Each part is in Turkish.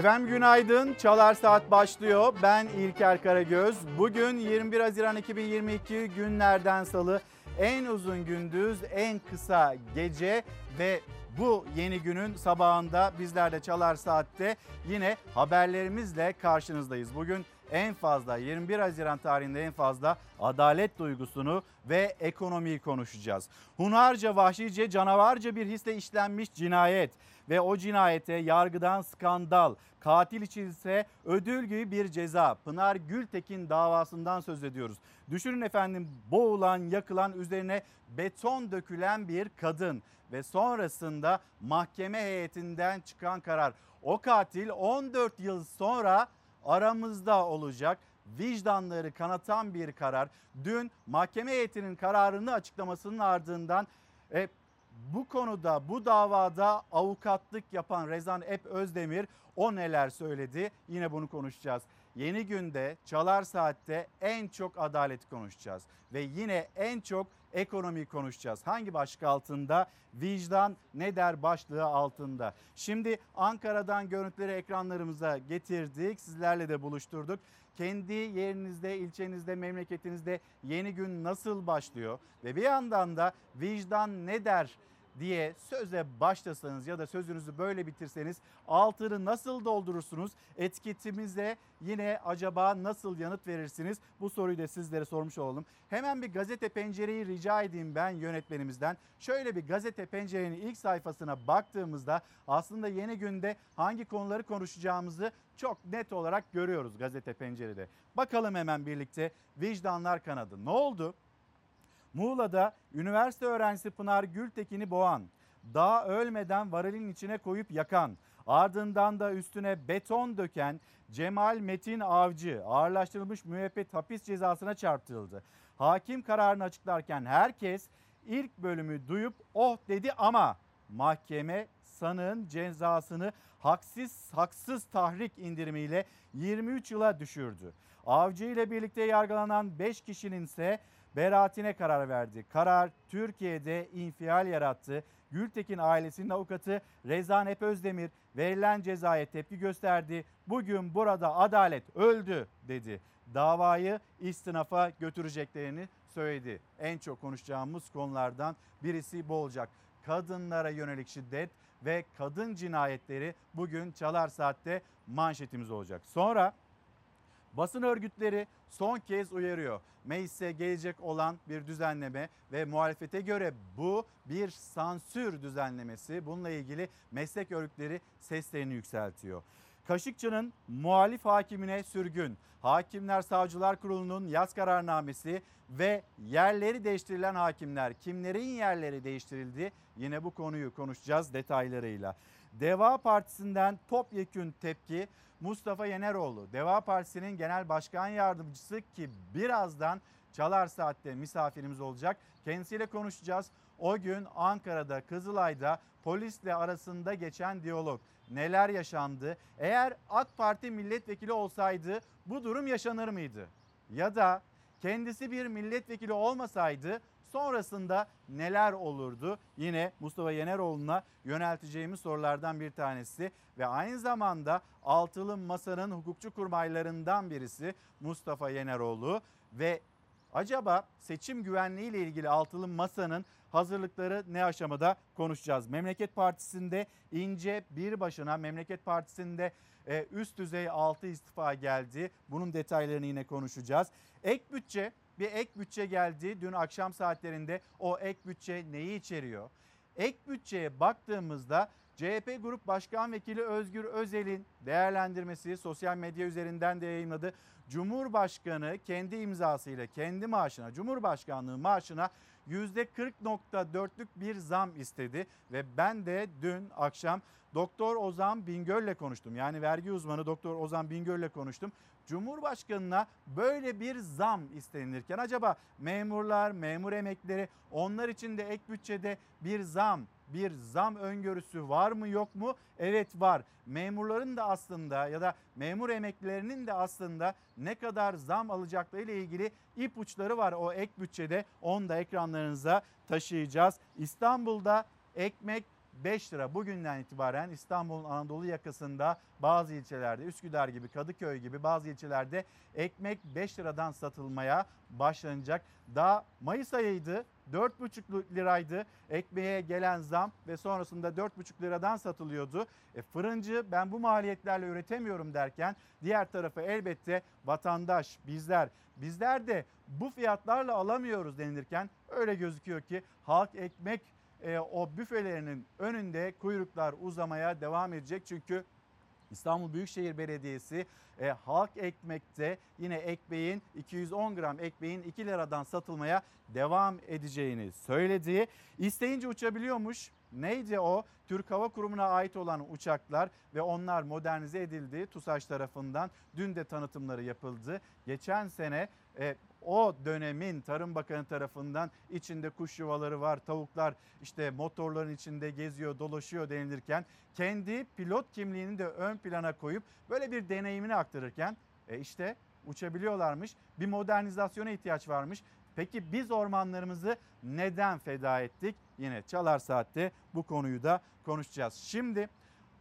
Efendim günaydın. Çalar Saat başlıyor. Ben İlker Karagöz. Bugün 21 Haziran 2022 günlerden salı. En uzun gündüz, en kısa gece ve bu yeni günün sabahında bizler de Çalar Saat'te yine haberlerimizle karşınızdayız. Bugün en fazla 21 Haziran tarihinde en fazla adalet duygusunu ve ekonomiyi konuşacağız. Hunharca, vahşice, canavarca bir hisle işlenmiş cinayet ve o cinayete yargıdan skandal, katil için ise ödül gibi bir ceza. Pınar Gültekin davasından söz ediyoruz. Düşünün efendim boğulan, yakılan, üzerine beton dökülen bir kadın ve sonrasında mahkeme heyetinden çıkan karar. O katil 14 yıl sonra aramızda olacak. Vicdanları kanatan bir karar. Dün mahkeme heyetinin kararını açıklamasının ardından e, bu konuda bu davada avukatlık yapan Rezan Ep Özdemir o neler söyledi yine bunu konuşacağız. Yeni günde Çalar Saat'te en çok adaleti konuşacağız ve yine en çok ekonomi konuşacağız. Hangi başlık altında? Vicdan ne der başlığı altında. Şimdi Ankara'dan görüntüleri ekranlarımıza getirdik. Sizlerle de buluşturduk. Kendi yerinizde, ilçenizde, memleketinizde yeni gün nasıl başlıyor? Ve bir yandan da vicdan ne der? Diye söze başlasanız ya da sözünüzü böyle bitirseniz altını nasıl doldurursunuz? Etiketimize yine acaba nasıl yanıt verirsiniz? Bu soruyu da sizlere sormuş olalım. Hemen bir gazete pencereyi rica edeyim ben yönetmenimizden. Şöyle bir gazete pencerenin ilk sayfasına baktığımızda aslında yeni günde hangi konuları konuşacağımızı çok net olarak görüyoruz gazete pencerede. Bakalım hemen birlikte vicdanlar kanadı. Ne oldu? Muğla'da üniversite öğrencisi Pınar Gültekin'i boğan, daha ölmeden varilin içine koyup yakan, ardından da üstüne beton döken Cemal Metin Avcı ağırlaştırılmış müebbet hapis cezasına çarptırıldı. Hakim kararını açıklarken herkes ilk bölümü duyup oh dedi ama mahkeme sanığın cezasını haksız haksız tahrik indirimiyle 23 yıla düşürdü. Avcı ile birlikte yargılanan 5 kişinin ise beraatine karar verdi. Karar Türkiye'de infial yarattı. Gültekin ailesinin avukatı Rezan Ep Özdemir verilen cezaya tepki gösterdi. Bugün burada adalet öldü dedi. Davayı istinafa götüreceklerini söyledi. En çok konuşacağımız konulardan birisi bu olacak. Kadınlara yönelik şiddet ve kadın cinayetleri bugün Çalar Saat'te manşetimiz olacak. Sonra Basın örgütleri son kez uyarıyor. Meclise gelecek olan bir düzenleme ve muhalefete göre bu bir sansür düzenlemesi. Bununla ilgili meslek örgütleri seslerini yükseltiyor. Kaşıkçı'nın muhalif hakimine sürgün, Hakimler Savcılar Kurulu'nun yaz kararnamesi ve yerleri değiştirilen hakimler kimlerin yerleri değiştirildi? Yine bu konuyu konuşacağız detaylarıyla. Deva Partisi'nden topyekün tepki Mustafa Yeneroğlu, Deva Partisi'nin genel başkan yardımcısı ki birazdan Çalar Saat'te misafirimiz olacak. Kendisiyle konuşacağız. O gün Ankara'da, Kızılay'da polisle arasında geçen diyalog neler yaşandı? Eğer AK Parti milletvekili olsaydı bu durum yaşanır mıydı? Ya da kendisi bir milletvekili olmasaydı sonrasında neler olurdu? Yine Mustafa Yeneroğlu'na yönelteceğimiz sorulardan bir tanesi ve aynı zamanda Altılı Masa'nın hukukçu kurmaylarından birisi Mustafa Yeneroğlu ve acaba seçim güvenliği ile ilgili Altılı Masa'nın hazırlıkları ne aşamada konuşacağız. Memleket Partisi'nde ince bir başına Memleket Partisi'nde e, üst düzey 6 istifa geldi. Bunun detaylarını yine konuşacağız. Ek bütçe bir ek bütçe geldi dün akşam saatlerinde. O ek bütçe neyi içeriyor? Ek bütçeye baktığımızda CHP Grup Başkan Vekili Özgür Özel'in değerlendirmesi sosyal medya üzerinden de yayınladı. Cumhurbaşkanı kendi imzasıyla kendi maaşına, Cumhurbaşkanlığı maaşına %40.4'lük bir zam istedi ve ben de dün akşam Doktor Ozan Bingöl'le konuştum. Yani vergi uzmanı Doktor Ozan Bingöl'le konuştum. Cumhurbaşkanına böyle bir zam istenilirken acaba memurlar, memur emeklileri onlar için de ek bütçede bir zam bir zam öngörüsü var mı yok mu? Evet var. Memurların da aslında ya da memur emeklilerinin de aslında ne kadar zam alacakları ile ilgili ipuçları var o ek bütçede. Onu da ekranlarınıza taşıyacağız. İstanbul'da ekmek 5 lira bugünden itibaren İstanbul'un Anadolu yakasında bazı ilçelerde Üsküdar gibi Kadıköy gibi bazı ilçelerde ekmek 5 liradan satılmaya başlanacak. Daha Mayıs ayıydı 4,5 liraydı ekmeğe gelen zam ve sonrasında 4,5 liradan satılıyordu. E, fırıncı ben bu maliyetlerle üretemiyorum derken diğer tarafı elbette vatandaş bizler bizler de bu fiyatlarla alamıyoruz denilirken öyle gözüküyor ki halk ekmek e, o büfelerinin önünde kuyruklar uzamaya devam edecek. Çünkü İstanbul Büyükşehir Belediyesi e, halk ekmekte yine ekmeğin 210 gram ekmeğin 2 liradan satılmaya devam edeceğini söyledi. İsteyince uçabiliyormuş. Neydi o? Türk Hava Kurumu'na ait olan uçaklar ve onlar modernize edildi TUSAŞ tarafından. Dün de tanıtımları yapıldı. Geçen sene e, o dönemin Tarım Bakanı tarafından içinde kuş yuvaları var, tavuklar işte motorların içinde geziyor, dolaşıyor denilirken kendi pilot kimliğini de ön plana koyup böyle bir deneyimini aktarırken e işte uçabiliyorlarmış. Bir modernizasyona ihtiyaç varmış. Peki biz ormanlarımızı neden feda ettik? Yine Çalar Saat'te bu konuyu da konuşacağız. Şimdi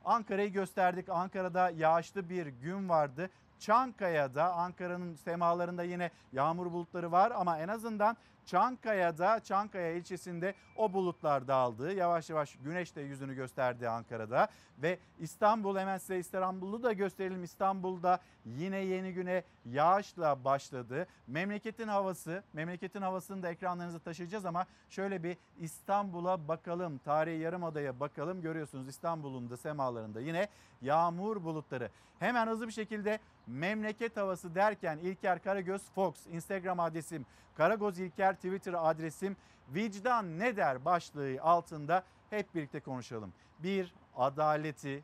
Ankara'yı gösterdik. Ankara'da yağışlı bir gün vardı. Çankaya'da Ankara'nın semalarında yine yağmur bulutları var ama en azından Çankaya'da Çankaya ilçesinde o bulutlar dağıldı. Yavaş yavaş güneş de yüzünü gösterdi Ankara'da ve İstanbul hemen size İstanbul'u da gösterelim. İstanbul'da yine yeni güne yağışla başladı. Memleketin havası, memleketin havasını da ekranlarınıza taşıyacağız ama şöyle bir İstanbul'a bakalım. Tarihi Yarımada'ya bakalım. Görüyorsunuz İstanbul'un da semalarında yine yağmur bulutları. Hemen hızlı bir şekilde memleket havası derken İlker Karagöz Fox Instagram adresim Karagoz İlker Twitter adresim vicdan ne der başlığı altında hep birlikte konuşalım. Bir adaleti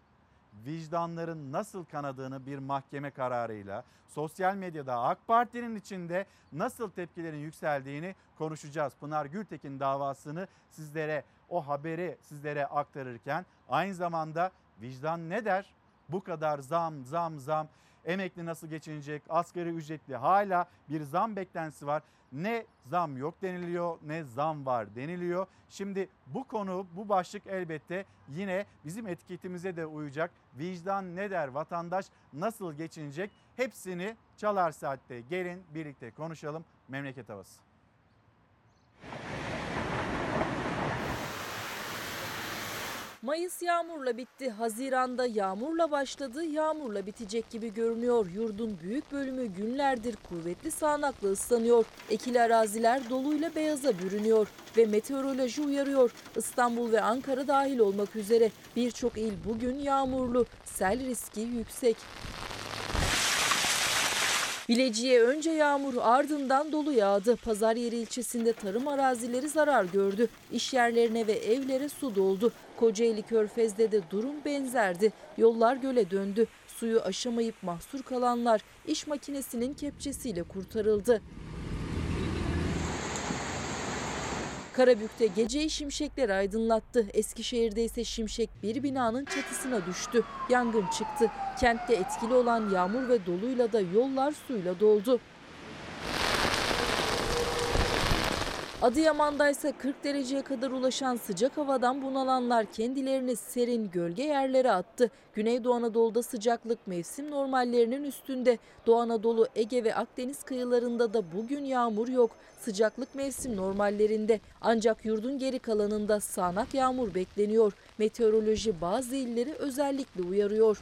vicdanların nasıl kanadığını bir mahkeme kararıyla sosyal medyada AK Parti'nin içinde nasıl tepkilerin yükseldiğini konuşacağız. Pınar Gültekin davasını sizlere o haberi sizlere aktarırken aynı zamanda vicdan ne der? Bu kadar zam zam zam emekli nasıl geçinecek asgari ücretli hala bir zam beklentisi var ne zam yok deniliyor ne zam var deniliyor. Şimdi bu konu bu başlık elbette yine bizim etiketimize de uyacak. Vicdan ne der vatandaş nasıl geçinecek hepsini Çalar Saat'te gelin birlikte konuşalım memleket havası. Mayıs yağmurla bitti. Haziranda yağmurla başladı, yağmurla bitecek gibi görünüyor. Yurdun büyük bölümü günlerdir kuvvetli sağanakla ıslanıyor. Ekili araziler doluyla beyaza bürünüyor ve meteoroloji uyarıyor. İstanbul ve Ankara dahil olmak üzere birçok il bugün yağmurlu. Sel riski yüksek. Bilecik'e önce yağmur ardından dolu yağdı. Pazaryeri ilçesinde tarım arazileri zarar gördü. İş yerlerine ve evlere su doldu. Kocaeli Körfez'de de durum benzerdi. Yollar göle döndü. Suyu aşamayıp mahsur kalanlar iş makinesinin kepçesiyle kurtarıldı. Karabük'te geceyi şimşekler aydınlattı. Eskişehir'de ise şimşek bir binanın çatısına düştü. Yangın çıktı. Kentte etkili olan yağmur ve doluyla da yollar suyla doldu. Adıyaman'da ise 40 dereceye kadar ulaşan sıcak havadan bunalanlar kendilerini serin gölge yerlere attı. Güneydoğu Anadolu'da sıcaklık mevsim normallerinin üstünde. Doğu Anadolu, Ege ve Akdeniz kıyılarında da bugün yağmur yok. Sıcaklık mevsim normallerinde ancak yurdun geri kalanında sağanak yağmur bekleniyor. Meteoroloji bazı illeri özellikle uyarıyor.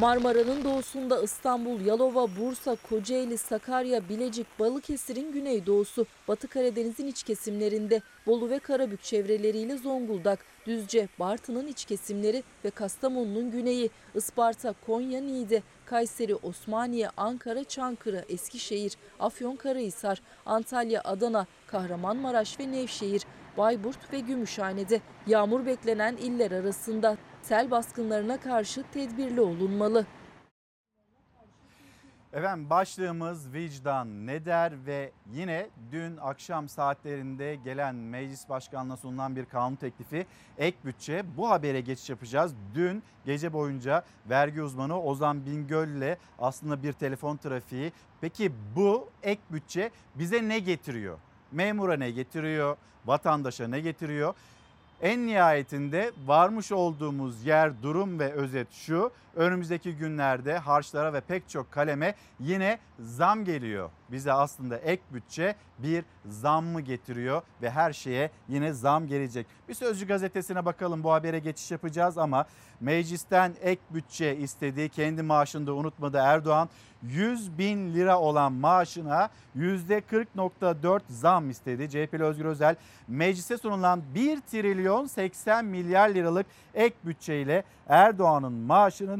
Marmara'nın doğusunda İstanbul, Yalova, Bursa, Kocaeli, Sakarya, Bilecik, Balıkesir'in güneydoğusu, Batı Karadeniz'in iç kesimlerinde, Bolu ve Karabük çevreleriyle Zonguldak, Düzce, Bartın'ın iç kesimleri ve Kastamonu'nun güneyi, Isparta, Konya, Niğde, Kayseri, Osmaniye, Ankara, Çankırı, Eskişehir, Afyonkarahisar, Antalya, Adana, Kahramanmaraş ve Nevşehir, Bayburt ve Gümüşhane'de yağmur beklenen iller arasında sel baskınlarına karşı tedbirli olunmalı. Efendim başlığımız vicdan ne der ve yine dün akşam saatlerinde gelen meclis başkanlığına sunulan bir kanun teklifi ek bütçe. Bu habere geçiş yapacağız. Dün gece boyunca vergi uzmanı Ozan Bingöl ile aslında bir telefon trafiği. Peki bu ek bütçe bize ne getiriyor? memura ne getiriyor, vatandaşa ne getiriyor? En nihayetinde varmış olduğumuz yer, durum ve özet şu. Önümüzdeki günlerde harçlara ve pek çok kaleme yine zam geliyor. Bize aslında ek bütçe bir zam mı getiriyor ve her şeye yine zam gelecek. Bir Sözcü gazetesine bakalım bu habere geçiş yapacağız ama meclisten ek bütçe istediği kendi maaşında unutmadı Erdoğan 100 bin lira olan maaşına %40.4 zam istedi. CHP'li Özgür Özel meclise sunulan 1 trilyon 80 milyar liralık ek bütçeyle Erdoğan'ın maaşının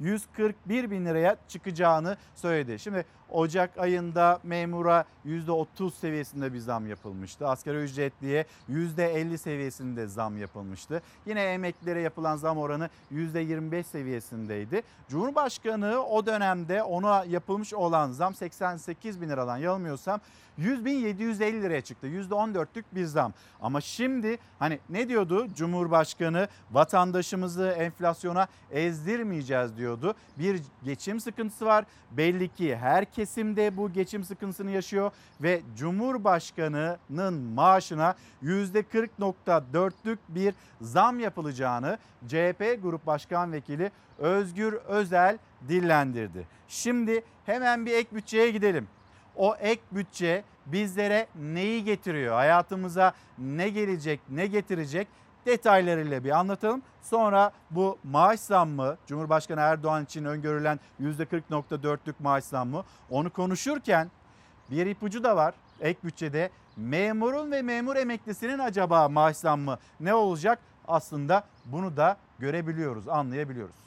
141 bin liraya çıkacağını söyledi. Şimdi Ocak ayında memura %30 seviyesinde bir zam yapılmıştı. Asgari ücretliye %50 seviyesinde zam yapılmıştı. Yine emeklilere yapılan zam oranı %25 seviyesindeydi. Cumhurbaşkanı o dönemde ona yapılmış olan zam 88 bin liradan yanılmıyorsam 100 bin 750 liraya çıktı. %14'lük bir zam. Ama şimdi hani ne diyordu Cumhurbaşkanı vatandaşımızı enflasyona ezdirmeyeceğiz diyordu. Bir geçim sıkıntısı var. Belli ki her kesimde bu geçim sıkıntısını yaşıyor ve Cumhurbaşkanı'nın maaşına %40.4'lük bir zam yapılacağını CHP Grup Başkan Vekili Özgür Özel dillendirdi. Şimdi hemen bir ek bütçeye gidelim. O ek bütçe bizlere neyi getiriyor? Hayatımıza ne gelecek, ne getirecek? Detaylarıyla bir anlatalım. Sonra bu maaş zammı Cumhurbaşkanı Erdoğan için öngörülen %40.4'lük maaş zammı onu konuşurken bir ipucu da var ek bütçede. Memurun ve memur emeklisinin acaba maaş zammı ne olacak? Aslında bunu da görebiliyoruz, anlayabiliyoruz.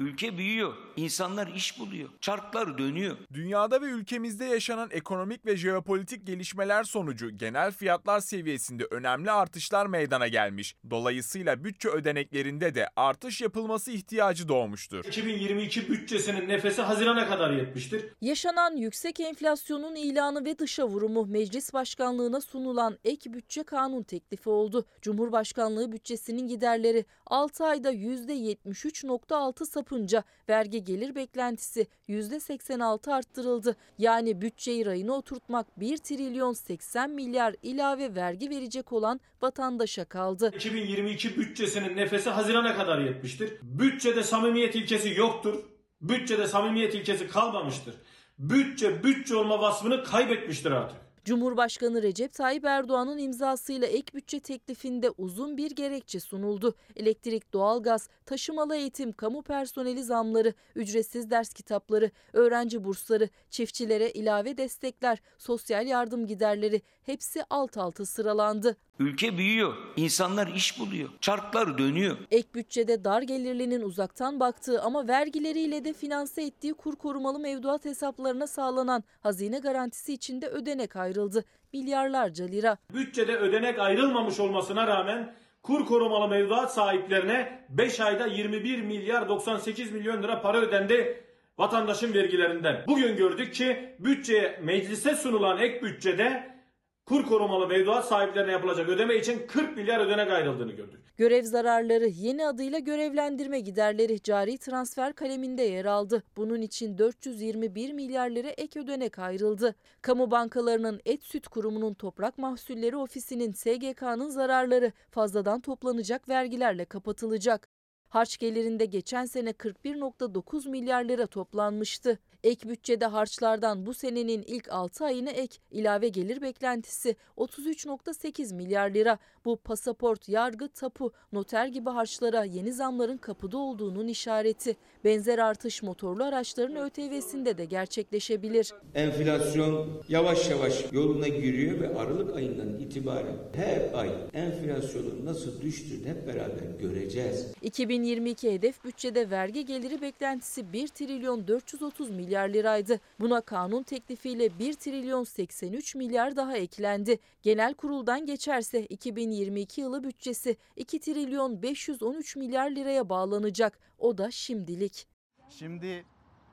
Ülke büyüyor, insanlar iş buluyor, çarklar dönüyor. Dünyada ve ülkemizde yaşanan ekonomik ve jeopolitik gelişmeler sonucu genel fiyatlar seviyesinde önemli artışlar meydana gelmiş. Dolayısıyla bütçe ödeneklerinde de artış yapılması ihtiyacı doğmuştur. 2022 bütçesinin nefesi Haziran'a kadar yetmiştir. Yaşanan yüksek enflasyonun ilanı ve dışa vurumu meclis başkanlığına sunulan ek bütçe kanun teklifi oldu. Cumhurbaşkanlığı bütçesinin giderleri 6 ayda %73.6 sapınca vergi gelir beklentisi %86 arttırıldı. Yani bütçeyi rayına oturtmak 1 trilyon 80 milyar ilave vergi verecek olan vatandaşa kaldı. 2022 bütçesinin nefesi Haziran'a kadar yetmiştir. Bütçede samimiyet ilkesi yoktur. Bütçede samimiyet ilkesi kalmamıştır. Bütçe bütçe olma vasfını kaybetmiştir artık. Cumhurbaşkanı Recep Tayyip Erdoğan'ın imzasıyla ek bütçe teklifinde uzun bir gerekçe sunuldu. Elektrik, doğalgaz, taşımalı eğitim, kamu personeli zamları, ücretsiz ders kitapları, öğrenci bursları, çiftçilere ilave destekler, sosyal yardım giderleri hepsi alt alta sıralandı. Ülke büyüyor, insanlar iş buluyor, çarklar dönüyor. Ek bütçede dar gelirlinin uzaktan baktığı ama vergileriyle de finanse ettiği kur korumalı mevduat hesaplarına sağlanan hazine garantisi içinde ödenek ayrıldı. Milyarlarca lira. Bütçede ödenek ayrılmamış olmasına rağmen kur korumalı mevduat sahiplerine 5 ayda 21 milyar 98 milyon lira para ödendi vatandaşın vergilerinden. Bugün gördük ki bütçeye meclise sunulan ek bütçede kur korumalı mevduat sahiplerine yapılacak ödeme için 40 milyar ödenek ayrıldığını gördük. Görev zararları yeni adıyla görevlendirme giderleri cari transfer kaleminde yer aldı. Bunun için 421 milyar lira ek ödenek ayrıldı. Kamu bankalarının Et Süt Kurumu'nun Toprak Mahsulleri Ofisi'nin SGK'nın zararları fazladan toplanacak vergilerle kapatılacak. Harç gelirinde geçen sene 41.9 milyar lira toplanmıştı. Ek bütçede harçlardan bu senenin ilk 6 ayına ek ilave gelir beklentisi 33.8 milyar lira. Bu pasaport, yargı, tapu, noter gibi harçlara yeni zamların kapıda olduğunun işareti. Benzer artış motorlu araçların ÖTV'sinde de gerçekleşebilir. Enflasyon yavaş yavaş yoluna giriyor ve Aralık ayından itibaren her ay enflasyonun nasıl düştüğünü hep beraber göreceğiz. 2022 hedef bütçede vergi geliri beklentisi 1 trilyon 430 milyar liraydı. Buna kanun teklifiyle 1 trilyon 83 milyar daha eklendi. Genel kuruldan geçerse 2022 yılı bütçesi 2 trilyon 513 milyar liraya bağlanacak. O da şimdilik. Şimdi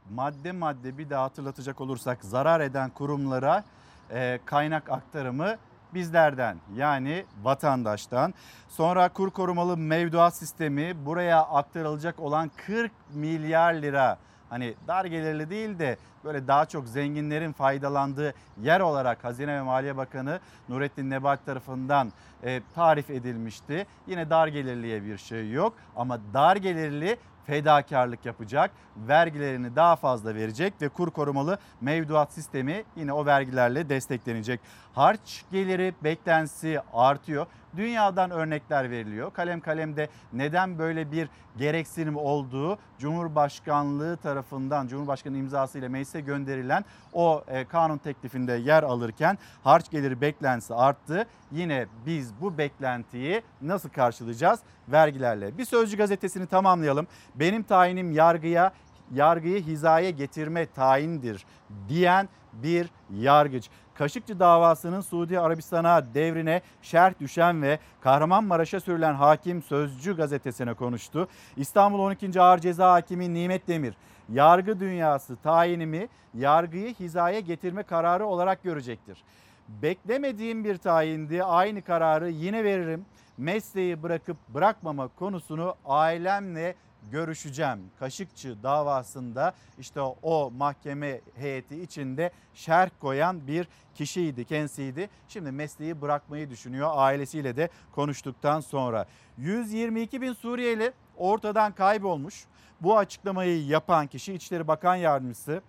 madde madde bir daha hatırlatacak olursak zarar eden kurumlara e, kaynak aktarımı bizlerden yani vatandaştan. Sonra kur korumalı mevduat sistemi buraya aktarılacak olan 40 milyar lira hani dar gelirli değil de böyle daha çok zenginlerin faydalandığı yer olarak Hazine ve Maliye Bakanı Nurettin Nebati tarafından e, tarif edilmişti. Yine dar gelirliye bir şey yok ama dar gelirli fedakarlık yapacak, vergilerini daha fazla verecek ve kur korumalı mevduat sistemi yine o vergilerle desteklenecek. Harç geliri beklentisi artıyor. Dünyadan örnekler veriliyor. Kalem kalemde neden böyle bir gereksinim olduğu Cumhurbaşkanlığı tarafından Cumhurbaşkanı imzasıyla meclise gönderilen o e, kanun teklifinde yer alırken harç geliri beklentisi arttı. Yine biz bu beklentiyi nasıl karşılayacağız? Vergilerle. Bir Sözcü gazetesini tamamlayalım. Benim tayinim yargıya yargıyı hizaya getirme tayindir diyen bir yargıç. Kaşıkçı davasının Suudi Arabistan'a devrine şerh düşen ve Kahramanmaraş'a sürülen hakim Sözcü gazetesine konuştu. İstanbul 12. Ağır Ceza Hakimi Nimet Demir, yargı dünyası tayinimi yargıyı hizaya getirme kararı olarak görecektir. Beklemediğim bir tayindi aynı kararı yine veririm. Mesleği bırakıp bırakmama konusunu ailemle görüşeceğim. Kaşıkçı davasında işte o mahkeme heyeti içinde şerh koyan bir kişiydi, kendisiydi. Şimdi mesleği bırakmayı düşünüyor ailesiyle de konuştuktan sonra. 122 bin Suriyeli ortadan kaybolmuş. Bu açıklamayı yapan kişi İçişleri Bakan Yardımcısı.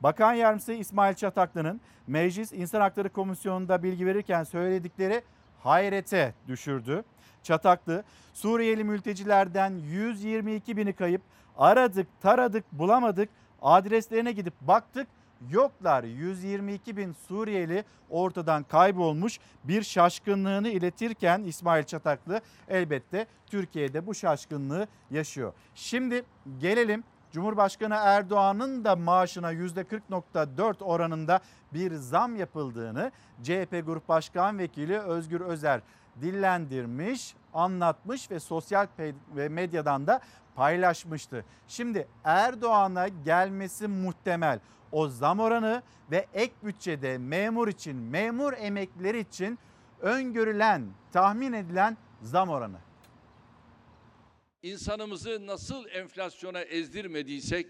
Bakan Yardımcısı İsmail Çataklı'nın Meclis İnsan Hakları Komisyonu'nda bilgi verirken söyledikleri hayrete düşürdü. Çataklı Suriyeli mültecilerden 122 bini kayıp aradık taradık bulamadık adreslerine gidip baktık yoklar 122 bin Suriyeli ortadan kaybolmuş bir şaşkınlığını iletirken İsmail Çataklı elbette Türkiye'de bu şaşkınlığı yaşıyor. Şimdi gelelim Cumhurbaşkanı Erdoğan'ın da maaşına %40.4 oranında bir zam yapıldığını CHP Grup Başkan Vekili Özgür Özer dillendirmiş, anlatmış ve sosyal ve medyadan da paylaşmıştı. Şimdi Erdoğan'a gelmesi muhtemel o zam oranı ve ek bütçede memur için, memur emeklileri için öngörülen, tahmin edilen zam oranı. İnsanımızı nasıl enflasyona ezdirmediysek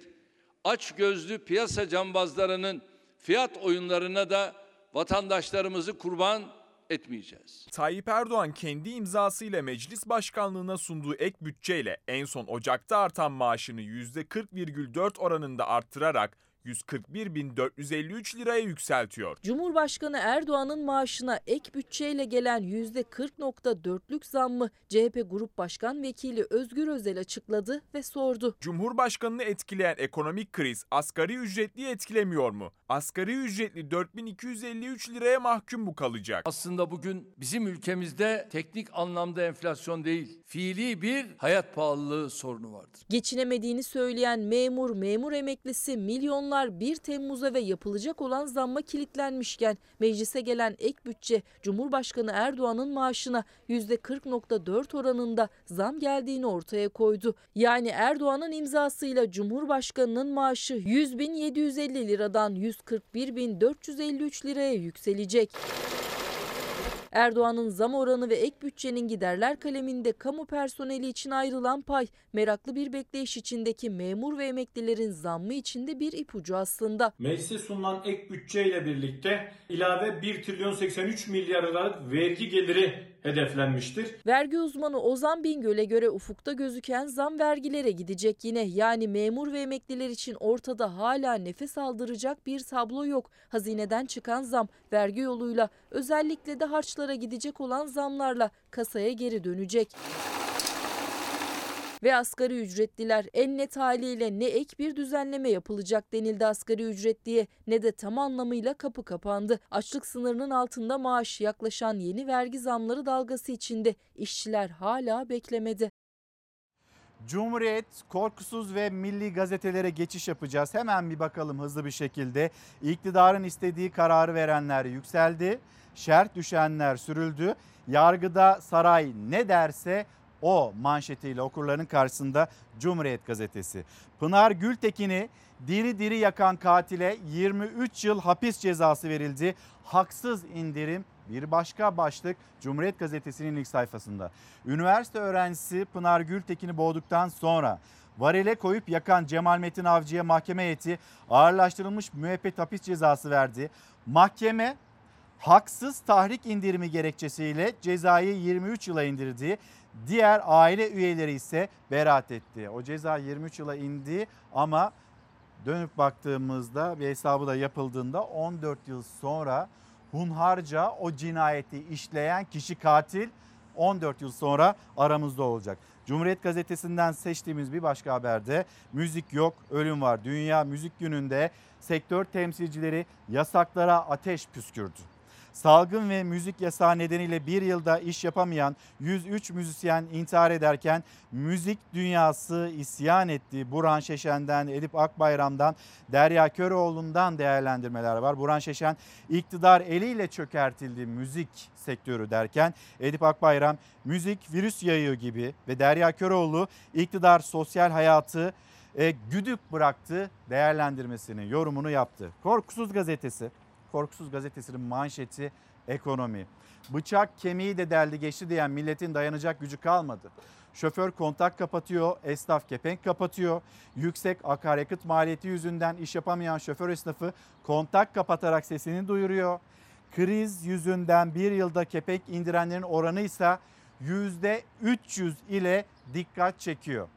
aç gözlü piyasa cambazlarının fiyat oyunlarına da vatandaşlarımızı kurban etmeyeceğiz. Tayyip Erdoğan kendi imzasıyla meclis başkanlığına sunduğu ek bütçeyle en son Ocak'ta artan maaşını %40,4 oranında arttırarak 141.453 liraya yükseltiyor. Cumhurbaşkanı Erdoğan'ın maaşına ek bütçeyle gelen %40.4'lük zammı CHP Grup Başkan Vekili Özgür Özel açıkladı ve sordu. Cumhurbaşkanını etkileyen ekonomik kriz asgari ücretliyi etkilemiyor mu? Asgari ücretli 4253 liraya mahkum mu kalacak? Aslında bugün bizim ülkemizde teknik anlamda enflasyon değil, fiili bir hayat pahalılığı sorunu vardır. Geçinemediğini söyleyen memur, memur emeklisi milyonlar 1 Temmuz'a ve yapılacak olan zamma kilitlenmişken meclise gelen ek bütçe Cumhurbaşkanı Erdoğan'ın maaşına %40.4 oranında zam geldiğini ortaya koydu. Yani Erdoğan'ın imzasıyla Cumhurbaşkanı'nın maaşı 100.750 liradan 141.453 liraya yükselecek. Erdoğan'ın zam oranı ve ek bütçenin giderler kaleminde kamu personeli için ayrılan pay, meraklı bir bekleyiş içindeki memur ve emeklilerin zammı içinde bir ipucu aslında. Meclise sunulan ek bütçeyle birlikte ilave 1 trilyon 83 milyar liralık vergi geliri hedeflenmiştir. Vergi uzmanı Ozan Bingöl'e göre ufukta gözüken zam vergilere gidecek yine. Yani memur ve emekliler için ortada hala nefes aldıracak bir tablo yok. Hazineden çıkan zam vergi yoluyla özellikle de harçlara gidecek olan zamlarla kasaya geri dönecek ve asgari ücretliler en net haliyle ne ek bir düzenleme yapılacak denildi asgari ücretliye ne de tam anlamıyla kapı kapandı. Açlık sınırının altında maaş yaklaşan yeni vergi zamları dalgası içinde işçiler hala beklemedi. Cumhuriyet, Korkusuz ve Milli gazetelere geçiş yapacağız. Hemen bir bakalım hızlı bir şekilde. İktidarın istediği kararı verenler yükseldi. Şerh düşenler sürüldü. Yargıda saray ne derse o manşetiyle okurların karşısında Cumhuriyet gazetesi. Pınar Gültekin'i diri diri yakan katile 23 yıl hapis cezası verildi. Haksız indirim bir başka başlık Cumhuriyet Gazetesi'nin ilk sayfasında. Üniversite öğrencisi Pınar Gültekin'i boğduktan sonra Varile koyup yakan Cemal Metin Avcı'ya mahkeme heyeti ağırlaştırılmış müebbet hapis cezası verdi. Mahkeme haksız tahrik indirimi gerekçesiyle cezayı 23 yıla indirdi. Diğer aile üyeleri ise beraat etti. O ceza 23 yıla indi ama dönüp baktığımızda bir hesabı da yapıldığında 14 yıl sonra hunharca o cinayeti işleyen kişi katil 14 yıl sonra aramızda olacak. Cumhuriyet Gazetesi'nden seçtiğimiz bir başka haberde müzik yok, ölüm var. Dünya Müzik Günü'nde sektör temsilcileri yasaklara ateş püskürdü. Salgın ve müzik yasağı nedeniyle bir yılda iş yapamayan 103 müzisyen intihar ederken müzik dünyası isyan etti. Burhan Şeşen'den, Edip Akbayram'dan, Derya Köroğlu'ndan değerlendirmeler var. Burhan Şeşen iktidar eliyle çökertildi müzik sektörü derken Edip Akbayram müzik virüs yayıyor gibi ve Derya Köroğlu iktidar sosyal hayatı e, güdük bıraktı değerlendirmesini, yorumunu yaptı. Korkusuz gazetesi Korkusuz gazetesinin manşeti ekonomi. Bıçak kemiği de deldi geçti diyen milletin dayanacak gücü kalmadı. Şoför kontak kapatıyor, esnaf kepenk kapatıyor. Yüksek akaryakıt maliyeti yüzünden iş yapamayan şoför esnafı kontak kapatarak sesini duyuruyor. Kriz yüzünden bir yılda kepenk indirenlerin oranı ise %300 ile dikkat çekiyor.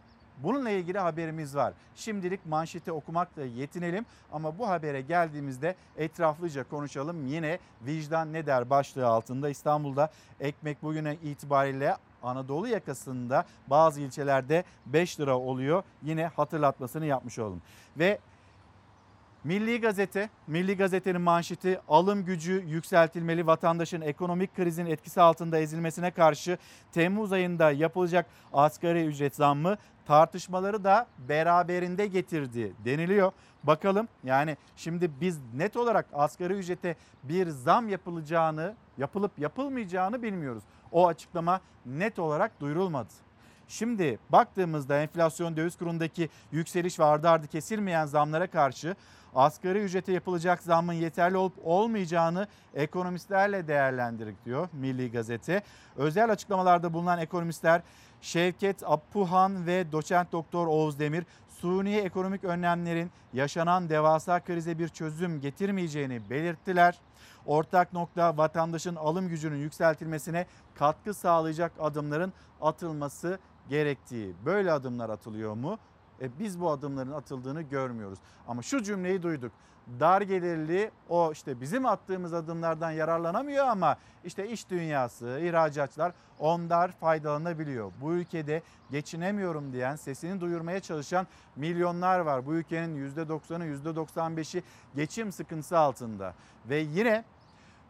Bununla ilgili haberimiz var. Şimdilik manşeti okumakla yetinelim ama bu habere geldiğimizde etraflıca konuşalım. Yine vicdan ne der başlığı altında İstanbul'da ekmek bugüne itibariyle Anadolu yakasında bazı ilçelerde 5 lira oluyor. Yine hatırlatmasını yapmış olalım. Ve Milli Gazete, Milli Gazete'nin manşeti alım gücü yükseltilmeli vatandaşın ekonomik krizin etkisi altında ezilmesine karşı Temmuz ayında yapılacak asgari ücret zammı tartışmaları da beraberinde getirdi deniliyor. Bakalım yani şimdi biz net olarak asgari ücrete bir zam yapılacağını, yapılıp yapılmayacağını bilmiyoruz. O açıklama net olarak duyurulmadı. Şimdi baktığımızda enflasyon döviz kurundaki yükseliş ve ardı ardı kesilmeyen zamlara karşı asgari ücrete yapılacak zammın yeterli olup olmayacağını ekonomistlerle değerlendirdik diyor Milli Gazete. Özel açıklamalarda bulunan ekonomistler Şevket Appuhan ve doçent doktor Oğuz Demir suni ekonomik önlemlerin yaşanan devasa krize bir çözüm getirmeyeceğini belirttiler. Ortak nokta vatandaşın alım gücünün yükseltilmesine katkı sağlayacak adımların atılması gerektiği. Böyle adımlar atılıyor mu? E, biz bu adımların atıldığını görmüyoruz. Ama şu cümleyi duyduk. Dar gelirli o işte bizim attığımız adımlardan yararlanamıyor ama işte iş dünyası, ihracatçılar onlar faydalanabiliyor. Bu ülkede geçinemiyorum diyen, sesini duyurmaya çalışan milyonlar var. Bu ülkenin %90'ı, %95'i geçim sıkıntısı altında. Ve yine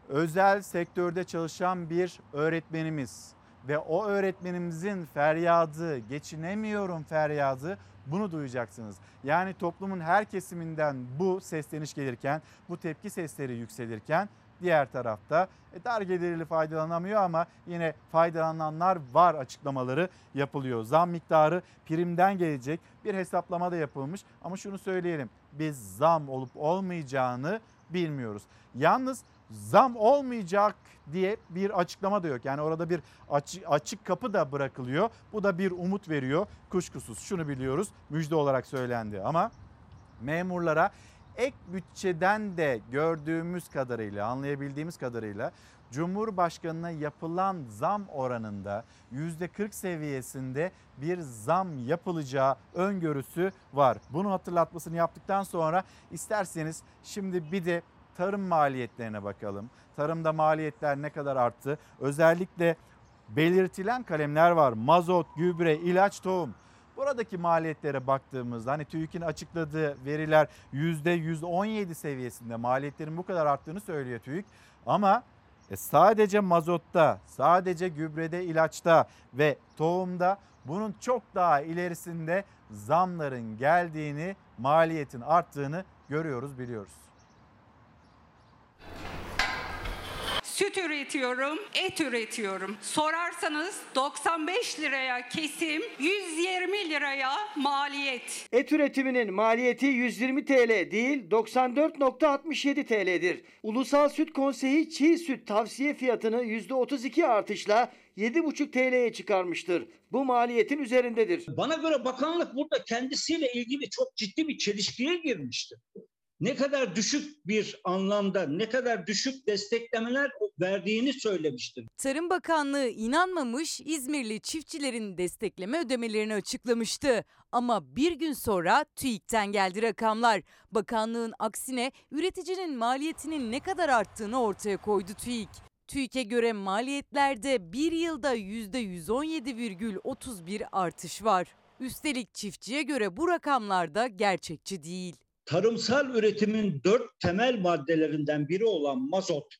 özel sektörde çalışan bir öğretmenimiz ve o öğretmenimizin feryadı, geçinemiyorum feryadı bunu duyacaksınız. Yani toplumun her kesiminden bu sesleniş gelirken, bu tepki sesleri yükselirken diğer tarafta e, dar gelirli faydalanamıyor ama yine faydalananlar var açıklamaları yapılıyor. Zam miktarı primden gelecek bir hesaplama da yapılmış ama şunu söyleyelim biz zam olup olmayacağını bilmiyoruz. Yalnız zam olmayacak diye bir açıklama da yok. Yani orada bir açık, açık kapı da bırakılıyor. Bu da bir umut veriyor. Kuşkusuz şunu biliyoruz müjde olarak söylendi ama memurlara ek bütçeden de gördüğümüz kadarıyla anlayabildiğimiz kadarıyla Cumhurbaşkanına yapılan zam oranında %40 seviyesinde bir zam yapılacağı öngörüsü var. Bunu hatırlatmasını yaptıktan sonra isterseniz şimdi bir de tarım maliyetlerine bakalım. Tarımda maliyetler ne kadar arttı? Özellikle belirtilen kalemler var. Mazot, gübre, ilaç, tohum. Buradaki maliyetlere baktığımızda hani TÜİK'in açıkladığı veriler %117 seviyesinde maliyetlerin bu kadar arttığını söylüyor TÜİK. Ama e sadece mazotta, sadece gübrede, ilaçta ve tohumda bunun çok daha ilerisinde zamların geldiğini, maliyetin arttığını görüyoruz, biliyoruz. Süt üretiyorum, et üretiyorum. Sorarsanız 95 liraya kesim, 120 liraya maliyet. Et üretiminin maliyeti 120 TL değil 94.67 TL'dir. Ulusal Süt Konseyi çiğ süt tavsiye fiyatını %32 artışla 7,5 TL'ye çıkarmıştır. Bu maliyetin üzerindedir. Bana göre bakanlık burada kendisiyle ilgili çok ciddi bir çelişkiye girmişti. Ne kadar düşük bir anlamda, ne kadar düşük desteklemeler verdiğini söylemiştir. Tarım Bakanlığı inanmamış, İzmirli çiftçilerin destekleme ödemelerini açıklamıştı. Ama bir gün sonra TÜİK'ten geldi rakamlar. Bakanlığın aksine üreticinin maliyetinin ne kadar arttığını ortaya koydu TÜİK. TÜİK'e göre maliyetlerde bir yılda %117,31 artış var. Üstelik çiftçiye göre bu rakamlar da gerçekçi değil. Tarımsal üretimin dört temel maddelerinden biri olan mazot,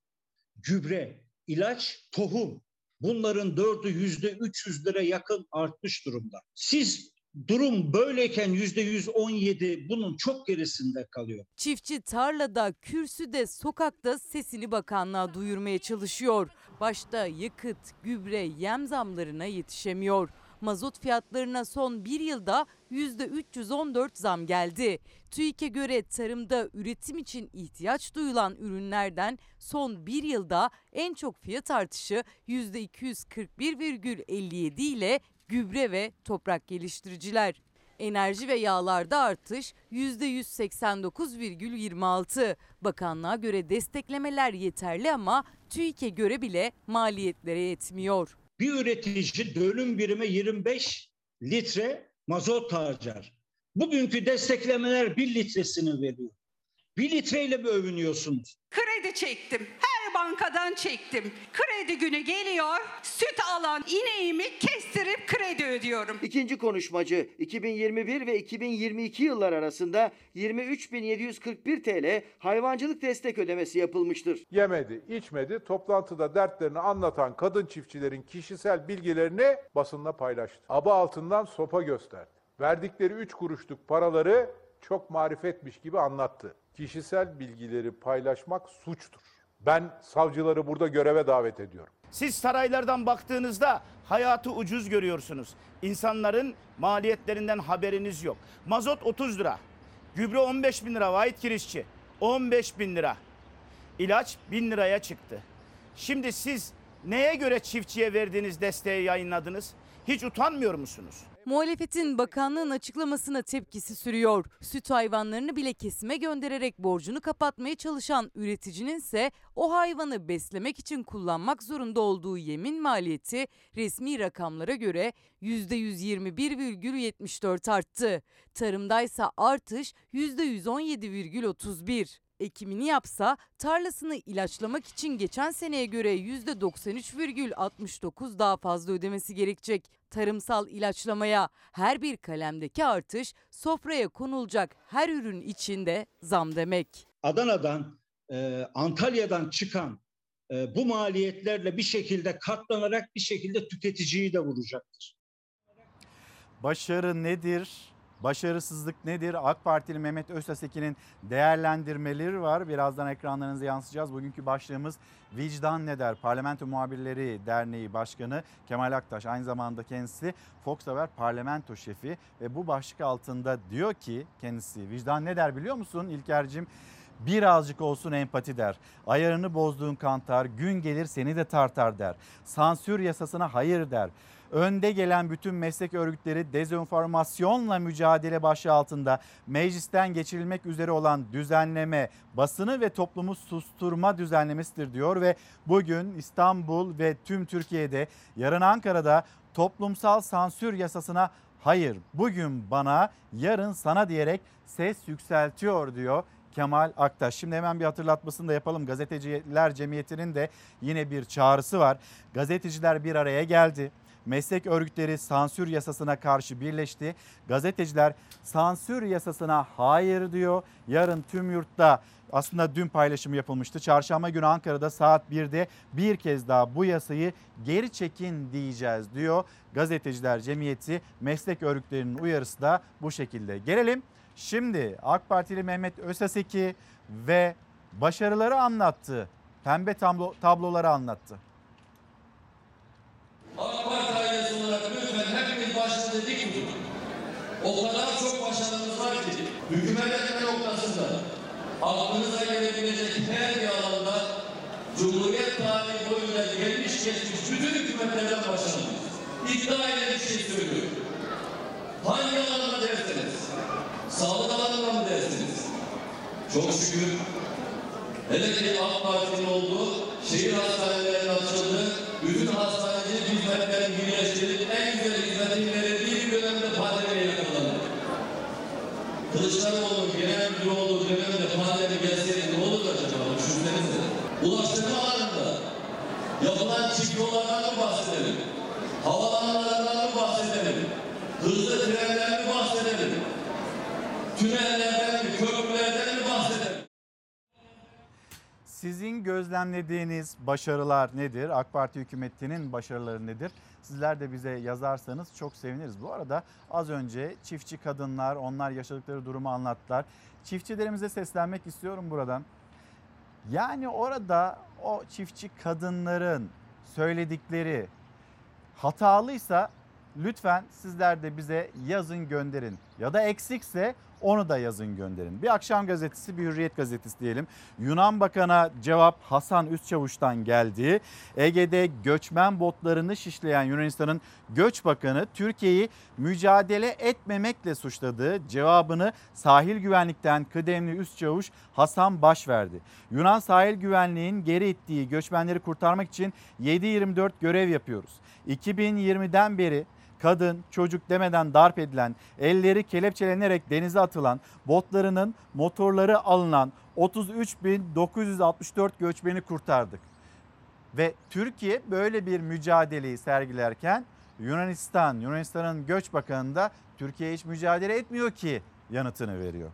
gübre, ilaç, tohum. Bunların dördü yüzde 300 lira yakın artmış durumda. Siz durum böyleyken yüzde 117 bunun çok gerisinde kalıyor. Çiftçi tarlada, kürsüde, sokakta sesini bakanlığa duyurmaya çalışıyor. Başta yakıt, gübre, yem zamlarına yetişemiyor. Mazot fiyatlarına son bir yılda %314 zam geldi. TÜİK'e göre tarımda üretim için ihtiyaç duyulan ürünlerden son bir yılda en çok fiyat artışı %241,57 ile gübre ve toprak geliştiriciler. Enerji ve yağlarda artış %189,26. Bakanlığa göre desteklemeler yeterli ama TÜİK'e göre bile maliyetlere yetmiyor. Bir üretici dönüm birime 25 litre mazot harcar. Bugünkü desteklemeler 1 litresini veriyor. 1 litreyle mi övünüyorsunuz? Kredi çektim. Her bankadan çektim. Kredi günü geliyor. Süt alan ineğimi kestirip kredi ödüyorum. İkinci konuşmacı 2021 ve 2022 yıllar arasında 23.741 TL hayvancılık destek ödemesi yapılmıştır. Yemedi, içmedi, toplantıda dertlerini anlatan kadın çiftçilerin kişisel bilgilerini basınla paylaştı. Aba altından sopa gösterdi. Verdikleri 3 kuruşluk paraları çok marifetmiş gibi anlattı. Kişisel bilgileri paylaşmak suçtur. Ben savcıları burada göreve davet ediyorum. Siz saraylardan baktığınızda hayatı ucuz görüyorsunuz. İnsanların maliyetlerinden haberiniz yok. Mazot 30 lira. Gübre 15 bin lira vahit kirişçi. 15 bin lira. İlaç 1000 liraya çıktı. Şimdi siz neye göre çiftçiye verdiğiniz desteği yayınladınız? Hiç utanmıyor musunuz? Muhalefetin bakanlığın açıklamasına tepkisi sürüyor. Süt hayvanlarını bile kesime göndererek borcunu kapatmaya çalışan üreticinin ise o hayvanı beslemek için kullanmak zorunda olduğu yemin maliyeti resmi rakamlara göre %121,74 arttı. Tarımdaysa artış %117,31. Ekimini yapsa tarlasını ilaçlamak için geçen seneye göre %93,69 daha fazla ödemesi gerekecek. Tarımsal ilaçlamaya her bir kalemdeki artış sofraya konulacak her ürün içinde zam demek. Adana'dan, e, Antalya'dan çıkan e, bu maliyetlerle bir şekilde katlanarak bir şekilde tüketiciyi de vuracaktır. Başarı nedir? Başarısızlık nedir? AK Partili Mehmet Öztesekin'in değerlendirmeleri var. Birazdan ekranlarınıza yansıtacağız. Bugünkü başlığımız Vicdan Ne Der? Parlamento Muhabirleri Derneği Başkanı Kemal Aktaş. Aynı zamanda kendisi Fox Haber Parlamento Şefi. Ve bu başlık altında diyor ki kendisi vicdan ne der biliyor musun İlker'cim? Birazcık olsun empati der. Ayarını bozduğun kantar, gün gelir seni de tartar der. Sansür yasasına hayır der. Önde gelen bütün meslek örgütleri dezenformasyonla mücadele başlığı altında meclisten geçirilmek üzere olan düzenleme, basını ve toplumu susturma düzenlemesidir diyor ve bugün İstanbul ve tüm Türkiye'de yarın Ankara'da toplumsal sansür yasasına hayır bugün bana yarın sana diyerek ses yükseltiyor diyor Kemal Aktaş. Şimdi hemen bir hatırlatmasını da yapalım. Gazeteciler Cemiyeti'nin de yine bir çağrısı var. Gazeteciler bir araya geldi. Meslek örgütleri sansür yasasına karşı birleşti. Gazeteciler sansür yasasına hayır diyor. Yarın tüm yurtta aslında dün paylaşım yapılmıştı. Çarşamba günü Ankara'da saat 1'de bir kez daha bu yasayı geri çekin diyeceğiz diyor. Gazeteciler Cemiyeti meslek örgütlerinin uyarısı da bu şekilde. Gelelim şimdi AK Partili Mehmet Özaseki ve başarıları anlattı pembe tablo, tabloları anlattı. AK Parti ailesi olarak lütfen hepimiz başında dik tutun. O kadar çok başarımız var ki hükümet etme noktasında aklınıza gelebilecek her bir alanda Cumhuriyet tarihi boyunca gelmiş geçmiş bütün hükümetlerden başarılıyız. İddia ile bir şey söylüyorum. Hangi alanda derseniz, sağlık alanında mı dersiniz? Çok şükür hele ki AK Parti'nin olduğu şehir hastanelerinin açıldığı, bütün hastaneci hizmetlerin birleştirilip en güzel hizmetin verildiği bir dönemde pandemiye yakalandık. Kılıçdaroğlu genel müdür olduğu dönemde pandemi gelseydi ne olurdu acaba? Düşünsenize. Ulaştırma alanında yapılan çift yollardan mı bahsedelim? Havalanlarından mı bahsedelim? Hızlı trenlerden mi bahsedelim? Tünellerden mi, köprülerden mi bahsedelim? Sizin gözlemlediğiniz başarılar nedir? AK Parti hükümetinin başarıları nedir? Sizler de bize yazarsanız çok seviniriz. Bu arada az önce çiftçi kadınlar, onlar yaşadıkları durumu anlattılar. Çiftçilerimize seslenmek istiyorum buradan. Yani orada o çiftçi kadınların söyledikleri hatalıysa lütfen sizler de bize yazın gönderin. Ya da eksikse onu da yazın gönderin. Bir akşam gazetesi bir hürriyet gazetesi diyelim. Yunan Bakan'a cevap Hasan Üstçavuş'tan geldi. Ege'de göçmen botlarını şişleyen Yunanistan'ın Göç Bakanı Türkiye'yi mücadele etmemekle suçladı. Cevabını sahil güvenlikten kıdemli Üstçavuş Hasan Baş verdi. Yunan sahil güvenliğin geri ittiği göçmenleri kurtarmak için 7-24 görev yapıyoruz. 2020'den beri kadın, çocuk demeden darp edilen, elleri kelepçelenerek denize atılan, botlarının motorları alınan 33.964 göçmeni kurtardık. Ve Türkiye böyle bir mücadeleyi sergilerken Yunanistan, Yunanistan'ın göç bakanı da Türkiye hiç mücadele etmiyor ki yanıtını veriyor.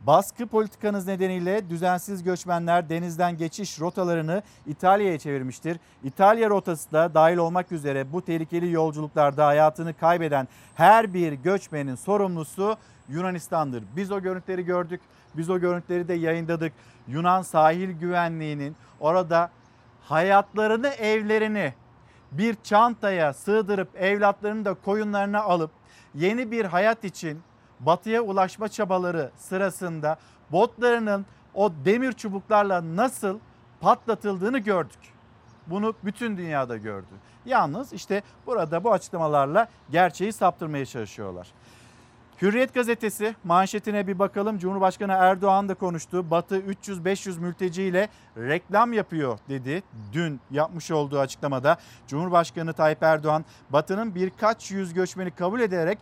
Baskı politikanız nedeniyle düzensiz göçmenler denizden geçiş rotalarını İtalya'ya çevirmiştir. İtalya rotası da dahil olmak üzere bu tehlikeli yolculuklarda hayatını kaybeden her bir göçmenin sorumlusu Yunanistan'dır. Biz o görüntüleri gördük. Biz o görüntüleri de yayınladık. Yunan sahil güvenliğinin orada hayatlarını, evlerini bir çantaya sığdırıp evlatlarını da koyunlarına alıp yeni bir hayat için batıya ulaşma çabaları sırasında botlarının o demir çubuklarla nasıl patlatıldığını gördük. Bunu bütün dünyada gördü. Yalnız işte burada bu açıklamalarla gerçeği saptırmaya çalışıyorlar. Hürriyet gazetesi manşetine bir bakalım. Cumhurbaşkanı Erdoğan da konuştu. Batı 300-500 mülteciyle reklam yapıyor dedi. Dün yapmış olduğu açıklamada Cumhurbaşkanı Tayyip Erdoğan Batı'nın birkaç yüz göçmeni kabul ederek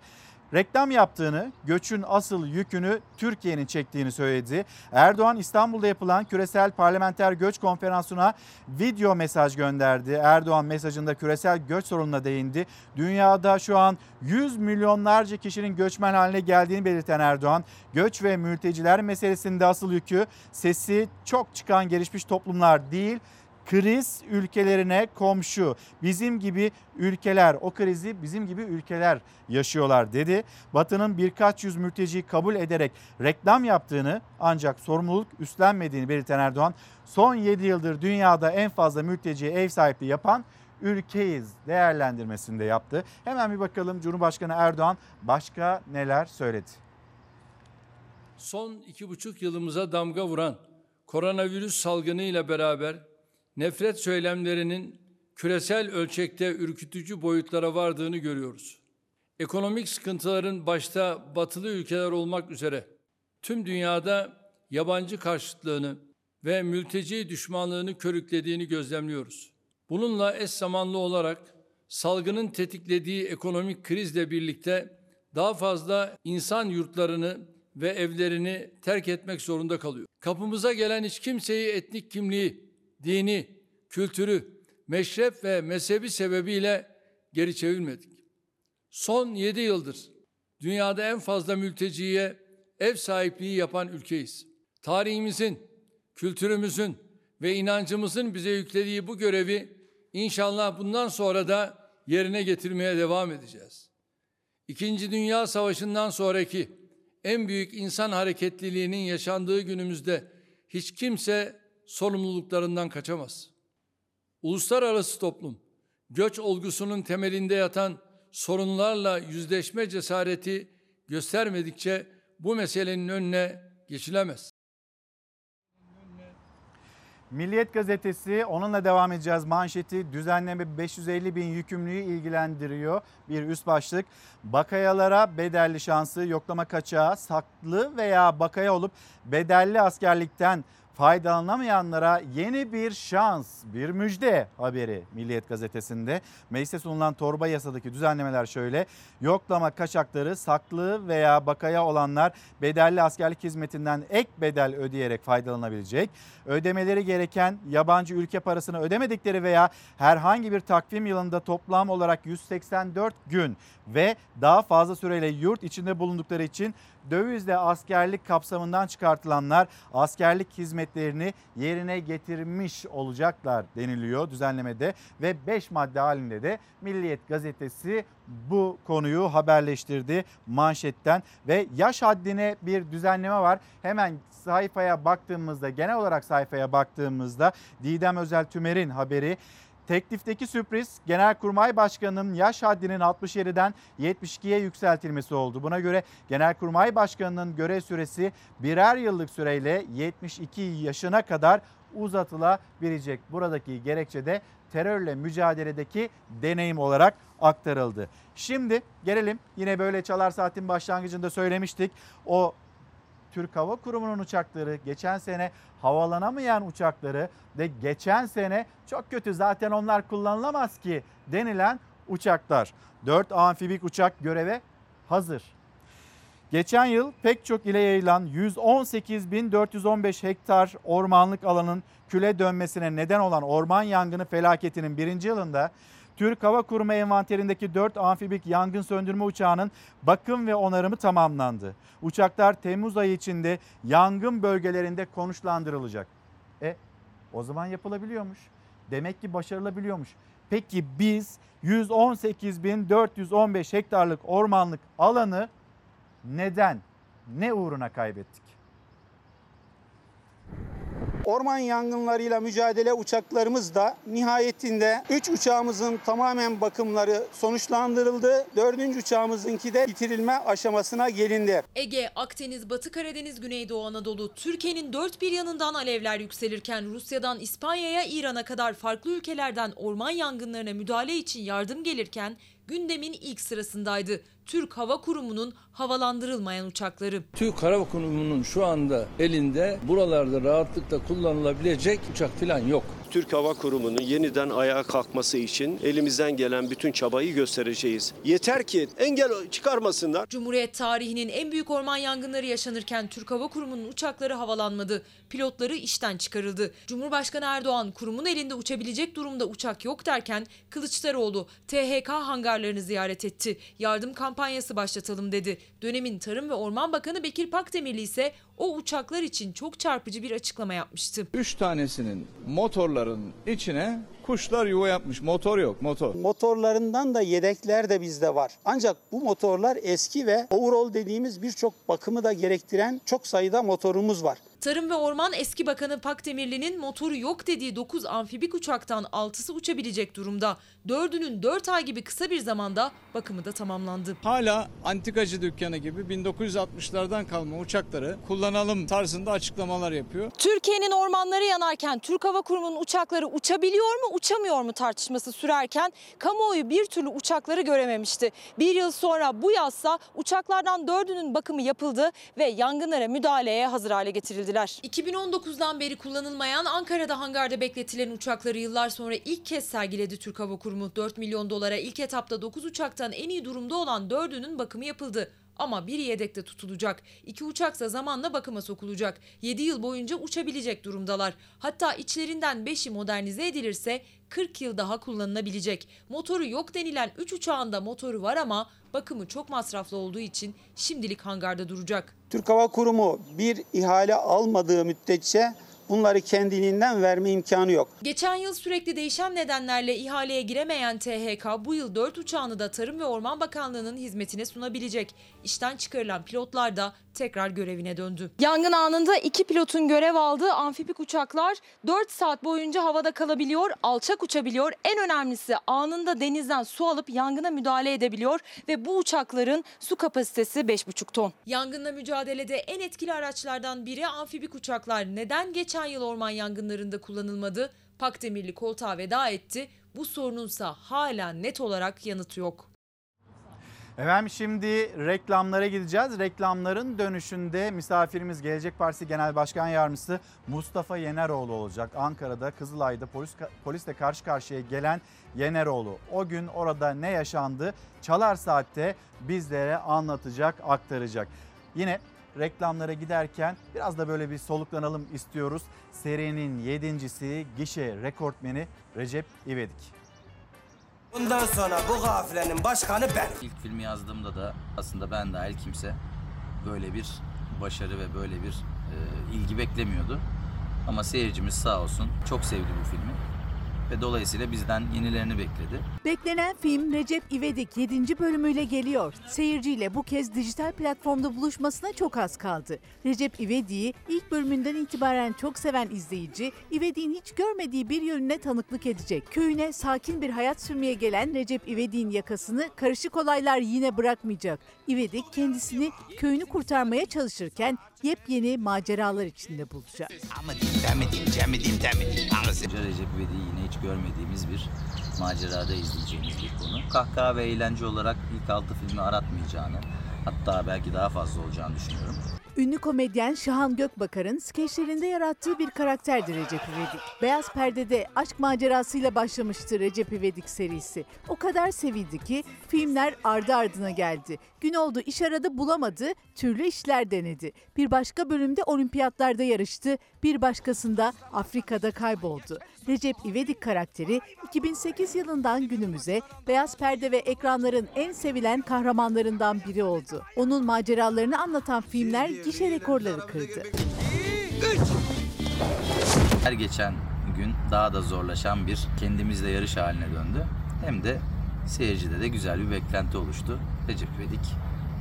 reklam yaptığını, göçün asıl yükünü Türkiye'nin çektiğini söyledi. Erdoğan İstanbul'da yapılan küresel parlamenter göç konferansına video mesaj gönderdi. Erdoğan mesajında küresel göç sorununa değindi. Dünyada şu an 100 milyonlarca kişinin göçmen haline geldiğini belirten Erdoğan, göç ve mülteciler meselesinde asıl yükü sesi çok çıkan gelişmiş toplumlar değil, kriz ülkelerine komşu. Bizim gibi ülkeler o krizi bizim gibi ülkeler yaşıyorlar dedi. Batı'nın birkaç yüz mülteciyi kabul ederek reklam yaptığını ancak sorumluluk üstlenmediğini belirten Erdoğan son 7 yıldır dünyada en fazla mülteciye ev sahipliği yapan ülkeyiz değerlendirmesinde yaptı. Hemen bir bakalım Cumhurbaşkanı Erdoğan başka neler söyledi. Son iki buçuk yılımıza damga vuran koronavirüs salgını ile beraber nefret söylemlerinin küresel ölçekte ürkütücü boyutlara vardığını görüyoruz. Ekonomik sıkıntıların başta batılı ülkeler olmak üzere tüm dünyada yabancı karşıtlığını ve mülteci düşmanlığını körüklediğini gözlemliyoruz. Bununla eş zamanlı olarak salgının tetiklediği ekonomik krizle birlikte daha fazla insan yurtlarını ve evlerini terk etmek zorunda kalıyor. Kapımıza gelen hiç kimseyi etnik kimliği, dini, kültürü, meşrep ve mezhebi sebebiyle geri çevirmedik. Son 7 yıldır dünyada en fazla mülteciye ev sahipliği yapan ülkeyiz. Tarihimizin, kültürümüzün ve inancımızın bize yüklediği bu görevi inşallah bundan sonra da yerine getirmeye devam edeceğiz. İkinci Dünya Savaşı'ndan sonraki en büyük insan hareketliliğinin yaşandığı günümüzde hiç kimse sorumluluklarından kaçamaz. Uluslararası toplum, göç olgusunun temelinde yatan sorunlarla yüzleşme cesareti göstermedikçe bu meselenin önüne geçilemez. Milliyet gazetesi onunla devam edeceğiz. Manşeti düzenleme 550 bin yükümlüyü ilgilendiriyor. Bir üst başlık. Bakayalara bedelli şansı yoklama kaçağı saklı veya bakaya olup bedelli askerlikten faydalanamayanlara yeni bir şans, bir müjde haberi Milliyet gazetesinde. Meclise sunulan torba yasadaki düzenlemeler şöyle. Yoklama kaçakları saklı veya bakaya olanlar bedelli askerlik hizmetinden ek bedel ödeyerek faydalanabilecek. Ödemeleri gereken yabancı ülke parasını ödemedikleri veya herhangi bir takvim yılında toplam olarak 184 gün ve daha fazla süreyle yurt içinde bulundukları için dövizle askerlik kapsamından çıkartılanlar askerlik hizmetlerini yerine getirmiş olacaklar deniliyor düzenlemede ve 5 madde halinde de Milliyet gazetesi bu konuyu haberleştirdi manşetten ve yaş haddine bir düzenleme var. Hemen sayfaya baktığımızda genel olarak sayfaya baktığımızda Didem Özel Tümer'in haberi Teklifteki sürpriz Genelkurmay Başkanı'nın yaş haddinin 67'den 72'ye yükseltilmesi oldu. Buna göre Genelkurmay Başkanı'nın görev süresi birer yıllık süreyle 72 yaşına kadar uzatılabilecek. Buradaki gerekçe de terörle mücadeledeki deneyim olarak aktarıldı. Şimdi gelelim yine böyle çalar saatin başlangıcında söylemiştik. O Türk Hava Kurumu'nun uçakları geçen sene havalanamayan uçakları ve geçen sene çok kötü zaten onlar kullanılamaz ki denilen uçaklar. 4 amfibik uçak göreve hazır. Geçen yıl pek çok ile yayılan 118.415 hektar ormanlık alanın küle dönmesine neden olan orman yangını felaketinin birinci yılında Türk Hava Kurumu envanterindeki 4 amfibik yangın söndürme uçağının bakım ve onarımı tamamlandı. Uçaklar Temmuz ayı içinde yangın bölgelerinde konuşlandırılacak. E o zaman yapılabiliyormuş. Demek ki başarılabiliyormuş. Peki biz 118.415 hektarlık ormanlık alanı neden, ne uğruna kaybettik? Orman yangınlarıyla mücadele uçaklarımız da nihayetinde 3 uçağımızın tamamen bakımları sonuçlandırıldı. 4. uçağımızınki de bitirilme aşamasına gelindi. Ege, Akdeniz, Batı Karadeniz, Güneydoğu Anadolu, Türkiye'nin dört bir yanından alevler yükselirken Rusya'dan İspanya'ya, İran'a kadar farklı ülkelerden orman yangınlarına müdahale için yardım gelirken gündemin ilk sırasındaydı. Türk Hava Kurumu'nun havalandırılmayan uçakları. Türk Hava Kurumu'nun şu anda elinde buralarda rahatlıkla kullanılabilecek uçak falan yok. Türk Hava Kurumu'nun yeniden ayağa kalkması için elimizden gelen bütün çabayı göstereceğiz. Yeter ki engel çıkarmasınlar. Cumhuriyet tarihinin en büyük orman yangınları yaşanırken Türk Hava Kurumu'nun uçakları havalanmadı. Pilotları işten çıkarıldı. Cumhurbaşkanı Erdoğan kurumun elinde uçabilecek durumda uçak yok derken Kılıçdaroğlu THK hangarlarını ziyaret etti. Yardım kampanyası başlatalım dedi. Dönemin Tarım ve Orman Bakanı Bekir Pakdemirli ise o uçaklar için çok çarpıcı bir açıklama yapmıştı. Üç tanesinin motorların içine kuşlar yuva yapmış. Motor yok motor. Motorlarından da yedekler de bizde var. Ancak bu motorlar eski ve overall dediğimiz birçok bakımı da gerektiren çok sayıda motorumuz var. Tarım ve Orman Eski Bakanı Pakdemirli'nin motoru yok dediği 9 amfibik uçaktan 6'sı uçabilecek durumda. 4'ünün 4 ay gibi kısa bir zamanda bakımı da tamamlandı. Hala antikacı dükkanı gibi 1960'lardan kalma uçakları kullanalım tarzında açıklamalar yapıyor. Türkiye'nin ormanları yanarken Türk Hava Kurumu'nun uçakları uçabiliyor mu uçamıyor mu tartışması sürerken kamuoyu bir türlü uçakları görememişti. Bir yıl sonra bu yazsa uçaklardan dördünün bakımı yapıldı ve yangınlara müdahaleye hazır hale getirildiler. 2019'dan beri kullanılmayan Ankara'da hangarda bekletilen uçakları yıllar sonra ilk kez sergiledi Türk Hava Kurumu. 4 milyon dolara ilk etapta 9 uçaktan en iyi durumda olan dördünün bakımı yapıldı. Ama biri yedekte tutulacak. İki uçaksa zamanla bakıma sokulacak. 7 yıl boyunca uçabilecek durumdalar. Hatta içlerinden 5'i modernize edilirse 40 yıl daha kullanılabilecek. Motoru yok denilen 3 uçağında motoru var ama bakımı çok masraflı olduğu için şimdilik hangarda duracak. Türk Hava Kurumu bir ihale almadığı müddetçe bunları kendiliğinden verme imkanı yok. Geçen yıl sürekli değişen nedenlerle ihaleye giremeyen THK bu yıl 4 uçağını da Tarım ve Orman Bakanlığı'nın hizmetine sunabilecek. İşten çıkarılan pilotlar da tekrar görevine döndü. Yangın anında iki pilotun görev aldığı amfibik uçaklar 4 saat boyunca havada kalabiliyor, alçak uçabiliyor. En önemlisi anında denizden su alıp yangına müdahale edebiliyor ve bu uçakların su kapasitesi 5,5 ton. Yangınla mücadelede en etkili araçlardan biri amfibik uçaklar. Neden geçen yıl orman yangınlarında kullanılmadı? Pakdemirli koltuğa veda etti. Bu sorununsa hala net olarak yanıtı yok. Efendim şimdi reklamlara gideceğiz. Reklamların dönüşünde misafirimiz Gelecek Partisi Genel Başkan Yardımcısı Mustafa Yeneroğlu olacak. Ankara'da Kızılay'da polis, polisle karşı karşıya gelen Yeneroğlu. O gün orada ne yaşandı Çalar Saat'te bizlere anlatacak, aktaracak. Yine reklamlara giderken biraz da böyle bir soluklanalım istiyoruz. Serinin yedincisi gişe rekortmeni Recep İvedik. Bundan sonra bu kafilenin başkanı ben. İlk filmi yazdığımda da aslında ben dahil kimse böyle bir başarı ve böyle bir e, ilgi beklemiyordu. Ama seyircimiz sağ olsun çok sevdi bu filmi ve dolayısıyla bizden yenilerini bekledi. Beklenen film Recep İvedik 7. bölümüyle geliyor. Seyirciyle bu kez dijital platformda buluşmasına çok az kaldı. Recep İvedik'i ilk bölümünden itibaren çok seven izleyici, İvedik'in hiç görmediği bir yönüne tanıklık edecek. Köyüne sakin bir hayat sürmeye gelen Recep İvedik'in yakasını karışık olaylar yine bırakmayacak. İvedik kendisini köyünü kurtarmaya çalışırken yepyeni maceralar içinde bulacak. Recep İvedik'i yine hiç görmediğimiz bir macerada izleyeceğimiz bir konu. Kahkaha ve eğlence olarak ilk altı filmi aratmayacağını, hatta belki daha fazla olacağını düşünüyorum. Ünlü komedyen Şahan Gökbakar'ın skeçlerinde yarattığı bir karakterdir Recep İvedik. Beyaz perdede aşk macerasıyla başlamıştı Recep İvedik serisi. O kadar sevildi ki filmler ardı ardına geldi. Gün oldu iş aradı bulamadı, türlü işler denedi. Bir başka bölümde olimpiyatlarda yarıştı, bir başkasında Afrika'da kayboldu. Recep İvedik karakteri 2008 yılından günümüze beyaz perde ve ekranların en sevilen kahramanlarından biri oldu. Onun maceralarını anlatan filmler gişe rekorları kırdı. Her geçen gün daha da zorlaşan bir kendimizle yarış haline döndü. Hem de seyircide de güzel bir beklenti oluştu. Recep İvedik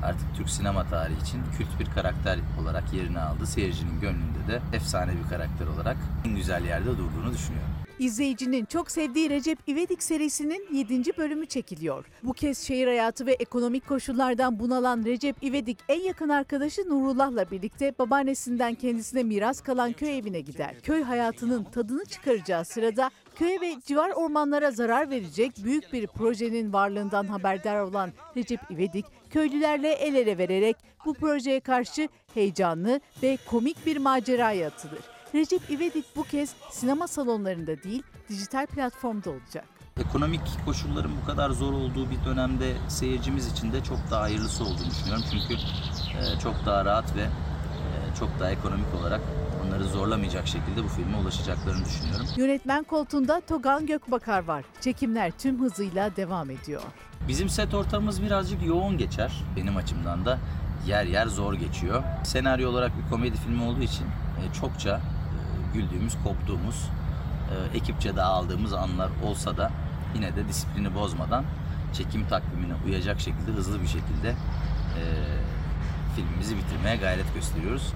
artık Türk sinema tarihi için kült bir karakter olarak yerini aldı. Seyircinin gönlünde de efsane bir karakter olarak en güzel yerde durduğunu düşünüyorum. İzleyicinin çok sevdiği Recep İvedik serisinin 7. bölümü çekiliyor. Bu kez şehir hayatı ve ekonomik koşullardan bunalan Recep İvedik en yakın arkadaşı Nurullah'la birlikte babaannesinden kendisine miras kalan köy evine gider. Köy hayatının tadını çıkaracağı sırada köye ve civar ormanlara zarar verecek büyük bir projenin varlığından haberdar olan Recep İvedik köylülerle el ele vererek bu projeye karşı heyecanlı ve komik bir maceraya atılır. Recep İvedik bu kez sinema salonlarında değil, dijital platformda olacak. Ekonomik koşulların bu kadar zor olduğu bir dönemde seyircimiz için de çok daha hayırlısı olduğunu düşünüyorum. Çünkü e, çok daha rahat ve e, çok daha ekonomik olarak onları zorlamayacak şekilde bu filme ulaşacaklarını düşünüyorum. Yönetmen koltuğunda Togan Gökbakar var. Çekimler tüm hızıyla devam ediyor. Bizim set ortamımız birazcık yoğun geçer. Benim açımdan da yer yer zor geçiyor. Senaryo olarak bir komedi filmi olduğu için e, çokça güldüğümüz, koptuğumuz, e, ekipçe dağıldığımız anlar olsa da yine de disiplini bozmadan çekim takvimine uyacak şekilde hızlı bir şekilde e, filmimizi bitirmeye gayret gösteriyoruz.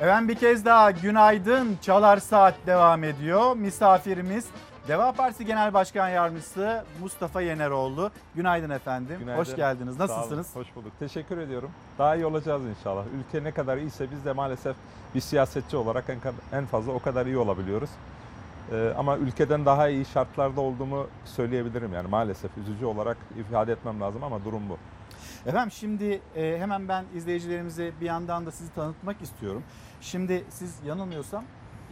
Efendim bir kez daha günaydın. Çalar Saat devam ediyor. Misafirimiz Deva Partisi Genel Başkan Yardımcısı Mustafa Yeneroğlu. Günaydın efendim. Günaydın. Hoş geldiniz. Nasılsınız? Hoş bulduk. Teşekkür ediyorum. Daha iyi olacağız inşallah. Ülke ne kadar iyiyse biz de maalesef bir siyasetçi olarak en, en fazla o kadar iyi olabiliyoruz. Ee, ama ülkeden daha iyi şartlarda olduğumu söyleyebilirim yani maalesef üzücü olarak ifade etmem lazım ama durum bu. Efendim şimdi e, hemen ben izleyicilerimize bir yandan da sizi tanıtmak istiyorum. Şimdi siz yanılmıyorsam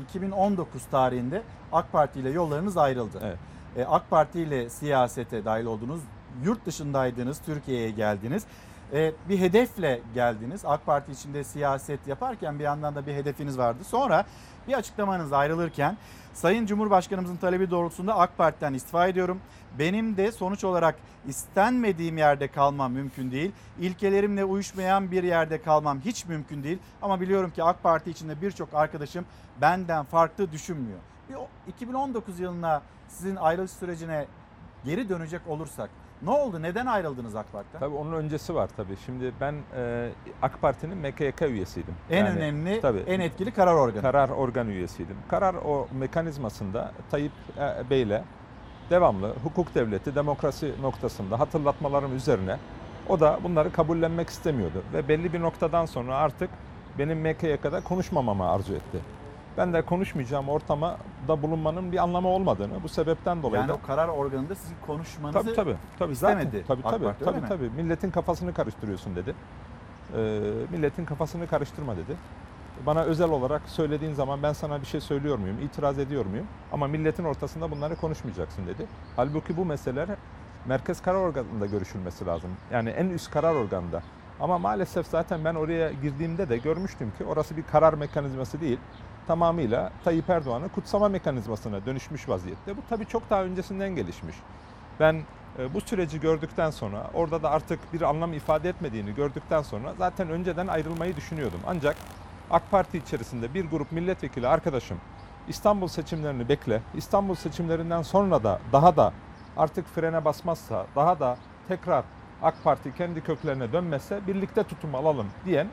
2019 tarihinde AK Parti ile yollarınız ayrıldı. Evet. E, AK Parti ile siyasete dahil oldunuz. Yurt dışındaydınız, Türkiye'ye geldiniz. e, bir hedefle geldiniz. AK Parti içinde siyaset yaparken bir yandan da bir hedefiniz vardı. Sonra bir açıklamanız ayrılırken Sayın Cumhurbaşkanımızın talebi doğrultusunda AK Parti'den istifa ediyorum. Benim de sonuç olarak istenmediğim yerde kalmam mümkün değil. İlkelerimle uyuşmayan bir yerde kalmam hiç mümkün değil. Ama biliyorum ki AK Parti içinde birçok arkadaşım benden farklı düşünmüyor. Bir o- 2019 yılına sizin ayrılış sürecine geri dönecek olursak ne oldu? Neden ayrıldınız AK Parti'den? Tabii onun öncesi var tabii. Şimdi ben e, AK Parti'nin MKYK üyesiydim. En önemli, tabii, en etkili karar organı. Karar organ üyesiydim. Karar o mekanizmasında Tayyip e, Bey'le devamlı hukuk devleti, demokrasi noktasında hatırlatmalarım üzerine o da bunları kabullenmek istemiyordu. Ve belli bir noktadan sonra artık benim MKYK'da konuşmamamı arzu etti. Ben de konuşmayacağım ortama da bulunmanın bir anlamı olmadığını bu sebepten dolayı Yani da o karar organında sizin konuşmanızı Tabii tabii. tabii istemedi Zaten, tabii tabii. Parti, tabii tabii. Milletin kafasını karıştırıyorsun dedi. Ee, milletin kafasını karıştırma dedi. Bana özel olarak söylediğin zaman ben sana bir şey söylüyor muyum, itiraz ediyor muyum? Ama milletin ortasında bunları konuşmayacaksın dedi. Halbuki bu meseleler merkez karar organında görüşülmesi lazım. Yani en üst karar organında. Ama maalesef zaten ben oraya girdiğimde de görmüştüm ki orası bir karar mekanizması değil. Tamamıyla Tayyip Erdoğan'ın kutsama mekanizmasına dönüşmüş vaziyette. Bu tabii çok daha öncesinden gelişmiş. Ben e, bu süreci gördükten sonra orada da artık bir anlam ifade etmediğini gördükten sonra zaten önceden ayrılmayı düşünüyordum. Ancak AK Parti içerisinde bir grup milletvekili arkadaşım İstanbul seçimlerini bekle. İstanbul seçimlerinden sonra da daha da artık frene basmazsa, daha da tekrar AK Parti kendi köklerine dönmezse birlikte tutum alalım diyen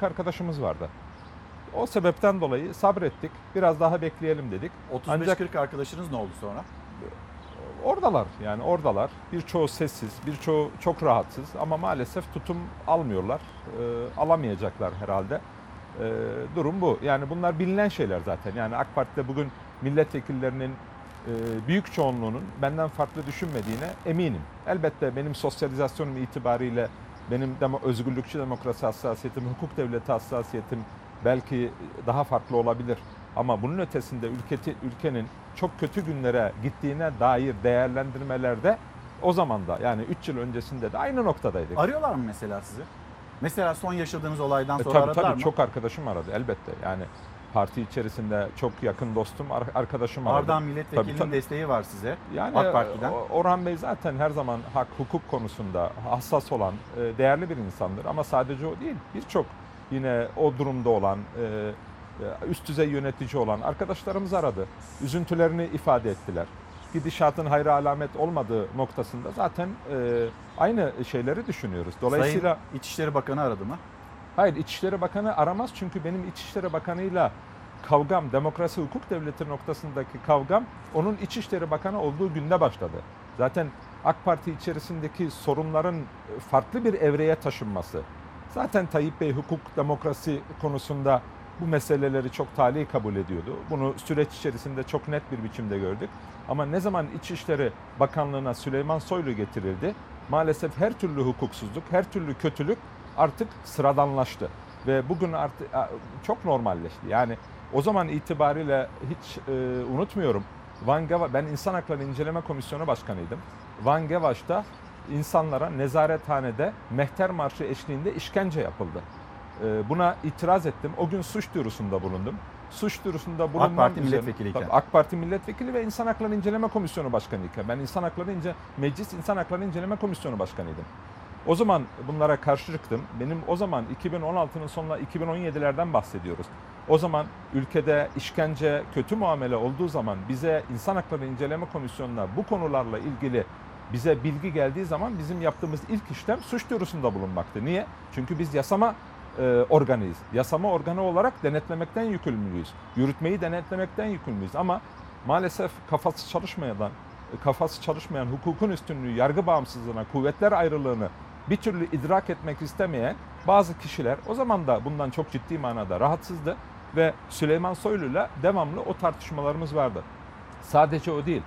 35-40 arkadaşımız vardı. O sebepten dolayı sabrettik. Biraz daha bekleyelim dedik. 35-40 arkadaşınız ne oldu sonra? Oradalar yani oradalar. Birçoğu sessiz, birçoğu çok rahatsız ama maalesef tutum almıyorlar. Ee, alamayacaklar herhalde. Ee, durum bu. Yani bunlar bilinen şeyler zaten. Yani AK Parti'de bugün milletvekillerinin e, büyük çoğunluğunun benden farklı düşünmediğine eminim. Elbette benim sosyalizasyonum itibariyle benim demo, özgürlükçü demokrasi hassasiyetim, hukuk devleti hassasiyetim belki daha farklı olabilir. Ama bunun ötesinde ülketi, ülkenin çok kötü günlere gittiğine dair değerlendirmelerde o zaman da yani 3 yıl öncesinde de aynı noktadaydık. Arıyorlar mı mesela sizi? Mesela son yaşadığınız olaydan E, sonra tabii aradılar tabii mı? çok arkadaşım aradı elbette. Yani parti içerisinde çok yakın dostum, ar- arkadaşım aradı. Ardahan milletvekilinin Tabii, tabii. desteği var size. Yani AK Parti'den. o- Orhan Bey zaten her zaman hak, hukuk konusunda hassas olan, e, değerli bir insandır. Ama sadece o değil, birçok yine o durumda olan, e, e, üst düzey yönetici olan arkadaşlarımız aradı. Üzüntülerini ifade ettiler. Gidişatın hayra alamet olmadığı noktasında zaten e, aynı şeyleri düşünüyoruz. Dolayısıyla Sayın İçişleri Bakanı aradı mı? Hayır İçişleri Bakanı aramaz çünkü benim İçişleri Bakanı'yla kavgam, demokrasi hukuk devleti noktasındaki kavgam onun İçişleri Bakanı olduğu günde başladı. Zaten AK Parti içerisindeki sorunların farklı bir evreye taşınması. Zaten Tayyip Bey hukuk, demokrasi konusunda bu meseleleri çok tali kabul ediyordu. Bunu süreç içerisinde çok net bir biçimde gördük. Ama ne zaman İçişleri Bakanlığı'na Süleyman Soylu getirildi, maalesef her türlü hukuksuzluk, her türlü kötülük artık sıradanlaştı. Ve bugün artık çok normalleşti. Yani o zaman itibariyle hiç e, unutmuyorum. Van Geva, ben İnsan Hakları İnceleme Komisyonu Başkanıydım. Van Gevaş'ta insanlara nezarethanede mehter marşı eşliğinde işkence yapıldı. E, buna itiraz ettim. O gün suç duyurusunda bulundum. Suç duyurusunda bulunmam Parti üzerine- milletvekiliyken. Tabii, AK Parti milletvekili ve İnsan Hakları İnceleme Komisyonu Başkanıyken. Ben İnsan Hakları İnce Meclis İnsan Hakları İnceleme Komisyonu Başkanıydım. O zaman bunlara karşı çıktım. Benim o zaman 2016'nın sonuna 2017'lerden bahsediyoruz. O zaman ülkede işkence, kötü muamele olduğu zaman bize İnsan Hakları İnceleme Komisyonu'na bu konularla ilgili bize bilgi geldiği zaman bizim yaptığımız ilk işlem suç duyurusunda bulunmaktı. Niye? Çünkü biz yasama e, organıyız. Yasama organı olarak denetlemekten yükümlüyüz. Yürütmeyi denetlemekten yükümlüyüz ama maalesef kafası çalışmayan, kafası çalışmayan hukukun üstünlüğü, yargı bağımsızlığına, kuvvetler ayrılığını bir türlü idrak etmek istemeyen bazı kişiler o zaman da bundan çok ciddi manada rahatsızdı ve Süleyman Soylu'yla devamlı o tartışmalarımız vardı. Sadece o değil.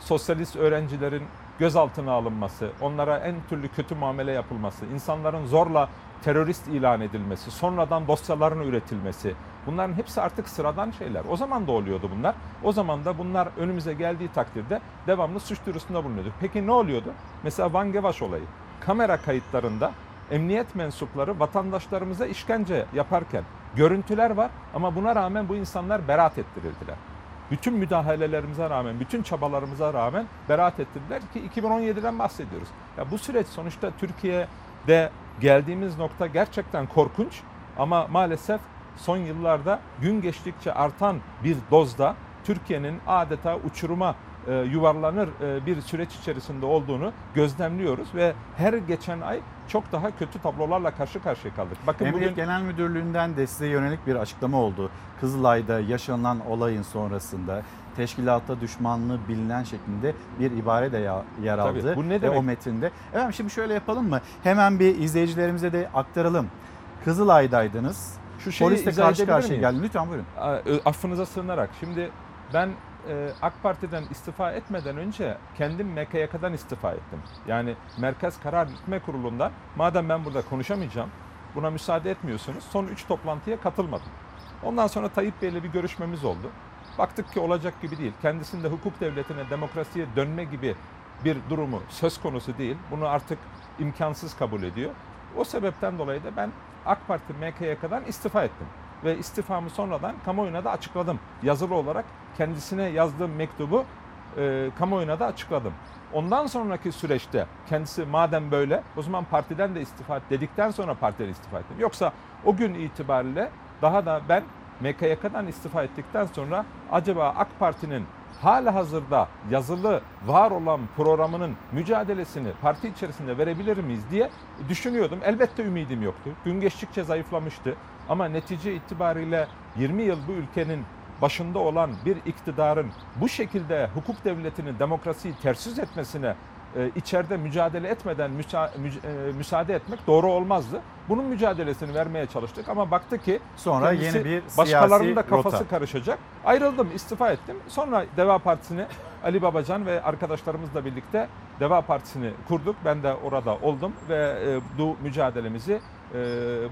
Sosyalist öğrencilerin gözaltına alınması, onlara en türlü kötü muamele yapılması, insanların zorla terörist ilan edilmesi, sonradan dosyaların üretilmesi. Bunların hepsi artık sıradan şeyler. O zaman da oluyordu bunlar. O zaman da bunlar önümüze geldiği takdirde devamlı suç duyurusunda bulunuyordu. Peki ne oluyordu? Mesela Van Gevaş olayı. Kamera kayıtlarında emniyet mensupları vatandaşlarımıza işkence yaparken görüntüler var ama buna rağmen bu insanlar beraat ettirildiler. Bütün müdahalelerimize rağmen, bütün çabalarımıza rağmen beraat ettirdiler ki 2017'den bahsediyoruz. Ya bu süreç sonuçta Türkiye'de geldiğimiz nokta gerçekten korkunç ama maalesef son yıllarda gün geçtikçe artan bir dozda Türkiye'nin adeta uçuruma e, yuvarlanır e, bir süreç içerisinde olduğunu gözlemliyoruz ve her geçen ay çok daha kötü tablolarla karşı karşıya kaldık. Bakın Emniyet bugün Genel Müdürlüğü'nden de size yönelik bir açıklama oldu. Kızılay'da yaşanan olayın sonrasında teşkilatta düşmanlığı bilinen şeklinde bir ibare de yer Tabii, aldı. bu ne ve demek? o metinde. Efendim şimdi şöyle yapalım mı? Hemen bir izleyicilerimize de aktaralım. Kızılay'daydınız. Şu şeyi Polisle karşı karşıya geldiniz. Lütfen buyurun. Affınıza sığınarak. Şimdi ben e, AK Parti'den istifa etmeden önce kendim MKYK'dan istifa ettim. Yani Merkez Karar Yürütme Kurulu'ndan madem ben burada konuşamayacağım, buna müsaade etmiyorsunuz. Son 3 toplantıya katılmadım. Ondan sonra Tayyip Bey'le bir görüşmemiz oldu. Baktık ki olacak gibi değil. Kendisinde hukuk devletine, demokrasiye dönme gibi bir durumu söz konusu değil. Bunu artık imkansız kabul ediyor. O sebepten dolayı da ben AK Parti MKYK'dan istifa ettim. Ve istifamı sonradan kamuoyuna da açıkladım. Yazılı olarak kendisine yazdığım mektubu e, kamuoyuna da açıkladım. Ondan sonraki süreçte kendisi madem böyle o zaman partiden de istifa et dedikten sonra partiden istifa ettim. Yoksa o gün itibariyle daha da ben MKYK'dan istifa ettikten sonra acaba AK Parti'nin hala hazırda yazılı var olan programının mücadelesini parti içerisinde verebilir miyiz diye düşünüyordum. Elbette ümidim yoktu. Gün geçtikçe zayıflamıştı. Ama netice itibariyle 20 yıl bu ülkenin başında olan bir iktidarın bu şekilde hukuk devletini, demokrasiyi ters yüz etmesine e, içeride mücadele etmeden müsa- müc- e, müsaade etmek doğru olmazdı. Bunun mücadelesini vermeye çalıştık ama baktık ki Sonra yeni bir başkalarının da kafası rota. karışacak. Ayrıldım, istifa ettim. Sonra Deva Partisi'ni Ali Babacan ve arkadaşlarımızla birlikte Deva Partisi'ni kurduk. Ben de orada oldum ve e, bu mücadelemizi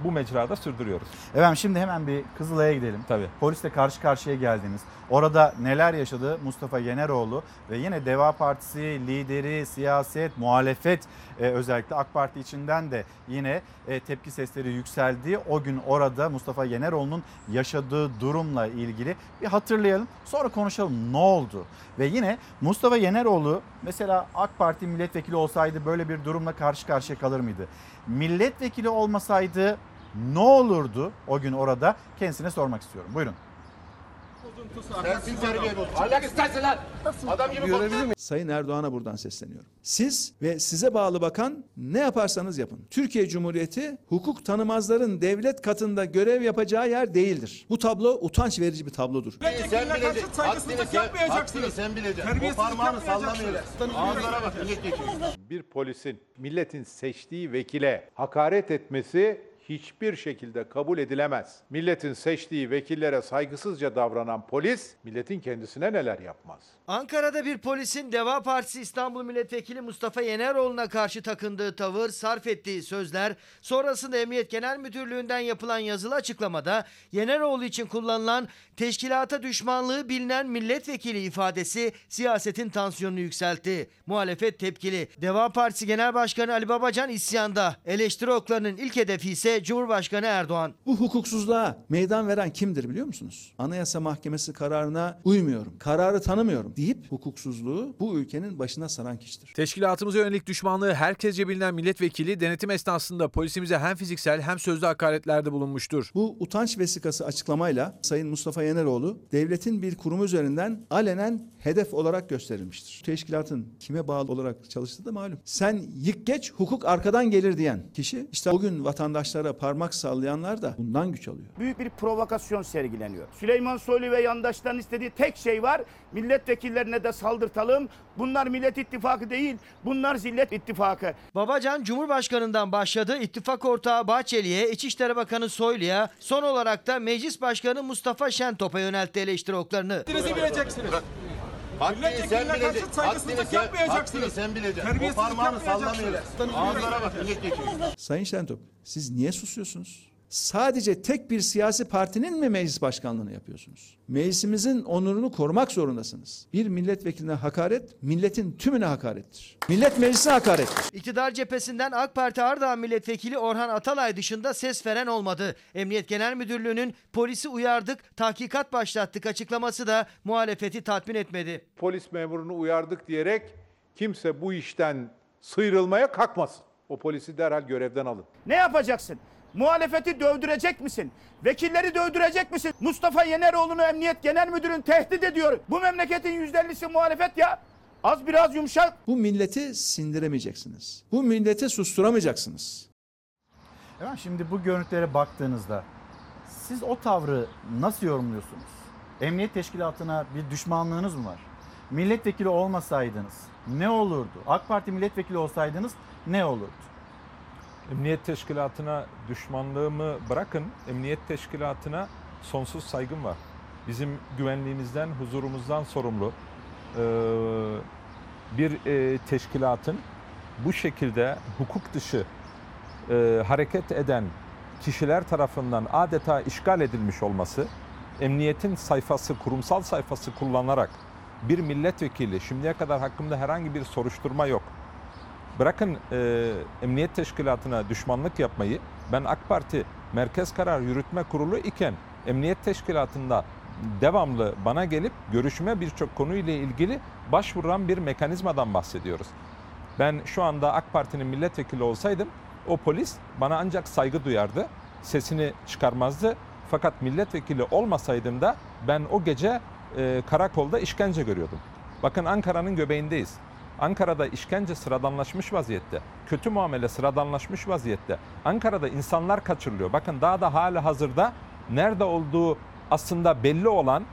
bu mecrada sürdürüyoruz. Efendim şimdi hemen bir Kızılay'a gidelim. Tabii. Polisle karşı karşıya geldiniz. Orada neler yaşadı Mustafa Yeneroğlu ve yine Deva Partisi lideri, siyaset, muhalefet e, özellikle AK Parti içinden de yine e, tepki sesleri yükseldi. O gün orada Mustafa Yeneroğlu'nun yaşadığı durumla ilgili bir hatırlayalım. Sonra konuşalım ne oldu? Ve yine Mustafa Yeneroğlu mesela AK Parti milletvekili olsaydı böyle bir durumla karşı karşıya kalır mıydı? Milletvekili olmasaydı ne olurdu o gün orada? Kendisine sormak istiyorum. Buyurun. Sensin terbiye bozuk. Ahlak istersin lan. Adam gibi konuş. Sayın Erdoğan'a buradan sesleniyorum. Siz ve size bağlı bakan ne yaparsanız yapın. Türkiye Cumhuriyeti hukuk tanımazların devlet katında görev yapacağı yer değildir. Bu tablo utanç verici bir tablodur. Sen bileceksin. Haddini sen, haddini sen bileceksin. O parmağını sallamıyorsun. Ağızlara bak. Bir polisin milletin seçtiği vekile hakaret etmesi hiçbir şekilde kabul edilemez. Milletin seçtiği vekillere saygısızca davranan polis milletin kendisine neler yapmaz. Ankara'da bir polisin Deva Partisi İstanbul Milletvekili Mustafa Yeneroğlu'na karşı takındığı tavır, sarf ettiği sözler, sonrasında Emniyet Genel Müdürlüğü'nden yapılan yazılı açıklamada Yeneroğlu için kullanılan teşkilata düşmanlığı bilinen milletvekili ifadesi siyasetin tansiyonunu yükseltti. Muhalefet tepkili. Deva Partisi Genel Başkanı Ali Babacan isyanda. Eleştiri oklarının ilk hedefi ise Cumhurbaşkanı Erdoğan. Bu hukuksuzluğa meydan veren kimdir biliyor musunuz? Anayasa Mahkemesi kararına uymuyorum, kararı tanımıyorum deyip hukuksuzluğu bu ülkenin başına saran kişidir. Teşkilatımıza yönelik düşmanlığı herkesce bilinen milletvekili denetim esnasında polisimize hem fiziksel hem sözlü hakaretlerde bulunmuştur. Bu utanç vesikası açıklamayla Sayın Mustafa Yeneroğlu devletin bir kurumu üzerinden alenen hedef olarak gösterilmiştir. Teşkilatın kime bağlı olarak çalıştığı da malum. Sen yık geç hukuk arkadan gelir diyen kişi işte bugün vatandaşlara parmak sallayanlar da bundan güç alıyor. Büyük bir provokasyon sergileniyor. Süleyman Soylu ve yandaşların istediği tek şey var. Milletvekillerine de saldırtalım. Bunlar Millet İttifakı değil. Bunlar Zillet İttifakı. Babacan Cumhurbaşkanı'ndan başladı. İttifak ortağı Bahçeli'ye, İçişleri Bakanı Soylu'ya, son olarak da Meclis Başkanı Mustafa Şentop'a yöneltti eleştiri oklarını. Bileceksiniz. Haddini sen bileceksin. Haddini sen, bileceksin. O parmağını sallamıyorsun. Ağızlara bak milletvekili. Sayın Şentop siz niye susuyorsunuz? Sadece tek bir siyasi partinin mi meclis başkanlığını yapıyorsunuz? Meclisimizin onurunu korumak zorundasınız. Bir milletvekiline hakaret, milletin tümüne hakarettir. Millet meclisine hakarettir. İktidar cephesinden AK Parti Ardahan Milletvekili Orhan Atalay dışında ses veren olmadı. Emniyet Genel Müdürlüğü'nün polisi uyardık, tahkikat başlattık açıklaması da muhalefeti tatmin etmedi. Polis memurunu uyardık diyerek kimse bu işten sıyrılmaya kalkmasın. O polisi derhal görevden alın. Ne yapacaksın? Muhalefeti dövdürecek misin? Vekilleri dövdürecek misin? Mustafa Yeneroğlu'nu Emniyet Genel Müdürün tehdit ediyor. Bu memleketin %50'si muhalefet ya. Az biraz yumuşak. Bu milleti sindiremeyeceksiniz. Bu milleti susturamayacaksınız. Efendim şimdi bu görüntülere baktığınızda siz o tavrı nasıl yorumluyorsunuz? Emniyet teşkilatına bir düşmanlığınız mı var? Milletvekili olmasaydınız ne olurdu? AK Parti milletvekili olsaydınız ne olurdu? Emniyet teşkilatına düşmanlığımı bırakın, emniyet teşkilatına sonsuz saygım var. Bizim güvenliğimizden, huzurumuzdan sorumlu e, bir e, teşkilatın bu şekilde hukuk dışı e, hareket eden kişiler tarafından adeta işgal edilmiş olması, emniyetin sayfası, kurumsal sayfası kullanarak bir milletvekili, şimdiye kadar hakkımda herhangi bir soruşturma yok. Bırakın e, emniyet teşkilatına düşmanlık yapmayı, ben AK Parti Merkez Karar Yürütme Kurulu iken emniyet teşkilatında devamlı bana gelip görüşme birçok konuyla ilgili başvuran bir mekanizmadan bahsediyoruz. Ben şu anda AK Parti'nin milletvekili olsaydım o polis bana ancak saygı duyardı, sesini çıkarmazdı. Fakat milletvekili olmasaydım da ben o gece e, karakolda işkence görüyordum. Bakın Ankara'nın göbeğindeyiz. Ankara'da işkence sıradanlaşmış vaziyette. Kötü muamele sıradanlaşmış vaziyette. Ankara'da insanlar kaçırılıyor. Bakın daha da hali hazırda nerede olduğu aslında belli olan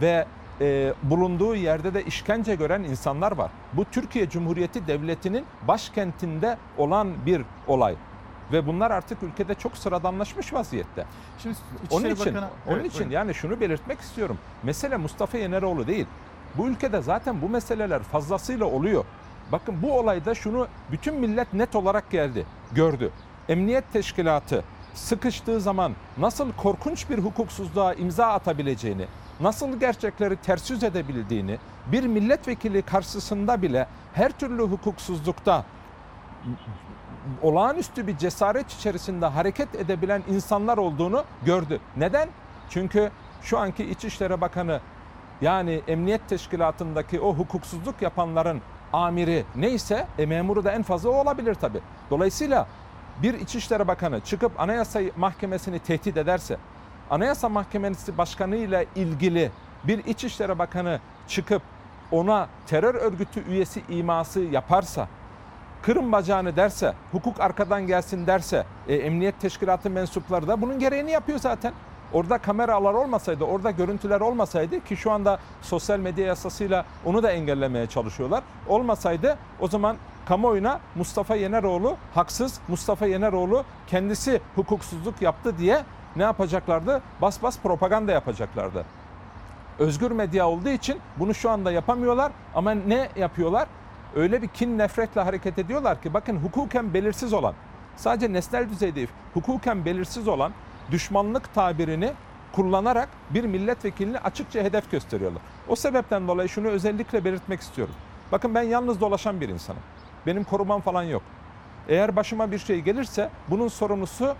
ve e, bulunduğu yerde de işkence gören insanlar var. Bu Türkiye Cumhuriyeti Devleti'nin başkentinde olan bir olay. Ve bunlar artık ülkede çok sıradanlaşmış vaziyette. Şimdi onun için, Bakanı- onun Evet, için buyurun. yani şunu belirtmek istiyorum. Mesele Mustafa Yeneroğlu değil. Bu ülkede zaten bu meseleler fazlasıyla oluyor. Bakın bu olayda şunu bütün millet net olarak geldi, gördü. Emniyet teşkilatı sıkıştığı zaman nasıl korkunç bir hukuksuzluğa imza atabileceğini, nasıl gerçekleri ters yüz edebildiğini, bir milletvekili karşısında bile her türlü hukuksuzlukta olağanüstü bir cesaret içerisinde hareket edebilen insanlar olduğunu gördü. Neden? Çünkü şu anki İçişleri Bakanı yani emniyet teşkilatındaki o hukuksuzluk yapanların amiri neyse e, memuru da en fazla o olabilir tabii. Dolayısıyla bir İçişleri Bakanı çıkıp Anayasa Mahkemesi'ni tehdit ederse, Anayasa Mahkemesi Başkanı ile ilgili bir İçişleri Bakanı çıkıp ona terör örgütü üyesi iması yaparsa, kırın bacağını derse, hukuk arkadan gelsin derse, e, emniyet teşkilatı mensupları da bunun gereğini yapıyor zaten. Orada kameralar olmasaydı, orada görüntüler olmasaydı ki şu anda sosyal medya yasasıyla onu da engellemeye çalışıyorlar. Olmasaydı o zaman kamuoyuna Mustafa Yeneroğlu haksız, Mustafa Yeneroğlu kendisi hukuksuzluk yaptı diye ne yapacaklardı? Bas bas propaganda yapacaklardı. Özgür medya olduğu için bunu şu anda yapamıyorlar ama ne yapıyorlar? Öyle bir kin nefretle hareket ediyorlar ki bakın hukuken belirsiz olan, sadece nesnel düzeyde hukuken belirsiz olan düşmanlık tabirini kullanarak bir milletvekilini açıkça hedef gösteriyorlar. O sebepten dolayı şunu özellikle belirtmek istiyorum. Bakın ben yalnız dolaşan bir insanım. Benim korumam falan yok. Eğer başıma bir şey gelirse bunun sorumlusu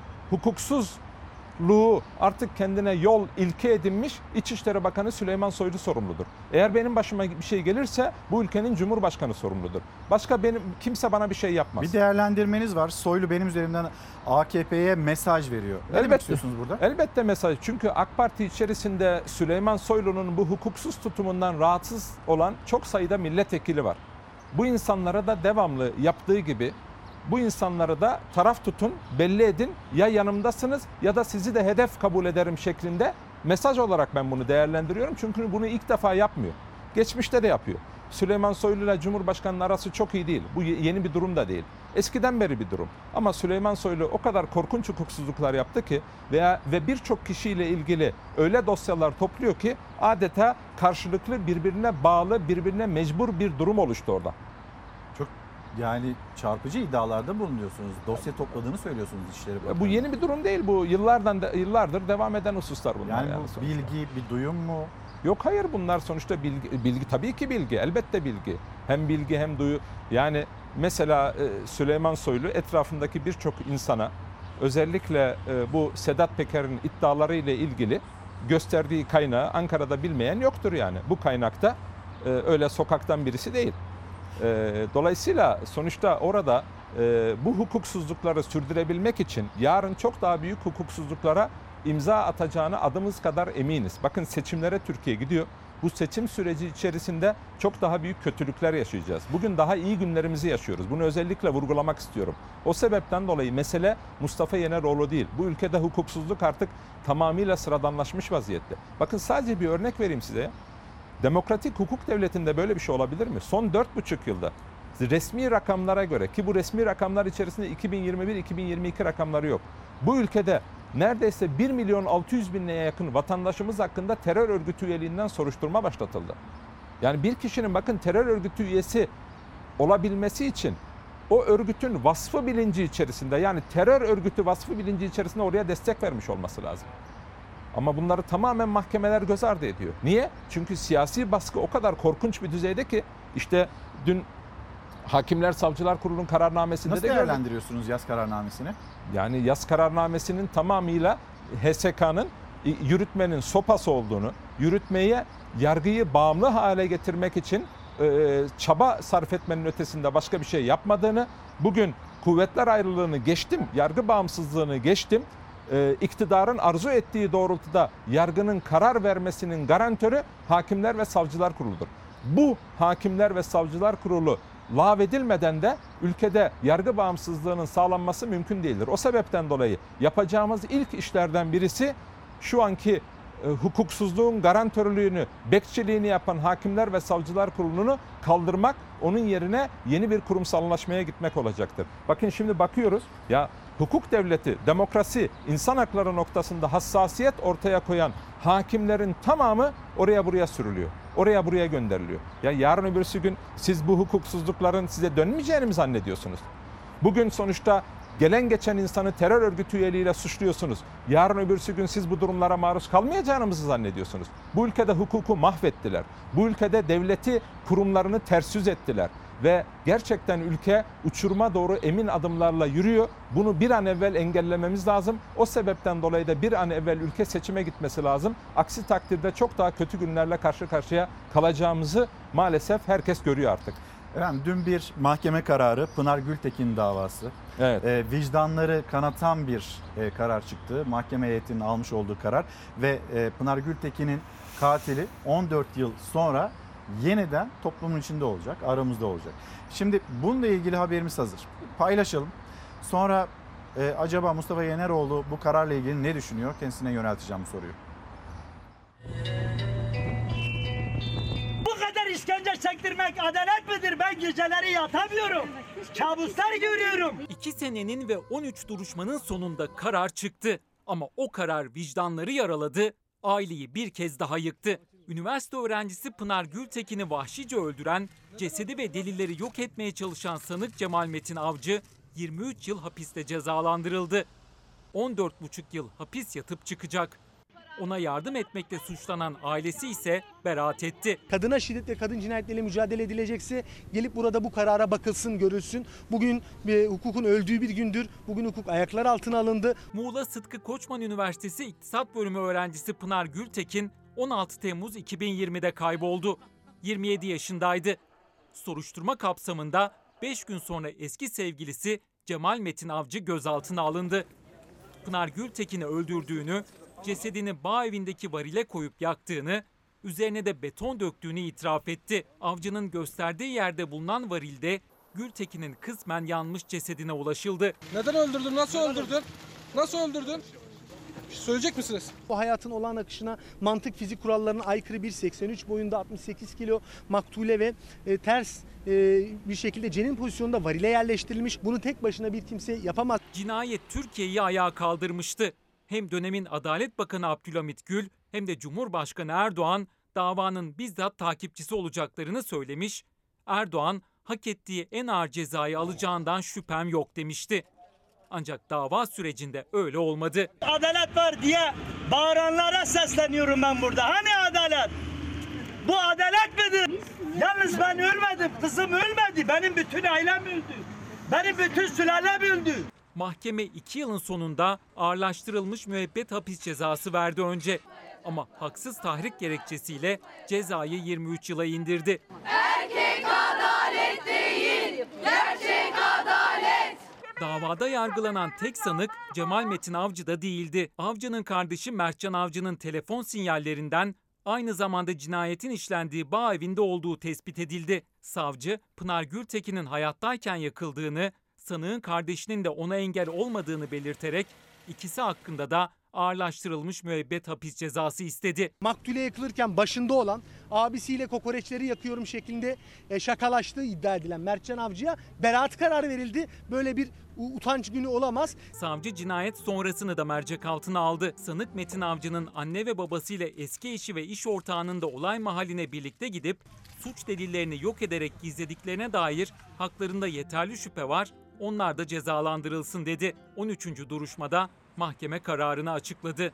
hukuksuzluğu artık kendine yol ilke edinmiş İçişleri Bakanı Süleyman Soylu sorumludur. Eğer benim başıma bir şey gelirse bu ülkenin Cumhurbaşkanı sorumludur. Başka benim kimse bana bir şey yapmaz. Bir değerlendirmeniz var. Soylu benim üzerimden AKP'ye mesaj veriyor. Ne demek Elbette. istiyorsunuz burada? Elbette mesaj. Çünkü AK Parti içerisinde Süleyman Soylu'nun bu hukuksuz tutumundan rahatsız olan çok sayıda milletvekili var. Bu insanlara da devamlı yaptığı gibi bu insanları da taraf tutun, belli edin. Ya yanımdasınız ya da sizi de hedef kabul ederim şeklinde mesaj olarak ben bunu değerlendiriyorum. Çünkü bunu ilk defa yapmıyor. Geçmişte de yapıyor. Süleyman Soylu ile Cumhurbaşkanı'nın arası çok iyi değil. Bu yeni bir durum da değil. Eskiden beri bir durum. Ama Süleyman Soylu o kadar korkunç hukuksuzluklar yaptı ki veya ve birçok kişiyle ilgili öyle dosyalar topluyor ki adeta karşılıklı birbirine bağlı, birbirine mecbur bir durum oluştu orada. Yani çarpıcı iddialarda bulunuyorsunuz. Dosya topladığını söylüyorsunuz İçişleri Bakanı. Bu yeni bir durum değil bu. Yıllardan da, yıllardır devam eden hususlar bunlar. Yani yani bu sonuçta. bilgi, bir duyum mu? Yok hayır bunlar sonuçta bilgi, bilgi tabii ki bilgi elbette bilgi. Hem bilgi hem duyu. Yani mesela e, Süleyman Soylu etrafındaki birçok insana özellikle e, bu Sedat Peker'in iddiaları ile ilgili gösterdiği kaynağı Ankara'da bilmeyen yoktur yani. Bu kaynakta e, öyle sokaktan birisi değil. E, Dolayısıyla sonuçta orada e, bu hukuksuzlukları sürdürebilmek için yarın çok daha büyük hukuksuzluklara imza atacağını adımız kadar eminiz. Bakın seçimlere Türkiye gidiyor. Bu seçim süreci içerisinde çok daha büyük kötülükler yaşayacağız. Bugün daha iyi günlerimizi yaşıyoruz. Bunu özellikle vurgulamak istiyorum. O sebepten dolayı mesele Mustafa Yeneroğlu değil. Bu ülkede hukuksuzluk artık tamamıyla sıradanlaşmış vaziyette. Bakın sadece bir örnek vereyim size. Demokratik hukuk devletinde böyle bir şey olabilir mi? Son 4,5 yılda resmi rakamlara göre ki bu resmi rakamlar içerisinde 2021-2022 rakamları yok. Bu ülkede neredeyse 1 milyon 600 binine yakın vatandaşımız hakkında terör örgütü üyeliğinden soruşturma başlatıldı. Yani bir kişinin bakın terör örgütü üyesi olabilmesi için o örgütün vasfı bilinci içerisinde yani terör örgütü vasfı bilinci içerisinde oraya destek vermiş olması lazım. Ama bunları tamamen mahkemeler göz ardı ediyor. Niye? Çünkü siyasi baskı o kadar korkunç bir düzeyde ki işte dün Hakimler Savcılar Kurulu'nun kararnamesinde Nasıl de gördük. değerlendiriyorsunuz yaz kararnamesini? Yani yaz kararnamesinin tamamıyla HSK'nın yürütmenin sopası olduğunu, yürütmeye yargıyı bağımlı hale getirmek için e, çaba sarf etmenin ötesinde başka bir şey yapmadığını, bugün kuvvetler ayrılığını geçtim, yargı bağımsızlığını geçtim, iktidarın arzu ettiği doğrultuda yargının karar vermesinin garantörü Hakimler ve Savcılar Kurulu'dur. Bu Hakimler ve Savcılar Kurulu lağvedilmeden de ülkede yargı bağımsızlığının sağlanması mümkün değildir. O sebepten dolayı yapacağımız ilk işlerden birisi şu anki hukuksuzluğun garantörlüğünü, bekçiliğini yapan Hakimler ve Savcılar Kurulu'nu kaldırmak, onun yerine yeni bir kurumsallaşmaya gitmek olacaktır. Bakın şimdi bakıyoruz ya hukuk devleti, demokrasi, insan hakları noktasında hassasiyet ortaya koyan hakimlerin tamamı oraya buraya sürülüyor. Oraya buraya gönderiliyor. Ya yarın öbürsü gün siz bu hukuksuzlukların size dönmeyeceğini mi zannediyorsunuz? Bugün sonuçta gelen geçen insanı terör örgütü üyeliğiyle suçluyorsunuz. Yarın öbürsü gün siz bu durumlara maruz kalmayacağınızı zannediyorsunuz. Bu ülkede hukuku mahvettiler. Bu ülkede devleti kurumlarını ters yüz ettiler. Ve gerçekten ülke uçuruma doğru emin adımlarla yürüyor. Bunu bir an evvel engellememiz lazım. O sebepten dolayı da bir an evvel ülke seçime gitmesi lazım. Aksi takdirde çok daha kötü günlerle karşı karşıya kalacağımızı maalesef herkes görüyor artık. Efendim dün bir mahkeme kararı Pınar Gültekin davası. Evet. E, vicdanları kanatan bir e, karar çıktı. Mahkeme heyetinin almış olduğu karar ve e, Pınar Gültekin'in katili 14 yıl sonra yeniden toplumun içinde olacak, aramızda olacak. Şimdi bununla ilgili haberimiz hazır. Paylaşalım. Sonra e, acaba Mustafa Yeneroğlu bu kararla ilgili ne düşünüyor? Kendisine yönelteceğim bu soruyu. Kadar işkence çektirmek adalet midir? Ben geceleri yatamıyorum. Kabuslar görüyorum. 2 senenin ve 13 duruşmanın sonunda karar çıktı. Ama o karar vicdanları yaraladı, aileyi bir kez daha yıktı. Üniversite öğrencisi Pınar Gültekin'i vahşice öldüren, cesedi ve delilleri yok etmeye çalışan sanık Cemal Metin Avcı 23 yıl hapiste cezalandırıldı. 14,5 yıl hapis yatıp çıkacak. Ona yardım etmekle suçlanan ailesi ise beraat etti. Kadına şiddet ve kadın cinayetleriyle mücadele edilecekse gelip burada bu karara bakılsın, görülsün. Bugün e, hukukun öldüğü bir gündür. Bugün hukuk ayaklar altına alındı. Muğla Sıtkı Koçman Üniversitesi İktisat Bölümü öğrencisi Pınar Gültekin 16 Temmuz 2020'de kayboldu. 27 yaşındaydı. Soruşturma kapsamında 5 gün sonra eski sevgilisi Cemal Metin Avcı gözaltına alındı. Pınar Gültekin'i öldürdüğünü, cesedini bağ evindeki varile koyup yaktığını, üzerine de beton döktüğünü itiraf etti. Avcının gösterdiği yerde bulunan varilde Gültekin'in kısmen yanmış cesedine ulaşıldı. Neden öldürdün? Nasıl öldürdün? Nasıl öldürdün? Söyleyecek misiniz? Bu hayatın olağan akışına mantık fizik kurallarına aykırı 1.83 boyunda 68 kilo maktule ve e, ters e, bir şekilde cenin pozisyonunda varile yerleştirilmiş. Bunu tek başına bir kimse yapamaz. Cinayet Türkiye'yi ayağa kaldırmıştı. Hem dönemin Adalet Bakanı Abdülhamit Gül hem de Cumhurbaşkanı Erdoğan davanın bizzat takipçisi olacaklarını söylemiş. Erdoğan hak ettiği en ağır cezayı alacağından şüphem yok demişti. Ancak dava sürecinde öyle olmadı. Adalet var diye bağıranlara sesleniyorum ben burada. Hani adalet? Bu adalet midir? Yalnız ben ölmedim. Kızım ölmedi. Benim bütün ailem öldü. Benim bütün sülalem öldü. Mahkeme 2 yılın sonunda ağırlaştırılmış müebbet hapis cezası verdi önce. Ama haksız tahrik gerekçesiyle cezayı 23 yıla indirdi. Erkek adalet değil, gerçek adalet. Davada yargılanan tek sanık Cemal Metin Avcı da değildi. Avcı'nın kardeşi Mertcan Avcı'nın telefon sinyallerinden aynı zamanda cinayetin işlendiği bağ evinde olduğu tespit edildi. Savcı, Pınar Gültekin'in hayattayken yakıldığını, sanığın kardeşinin de ona engel olmadığını belirterek ikisi hakkında da ağırlaştırılmış müebbet hapis cezası istedi. Maktule yakılırken başında olan abisiyle kokoreçleri yakıyorum şeklinde e, şakalaştığı iddia edilen Mertcan Avcı'ya beraat kararı verildi. Böyle bir utanç günü olamaz. Savcı cinayet sonrasını da mercek altına aldı. Sanık Metin Avcı'nın anne ve babasıyla eski eşi ve iş ortağının da olay mahalline birlikte gidip suç delillerini yok ederek gizlediklerine dair haklarında yeterli şüphe var. Onlar da cezalandırılsın dedi. 13. duruşmada mahkeme kararını açıkladı.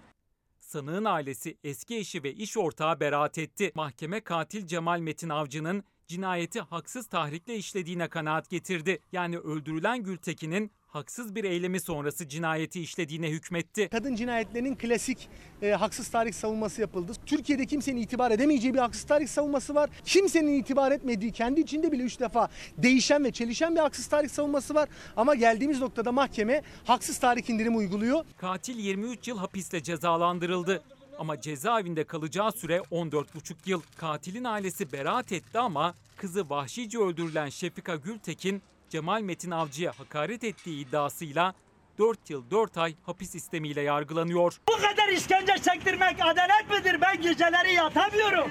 Sanığın ailesi eski eşi ve iş ortağı beraat etti. Mahkeme katil Cemal Metin Avcı'nın cinayeti haksız tahrikle işlediğine kanaat getirdi. Yani öldürülen Gültekin'in haksız bir eylemi sonrası cinayeti işlediğine hükmetti. Kadın cinayetlerinin klasik e, haksız tarih savunması yapıldı. Türkiye'de kimsenin itibar edemeyeceği bir haksız tarih savunması var. Kimsenin itibar etmediği, kendi içinde bile üç defa değişen ve çelişen bir haksız tarih savunması var. Ama geldiğimiz noktada mahkeme haksız tarih indirimi uyguluyor. Katil 23 yıl hapisle cezalandırıldı. Ama cezaevinde kalacağı süre 14,5 yıl. Katilin ailesi beraat etti ama kızı vahşice öldürülen Şefika Gültekin, Cemal Metin Avcı'ya hakaret ettiği iddiasıyla 4 yıl 4 ay hapis istemiyle yargılanıyor. Bu kadar işkence çektirmek adalet midir? Ben geceleri yatamıyorum.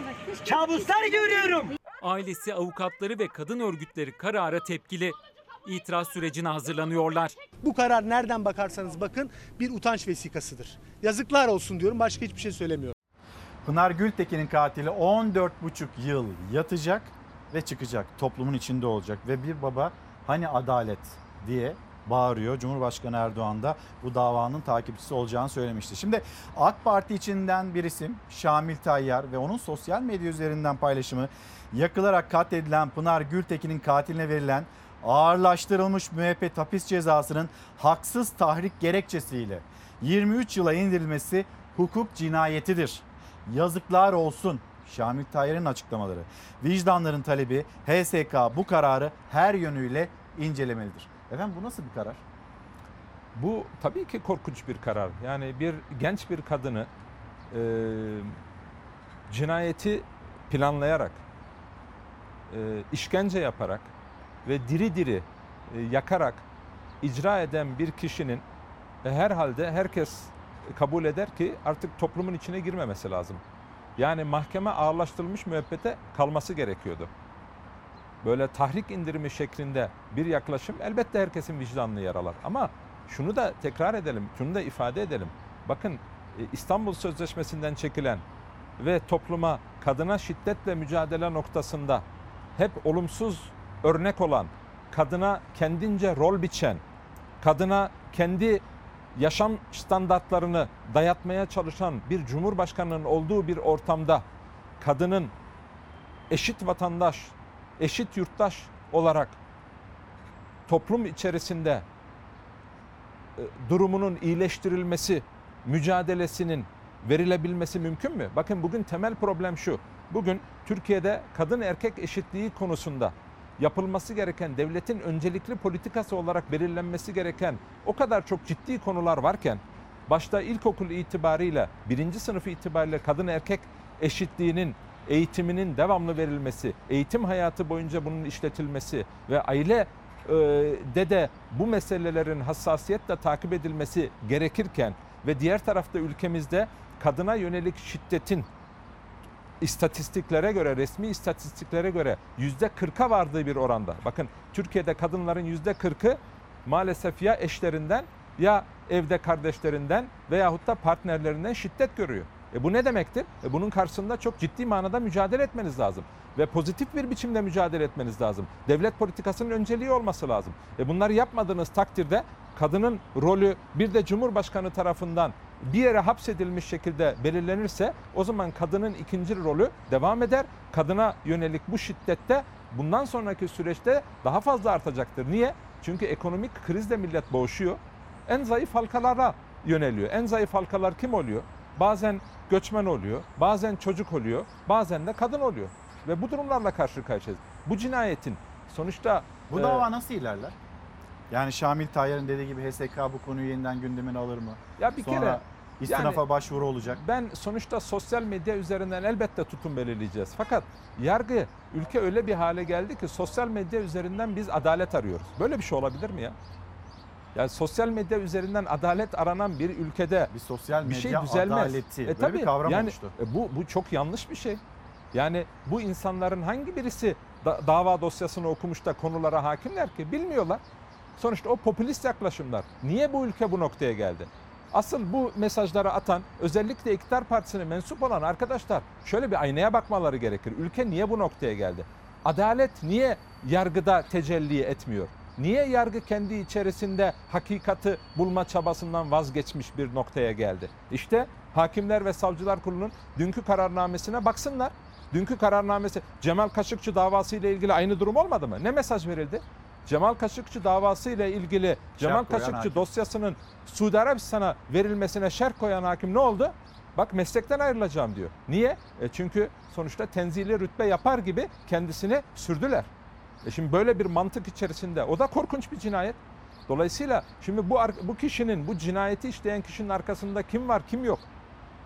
Kabuslar görüyorum. Ailesi, avukatları ve kadın örgütleri karara tepkili. İtiraz sürecine hazırlanıyorlar. Bu karar nereden bakarsanız bakın bir utanç vesikasıdır. Yazıklar olsun diyorum başka hiçbir şey söylemiyorum. Pınar Gültekin'in katili 14,5 yıl yatacak ve çıkacak. Toplumun içinde olacak ve bir baba hani adalet diye bağırıyor. Cumhurbaşkanı Erdoğan da bu davanın takipçisi olacağını söylemişti. Şimdi AK Parti içinden bir isim Şamil Tayyar ve onun sosyal medya üzerinden paylaşımı yakılarak katledilen Pınar Gültekin'in katiline verilen ağırlaştırılmış müebbet hapis cezasının haksız tahrik gerekçesiyle 23 yıla indirilmesi hukuk cinayetidir. Yazıklar olsun. Şamil Tayyar'ın açıklamaları. Vicdanların talebi HSK bu kararı her yönüyle incelemelidir. Efendim bu nasıl bir karar? Bu tabii ki korkunç bir karar. Yani bir genç bir kadını e, cinayeti planlayarak, e, işkence yaparak ve diri diri e, yakarak icra eden bir kişinin e, herhalde herkes kabul eder ki artık toplumun içine girmemesi lazım. Yani mahkeme ağırlaştırılmış müebbete kalması gerekiyordu. Böyle tahrik indirimi şeklinde bir yaklaşım elbette herkesin vicdanını yaralar. Ama şunu da tekrar edelim, şunu da ifade edelim. Bakın e, İstanbul Sözleşmesi'nden çekilen ve topluma kadına şiddetle mücadele noktasında hep olumsuz örnek olan, kadına kendince rol biçen, kadına kendi yaşam standartlarını dayatmaya çalışan bir cumhurbaşkanının olduğu bir ortamda kadının eşit vatandaş, eşit yurttaş olarak toplum içerisinde e, durumunun iyileştirilmesi, mücadelesinin verilebilmesi mümkün mü? Bakın bugün temel problem şu. Bugün Türkiye'de kadın erkek eşitliği konusunda yapılması gereken devletin öncelikli politikası olarak belirlenmesi gereken o kadar çok ciddi konular varken başta ilkokul itibariyle birinci sınıf itibariyle kadın erkek eşitliğinin eğitiminin devamlı verilmesi, eğitim hayatı boyunca bunun işletilmesi ve aile e, de de bu meselelerin hassasiyetle takip edilmesi gerekirken ve diğer tarafta ülkemizde kadına yönelik şiddetin istatistiklere göre, resmi istatistiklere göre yüzde 40'a vardığı bir oranda. Bakın Türkiye'de kadınların yüzde 40'ı maalesef ya eşlerinden ya evde kardeşlerinden veyahut da partnerlerinden şiddet görüyor. E bu ne demektir? E bunun karşısında çok ciddi manada mücadele etmeniz lazım. Ve pozitif bir biçimde mücadele etmeniz lazım. Devlet politikasının önceliği olması lazım. E bunları yapmadığınız takdirde kadının rolü bir de Cumhurbaşkanı tarafından bir yere hapsedilmiş şekilde belirlenirse o zaman kadının ikinci rolü devam eder. Kadına yönelik bu şiddette bundan sonraki süreçte daha fazla artacaktır. Niye? Çünkü ekonomik krizle millet boğuşuyor. En zayıf halkalara yöneliyor. En zayıf halkalar kim oluyor? Bazen göçmen oluyor, bazen çocuk oluyor, bazen de kadın oluyor. Ve bu durumlarla karşı karşıyayız. Bu cinayetin sonuçta Bu e, dava nasıl ilerler? Yani Şamil Tayyar'ın dediği gibi HSK bu konuyu yeniden gündemine alır mı? Ya bir Sonra kere istinafa yani başvuru olacak. Ben sonuçta sosyal medya üzerinden elbette tutum belirleyeceğiz. Fakat yargı ülke öyle bir hale geldi ki sosyal medya üzerinden biz adalet arıyoruz. Böyle bir şey olabilir mi ya? Yani sosyal medya üzerinden adalet aranan bir ülkede bir sosyal bir şey medya düzelmez. adaleti. E Böyle tabii, bir kavram yani, oluştu. e, bu bu çok yanlış bir şey. Yani bu insanların hangi birisi da- dava dosyasını okumuş da konulara hakimler ki bilmiyorlar. Sonuçta o popülist yaklaşımlar. Niye bu ülke bu noktaya geldi? Asıl bu mesajları atan özellikle iktidar partisine mensup olan arkadaşlar şöyle bir aynaya bakmaları gerekir. Ülke niye bu noktaya geldi? Adalet niye yargıda tecelli etmiyor? Niye yargı kendi içerisinde hakikati bulma çabasından vazgeçmiş bir noktaya geldi? İşte Hakimler ve Savcılar Kurulu'nun dünkü kararnamesine baksınlar. Dünkü kararnamesi Cemal Kaşıkçı davası ile ilgili aynı durum olmadı mı? Ne mesaj verildi? Cemal Kaşıkçı davası ile ilgili Cemal Kaşıkçı hakim. dosyasının Suudi Arabistan'a verilmesine şer koyan hakim ne oldu? Bak meslekten ayrılacağım diyor. Niye? E çünkü sonuçta tenzili rütbe yapar gibi kendisini sürdüler. E şimdi böyle bir mantık içerisinde o da korkunç bir cinayet. Dolayısıyla şimdi bu bu kişinin bu cinayeti işleyen kişinin arkasında kim var kim yok?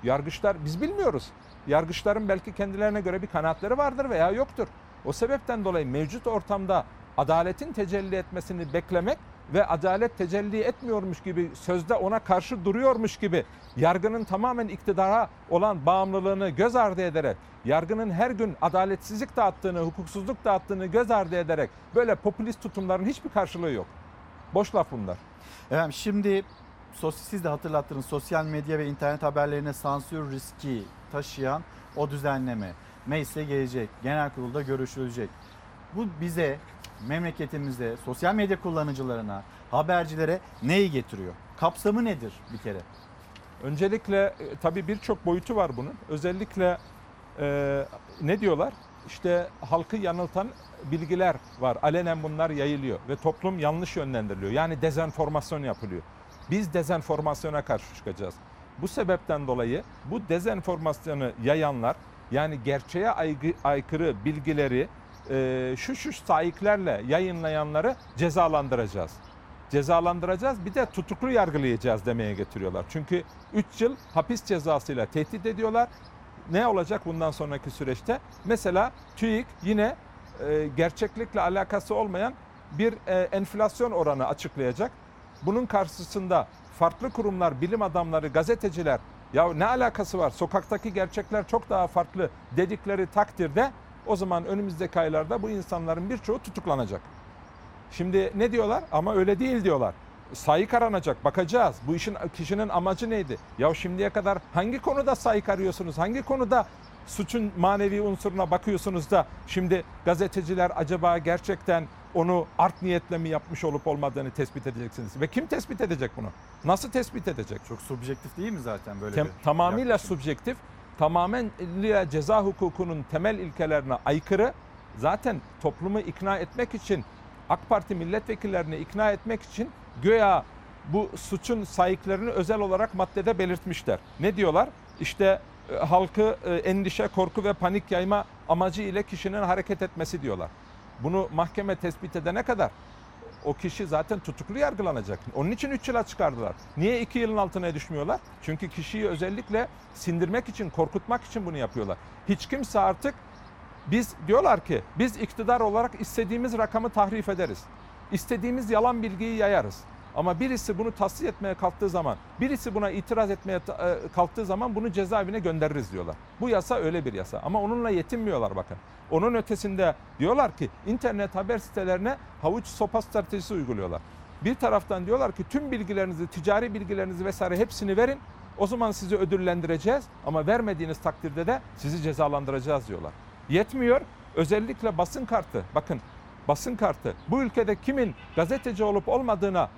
Yargıçlar biz bilmiyoruz. Yargıçların belki kendilerine göre bir kanaatleri vardır veya yoktur. O sebepten dolayı mevcut ortamda adaletin tecelli etmesini beklemek ve adalet tecelli etmiyormuş gibi sözde ona karşı duruyormuş gibi yargının tamamen iktidara olan bağımlılığını göz ardı ederek yargının her gün adaletsizlik dağıttığını, hukuksuzluk dağıttığını göz ardı ederek böyle popülist tutumların hiçbir karşılığı yok. Boş laf bunlar. Efendim şimdi siz de hatırlattınız sosyal medya ve internet haberlerine sansür riski taşıyan o düzenleme meclise gelecek, genel kurulda görüşülecek. Bu bize, memleketimizde, sosyal medya kullanıcılarına, habercilere neyi getiriyor? Kapsamı nedir bir kere? Öncelikle e, tabii birçok boyutu var bunun. Özellikle e, ne diyorlar? İşte halkı yanıltan bilgiler var. Alenen bunlar yayılıyor ve toplum yanlış yönlendiriliyor. Yani dezenformasyon yapılıyor. Biz dezenformasyona karşı çıkacağız. Bu sebepten dolayı bu dezenformasyonu yayanlar yani gerçeğe aykırı bilgileri e, şu şu sahiplerle yayınlayanları cezalandıracağız cezalandıracağız bir de tutuklu yargılayacağız demeye getiriyorlar. Çünkü 3 yıl hapis cezasıyla tehdit ediyorlar. Ne olacak bundan sonraki süreçte? Mesela TÜİK yine e, gerçeklikle alakası olmayan bir e, enflasyon oranı açıklayacak. Bunun karşısında farklı kurumlar, bilim adamları, gazeteciler ya ne alakası var? Sokaktaki gerçekler çok daha farklı dedikleri takdirde o zaman önümüzdeki aylarda bu insanların birçoğu tutuklanacak. Şimdi ne diyorlar? Ama öyle değil diyorlar. Sayık aranacak, bakacağız. Bu işin kişinin amacı neydi? Ya şimdiye kadar hangi konuda sayık arıyorsunuz? Hangi konuda suçun manevi unsuruna bakıyorsunuz da şimdi gazeteciler acaba gerçekten onu art niyetle mi yapmış olup olmadığını tespit edeceksiniz. Ve kim tespit edecek bunu? Nasıl tespit edecek? Çok subjektif değil mi zaten böyle Tem- bir tamamıyla yaklaşım? subjektif, tamamen ceza hukukunun temel ilkelerine aykırı. Zaten toplumu ikna etmek için, AK Parti milletvekillerini ikna etmek için göya bu suçun sahiplerini özel olarak maddede belirtmişler. Ne diyorlar? İşte e, halkı e, endişe, korku ve panik yayma amacı ile kişinin hareket etmesi diyorlar. Bunu mahkeme tespit edene kadar o kişi zaten tutuklu yargılanacak. Onun için 3 yıla çıkardılar. Niye 2 yılın altına düşmüyorlar? Çünkü kişiyi özellikle sindirmek için, korkutmak için bunu yapıyorlar. Hiç kimse artık biz diyorlar ki biz iktidar olarak istediğimiz rakamı tahrif ederiz. İstediğimiz yalan bilgiyi yayarız. Ama birisi bunu tasdik etmeye kalktığı zaman, birisi buna itiraz etmeye e, kalktığı zaman bunu cezaevine göndeririz diyorlar. Bu yasa öyle bir yasa ama onunla yetinmiyorlar bakın. Onun ötesinde diyorlar ki internet haber sitelerine havuç sopa stratejisi uyguluyorlar. Bir taraftan diyorlar ki tüm bilgilerinizi, ticari bilgilerinizi vesaire hepsini verin. O zaman sizi ödüllendireceğiz ama vermediğiniz takdirde de sizi cezalandıracağız diyorlar. Yetmiyor. Özellikle basın kartı. Bakın basın kartı. Bu ülkede kimin gazeteci olup olmadığına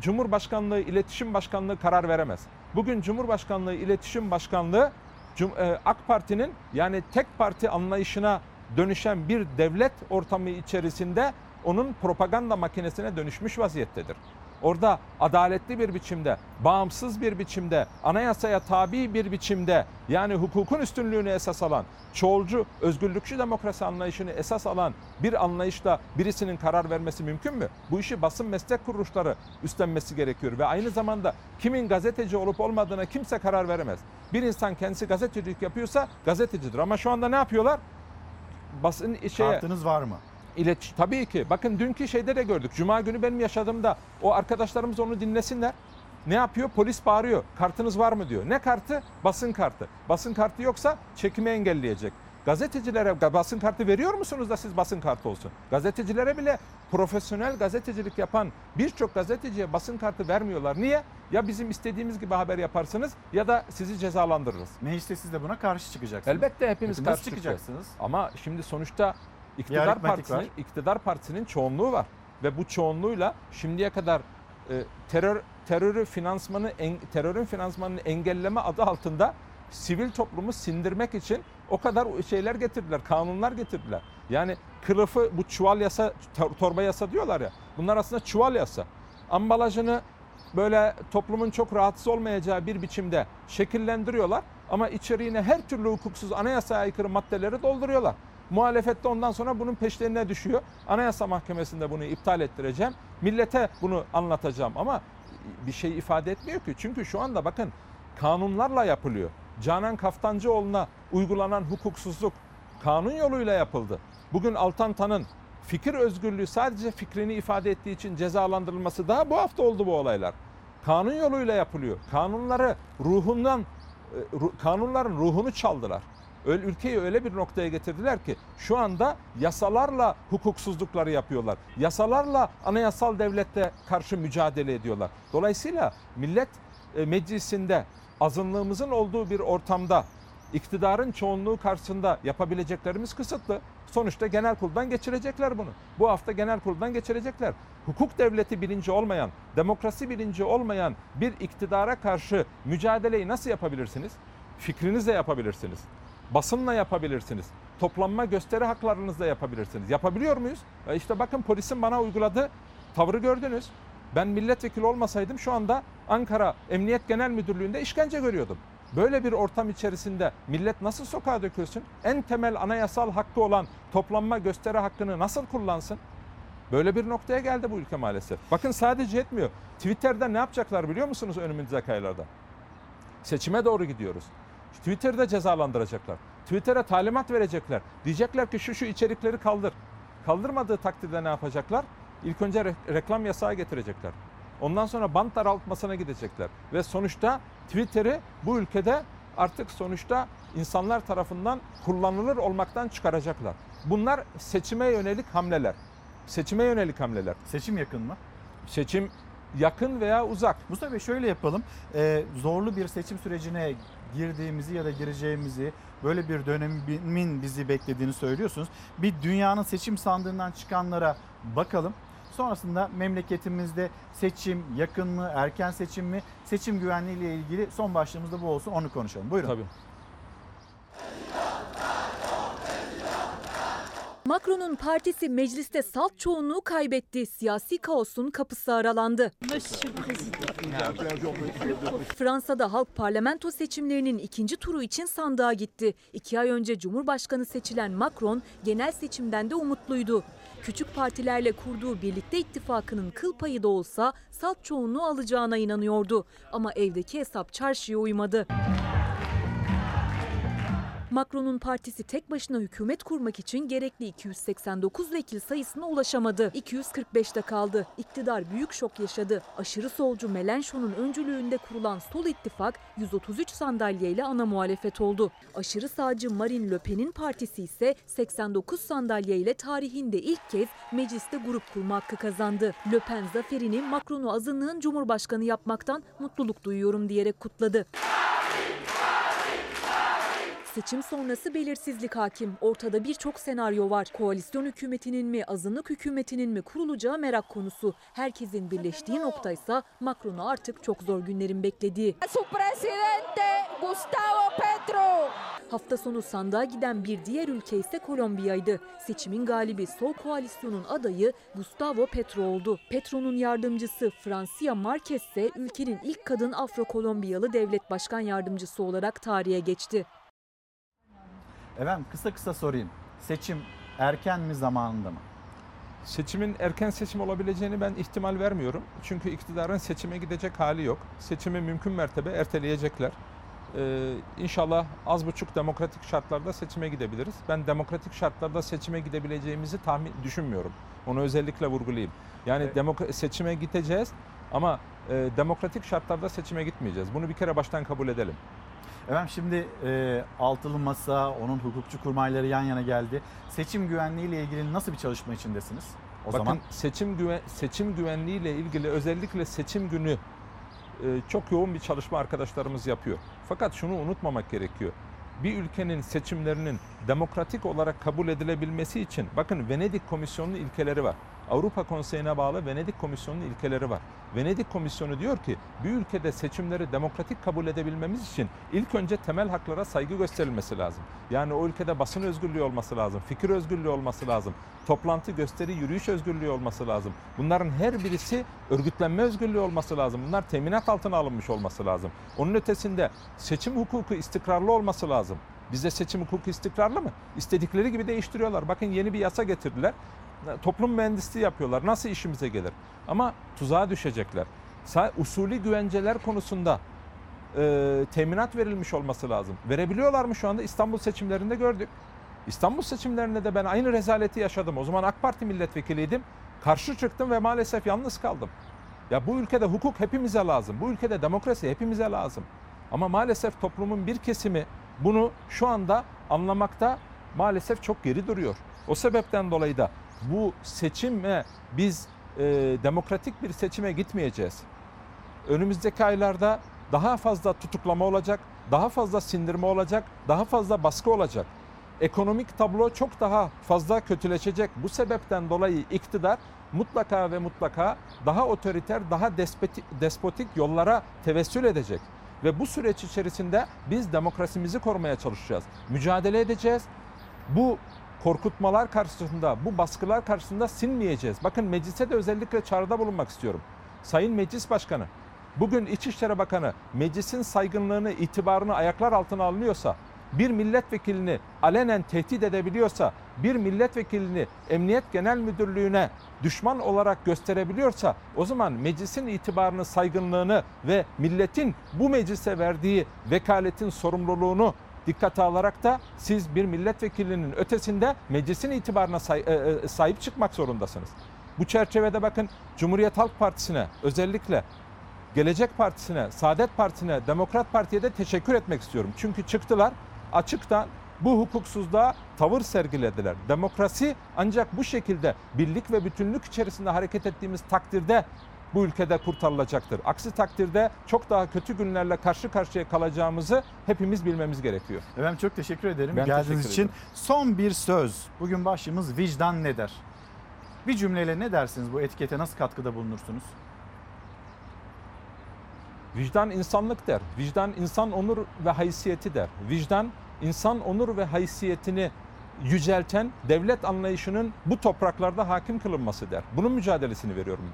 Cumhurbaşkanlığı İletişim Başkanlığı karar veremez. Bugün Cumhurbaşkanlığı İletişim Başkanlığı e, AK Parti'nin yani tek parti anlayışına dönüşen bir devlet ortamı içerisinde onun propaganda makinesine dönüşmüş vaziyettedir. Orada adaletli bir biçimde, bağımsız bir biçimde, anayasaya tabi bir biçimde yani hukukun üstünlüğünü esas alan, çoğulcu, özgürlükçü demokrasi anlayışını esas alan bir anlayışla birisinin karar vermesi mümkün mü? Bu işi basın meslek kuruluşları üstlenmesi gerekiyor ve aynı zamanda kimin gazeteci olup olmadığına kimse karar veremez. Bir insan kendisi gazetecilik yapıyorsa gazetecidir ama şu anda ne yapıyorlar? Basın şeye, Kartınız var mı? İlet tabii ki. Bakın dünkü şeyde de gördük. Cuma günü benim yaşadığımda o arkadaşlarımız onu dinlesinler. Ne yapıyor? Polis bağırıyor. Kartınız var mı diyor. Ne kartı? Basın kartı. Basın kartı yoksa çekimi engelleyecek. Gazetecilere basın kartı veriyor musunuz da siz basın kartı olsun? Gazetecilere bile profesyonel gazetecilik yapan birçok gazeteciye basın kartı vermiyorlar. Niye? Ya bizim istediğimiz gibi haber yaparsınız ya da sizi cezalandırırız. Mecliste siz de buna karşı çıkacaksınız. Elbette hepimiz Hepiniz karşı çıkacaksınız. çıkacaksınız. Ama şimdi sonuçta iktidar partisinin var. iktidar partisinin çoğunluğu var ve bu çoğunluğuyla şimdiye kadar e, terör terörü finansmanı en, terörün finansmanını engelleme adı altında sivil toplumu sindirmek için o kadar şeyler getirdiler, kanunlar getirdiler. Yani kılıfı bu çuval yasa, tor- torba yasa diyorlar ya. Bunlar aslında çuval yasa. Ambalajını böyle toplumun çok rahatsız olmayacağı bir biçimde şekillendiriyorlar ama içeriğine her türlü hukuksuz anayasaya aykırı maddeleri dolduruyorlar. Muhalefet de ondan sonra bunun peşlerine düşüyor. Anayasa Mahkemesi'nde bunu iptal ettireceğim. Millete bunu anlatacağım ama bir şey ifade etmiyor ki. Çünkü şu anda bakın kanunlarla yapılıyor. Canan Kaftancıoğlu'na uygulanan hukuksuzluk kanun yoluyla yapıldı. Bugün Altan Tan'ın fikir özgürlüğü sadece fikrini ifade ettiği için cezalandırılması daha bu hafta oldu bu olaylar. Kanun yoluyla yapılıyor. Kanunları ruhundan, e, kanunların ruhunu çaldılar. Öyle, ülkeyi öyle bir noktaya getirdiler ki şu anda yasalarla hukuksuzlukları yapıyorlar. Yasalarla anayasal devlette karşı mücadele ediyorlar. Dolayısıyla millet e, meclisinde azınlığımızın olduğu bir ortamda iktidarın çoğunluğu karşısında yapabileceklerimiz kısıtlı. Sonuçta genel kuruldan geçirecekler bunu. Bu hafta genel kuruldan geçirecekler. Hukuk devleti bilinci olmayan, demokrasi bilinci olmayan bir iktidara karşı mücadeleyi nasıl yapabilirsiniz? Fikrinizle yapabilirsiniz. Basınla yapabilirsiniz. Toplanma gösteri haklarınızla yapabilirsiniz. Yapabiliyor muyuz? E işte bakın polisin bana uyguladığı tavrı gördünüz. Ben milletvekili olmasaydım şu anda Ankara Emniyet Genel Müdürlüğü'nde işkence görüyordum. Böyle bir ortam içerisinde millet nasıl sokağa dökülsün? En temel anayasal hakkı olan toplanma gösteri hakkını nasıl kullansın? Böyle bir noktaya geldi bu ülke maalesef. Bakın sadece etmiyor. Twitter'da ne yapacaklar biliyor musunuz önümüzdeki aylarda? Seçime doğru gidiyoruz. Twitter'da cezalandıracaklar. Twitter'a talimat verecekler. Diyecekler ki şu şu içerikleri kaldır. Kaldırmadığı takdirde ne yapacaklar? İlk önce re- reklam yasağı getirecekler. Ondan sonra bant daraltmasına gidecekler. Ve sonuçta Twitter'ı bu ülkede artık sonuçta insanlar tarafından kullanılır olmaktan çıkaracaklar. Bunlar seçime yönelik hamleler. Seçime yönelik hamleler. Seçim yakın mı? Seçim yakın veya uzak. Mustafa Bey şöyle yapalım. Ee, zorlu bir seçim sürecine girdiğimizi ya da gireceğimizi böyle bir dönemin bizi beklediğini söylüyorsunuz. Bir dünyanın seçim sandığından çıkanlara bakalım. Sonrasında memleketimizde seçim yakın mı, erken seçim mi, seçim güvenliği ile ilgili son başlığımız da bu olsun onu konuşalım. Buyurun. Tabii. Macron'un partisi mecliste salt çoğunluğu kaybetti. Siyasi kaosun kapısı aralandı. Fransa'da halk parlamento seçimlerinin ikinci turu için sandığa gitti. İki ay önce Cumhurbaşkanı seçilen Macron genel seçimden de umutluydu. Küçük partilerle kurduğu birlikte ittifakının kıl payı da olsa salt çoğunluğu alacağına inanıyordu. Ama evdeki hesap çarşıya uymadı. Macron'un partisi tek başına hükümet kurmak için gerekli 289 vekil sayısına ulaşamadı. 245'te kaldı. İktidar büyük şok yaşadı. Aşırı solcu Mélenchon'un öncülüğünde kurulan Sol İttifak 133 sandalyeyle ana muhalefet oldu. Aşırı sağcı Marine Le Pen'in partisi ise 89 sandalyeyle tarihinde ilk kez mecliste grup kurma hakkı kazandı. Le Pen zaferini Macron'u azınlığın cumhurbaşkanı yapmaktan mutluluk duyuyorum diyerek kutladı. Seçim sonrası belirsizlik hakim. Ortada birçok senaryo var. Koalisyon hükümetinin mi, azınlık hükümetinin mi kurulacağı merak konusu. Herkesin birleştiği noktaysa Macron'u artık çok zor günlerin beklediği. Su presidente Gustavo Petro. Hafta sonu sandığa giden bir diğer ülke ise Kolombiya'ydı. Seçimin galibi sol koalisyonun adayı Gustavo Petro oldu. Petro'nun yardımcısı Francia Marquez ise ülkenin ilk kadın Afro-Kolombiyalı devlet başkan yardımcısı olarak tarihe geçti. Efendim kısa kısa sorayım. Seçim erken mi zamanında mı? Seçimin erken seçim olabileceğini ben ihtimal vermiyorum. Çünkü iktidarın seçime gidecek hali yok. Seçimi mümkün mertebe erteleyecekler. Ee, inşallah az buçuk demokratik şartlarda seçime gidebiliriz. Ben demokratik şartlarda seçime gidebileceğimizi tahmin düşünmüyorum. Onu özellikle vurgulayayım. Yani Evet. demokra- seçime gideceğiz ama e, demokratik şartlarda seçime gitmeyeceğiz. Bunu bir kere baştan kabul edelim. Efendim şimdi e, altılı masa, onun hukukçu kurmayları yan yana geldi. Seçim güvenliği ile ilgili nasıl bir çalışma içindesiniz? O Bakın zaman seçim güven seçim güvenliği ile ilgili özellikle seçim günü e, çok yoğun bir çalışma arkadaşlarımız yapıyor. Fakat şunu unutmamak gerekiyor. Bir ülkenin seçimlerinin demokratik olarak kabul edilebilmesi için bakın Venedik Komisyonu'nun ilkeleri var. Avrupa Konseyi'ne bağlı Venedik Komisyonu'nun ilkeleri var. Venedik Komisyonu diyor ki bir ülkede seçimleri demokratik kabul edebilmemiz için ilk önce temel haklara saygı gösterilmesi lazım. Yani o ülkede basın özgürlüğü olması lazım, fikir özgürlüğü olması lazım, toplantı, gösteri, yürüyüş özgürlüğü olması lazım. Bunların her birisi örgütlenme özgürlüğü olması lazım. Bunlar teminat altına alınmış olması lazım. Onun ötesinde seçim hukuku istikrarlı olması lazım. Bizde seçim hukuku istikrarlı mı? İstedikleri gibi değiştiriyorlar. Bakın yeni bir yasa getirdiler. Toplum mühendisliği yapıyorlar. Nasıl işimize gelir? Ama tuzağa düşecekler. Usulü güvenceler konusunda e, teminat verilmiş olması lazım. Verebiliyorlar mı şu anda? İstanbul seçimlerinde gördük. İstanbul seçimlerinde de ben aynı rezaleti yaşadım. O zaman AK Parti milletvekiliydim. Karşı çıktım ve maalesef yalnız kaldım. Ya bu ülkede hukuk hepimize lazım. Bu ülkede demokrasi hepimize lazım. Ama maalesef toplumun bir kesimi bunu şu anda anlamakta maalesef çok geri duruyor. O sebepten dolayı da bu seçime biz e, demokratik bir seçime gitmeyeceğiz. Önümüzdeki aylarda daha fazla tutuklama olacak, daha fazla sindirme olacak, daha fazla baskı olacak. Ekonomik tablo çok daha fazla kötüleşecek. Bu sebepten dolayı iktidar mutlaka ve mutlaka daha otoriter, daha despotik, despotik yollara tevessül edecek. Ve bu süreç içerisinde biz demokrasimizi korumaya çalışacağız. Mücadele edeceğiz. Bu korkutmalar karşısında, bu baskılar karşısında sinmeyeceğiz. Bakın meclise de özellikle çağrıda bulunmak istiyorum. Sayın Meclis Başkanı, bugün İçişleri Bakanı meclisin saygınlığını, itibarını ayaklar altına alınıyorsa, bir milletvekilini alenen tehdit edebiliyorsa, bir milletvekilini Emniyet Genel Müdürlüğü'ne düşman olarak gösterebiliyorsa o zaman meclisin itibarını, saygınlığını ve milletin bu meclise verdiği vekaletin sorumluluğunu dikkate alarak da siz bir milletvekilinin ötesinde meclisin itibarına e, e, sahip çıkmak zorundasınız. Bu çerçevede bakın Cumhuriyet Halk Partisi'ne özellikle Gelecek Partisi'ne, Saadet Partisi'ne, Demokrat Parti'ye de teşekkür etmek istiyorum. Çünkü çıktılar açıktan bu hukuksuzluğa tavır sergilediler. Demokrasi ancak bu şekilde birlik ve bütünlük içerisinde hareket ettiğimiz takdirde bu ülkede kurtarılacaktır. Aksi takdirde çok daha kötü günlerle karşı karşıya kalacağımızı hepimiz bilmemiz gerekiyor. efendim çok teşekkür ederim Ben geldiğiniz teşekkür için. ederim. Son bir söz. Bugün başlığımız vicdan ne der? Bir cümleyle ne dersiniz bu etikete nasıl katkıda bulunursunuz? Vicdan insanlık der. Vicdan insan onur ve haysiyeti der. Vicdan insan onur ve haysiyetini yücelten devlet anlayışının bu topraklarda hakim kılınması der. Bunun mücadelesini veriyorum.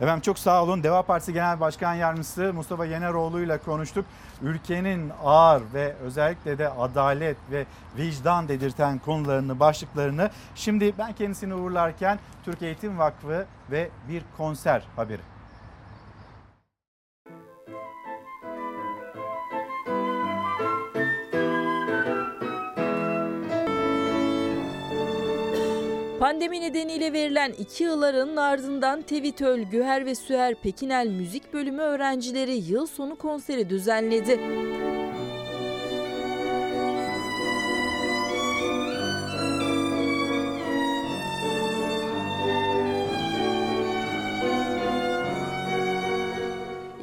Efendim çok sağ olun. Deva Partisi Genel Başkan Yardımcısı Mustafa Yeneroğlu ile konuştuk. Ülkenin ağır ve özellikle de adalet ve vicdan dedirten konularını, başlıklarını. Şimdi ben kendisini uğurlarken Türk Eğitim Vakfı ve bir konser haberi. Pandemi nedeniyle verilen iki yıl aranın ardından Tevitöl, Güher ve Süher Pekinel Müzik Bölümü öğrencileri yıl sonu konseri düzenledi.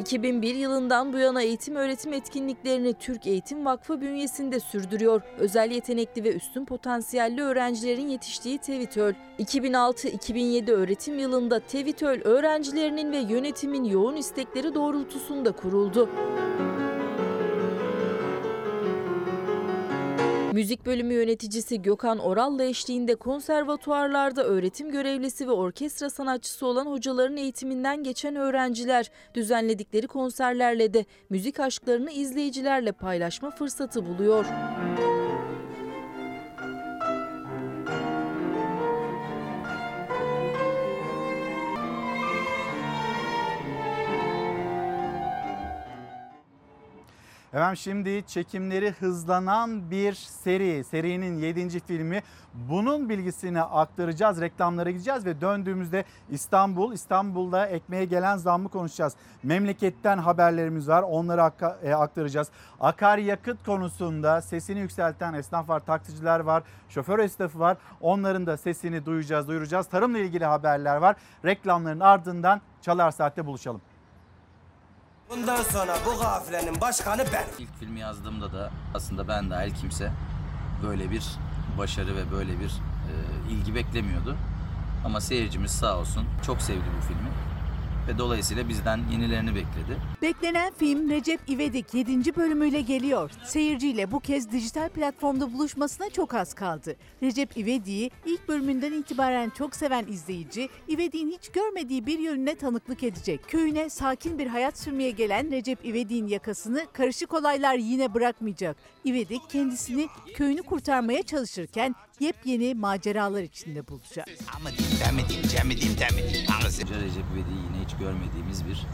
2001 yılından bu yana eğitim öğretim etkinliklerini Türk Eğitim Vakfı bünyesinde sürdürüyor. Özel yetenekli ve üstün potansiyelli öğrencilerin yetiştiği TEVİTÖL, 2006-2007 öğretim yılında TEVİTÖL öğrencilerinin ve yönetimin yoğun istekleri doğrultusunda kuruldu. Müzik bölümü yöneticisi Gökhan Oral'la eşliğinde konservatuarlarda öğretim görevlisi ve orkestra sanatçısı olan hocaların eğitiminden geçen öğrenciler düzenledikleri konserlerle de müzik aşklarını izleyicilerle paylaşma fırsatı buluyor. Efendim şimdi çekimleri hızlanan bir seri, serinin 7. filmi. Bunun bilgisini aktaracağız, reklamlara gideceğiz ve döndüğümüzde İstanbul, İstanbul'da ekmeğe gelen zammı konuşacağız. Memleketten haberlerimiz var, onları e, aktaracağız. Akaryakıt konusunda sesini yükselten esnaf var, taksiciler var, şoför esnafı var. Onların da sesini duyacağız, duyuracağız. Tarımla ilgili haberler var. Reklamların ardından Çalar Saat'te buluşalım. Bundan sonra bu kafilenin başkanı ben. İlk filmi yazdığımda da aslında ben dahil kimse böyle bir başarı ve böyle bir e, ilgi beklemiyordu. Ama seyircimiz sağ olsun çok sevdi bu filmi ve dolayısıyla bizden yenilerini bekledi. Beklenen film Recep İvedik 7. bölümüyle geliyor. Seyirciyle bu kez dijital platformda buluşmasına çok az kaldı. Recep İvedik'i ilk bölümünden itibaren çok seven izleyici, İvedik'in hiç görmediği bir yönüne tanıklık edecek. Köyüne sakin bir hayat sürmeye gelen Recep İvedik'in yakasını karışık olaylar yine bırakmayacak. İvedik kendisini köyünü kurtarmaya çalışırken yepyeni maceralar içinde bulacak. Recep İvedik'i yine hiç görmediğimiz bir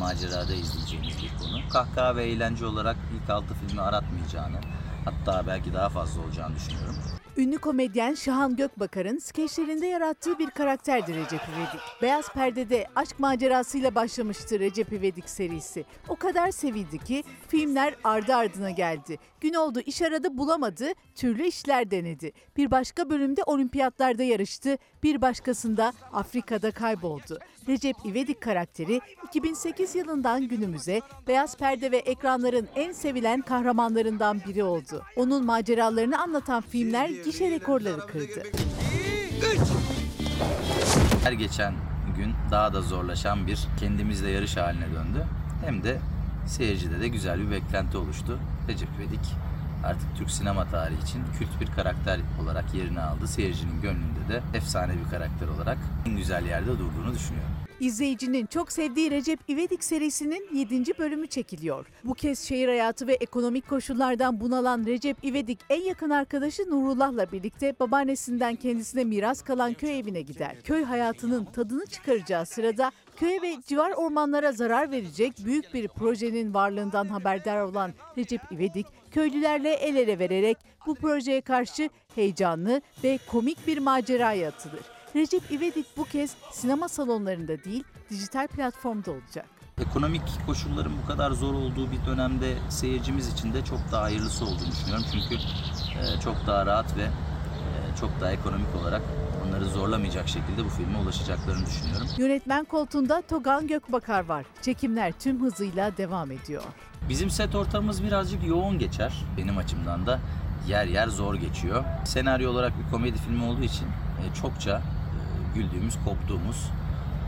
macerada izleyeceğimiz bir konu. Kahkaha ve eğlence olarak ilk altı filmi aratmayacağını, hatta belki daha fazla olacağını düşünüyorum. Ünlü komedyen Şahan Gökbakar'ın skeçlerinde yarattığı bir karakterdir Recep İvedik. Beyaz Perde'de aşk macerasıyla başlamıştı Recep İvedik serisi. O kadar sevildi ki filmler ardı ardına geldi. Gün oldu iş aradı bulamadı, türlü işler denedi. Bir başka bölümde olimpiyatlarda yarıştı, bir başkasında Afrika'da kayboldu. Recep İvedik karakteri 2008 yılından günümüze Beyaz Perde ve ekranların en sevilen kahramanlarından biri oldu. Onun maceralarını anlatan filmler gişe rekorları kırdı. Her geçen gün daha da zorlaşan bir kendimizle yarış haline döndü. Hem de seyircide de güzel bir beklenti oluştu. Recep İvedik artık Türk sinema tarihi için kült bir karakter olarak yerini aldı. Seyircinin gönlünde de efsane bir karakter olarak en güzel yerde durduğunu düşünüyorum. İzleyicinin çok sevdiği Recep İvedik serisinin 7. bölümü çekiliyor. Bu kez şehir hayatı ve ekonomik koşullardan bunalan Recep İvedik en yakın arkadaşı Nurullah'la birlikte babaannesinden kendisine miras kalan köy evine gider. Köy hayatının tadını çıkaracağı sırada köye ve civar ormanlara zarar verecek büyük bir projenin varlığından haberdar olan Recep İvedik köylülerle el ele vererek bu projeye karşı heyecanlı ve komik bir maceraya atılır. Recep İvedik bu kez sinema salonlarında değil, dijital platformda olacak. Ekonomik koşulların bu kadar zor olduğu bir dönemde seyircimiz için de çok daha hayırlısı olduğunu düşünüyorum. Çünkü e, çok daha rahat ve e, çok daha ekonomik olarak onları zorlamayacak şekilde bu filme ulaşacaklarını düşünüyorum. Yönetmen koltuğunda Togan Gökbakar var. Çekimler tüm hızıyla devam ediyor. Bizim set ortamımız birazcık yoğun geçer. Benim açımdan da yer yer zor geçiyor. Senaryo olarak bir komedi filmi olduğu için e, çokça güldüğümüz, koptuğumuz,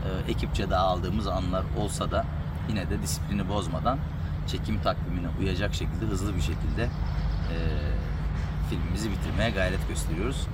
e, ekipçe dağıldığımız anlar olsa da yine de disiplini bozmadan çekim takvimine uyacak şekilde hızlı bir şekilde e, filmimizi bitirmeye gayret gösteriyoruz.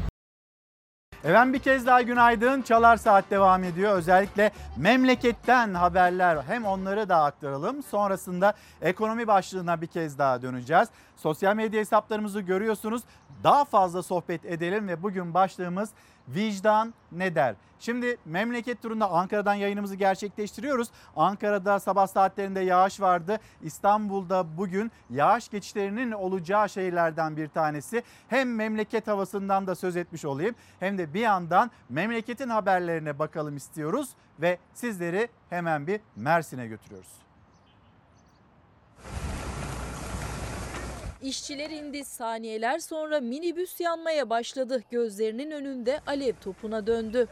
Efendim bir kez daha günaydın. Çalar Saat devam ediyor. Özellikle memleketten haberler hem onları da aktaralım. Sonrasında ekonomi başlığına bir kez daha döneceğiz. Sosyal medya hesaplarımızı görüyorsunuz. Daha fazla sohbet edelim ve bugün başlığımız vicdan ne der? Şimdi memleket turunda Ankara'dan yayınımızı gerçekleştiriyoruz. Ankara'da sabah saatlerinde yağış vardı. İstanbul'da bugün yağış geçişlerinin olacağı şehirlerden bir tanesi. Hem memleket havasından da söz etmiş olayım hem de bir yandan memleketin haberlerine bakalım istiyoruz ve sizleri hemen bir Mersin'e götürüyoruz. İşçiler indi saniyeler sonra minibüs yanmaya başladı. Gözlerinin önünde alev topuna döndü.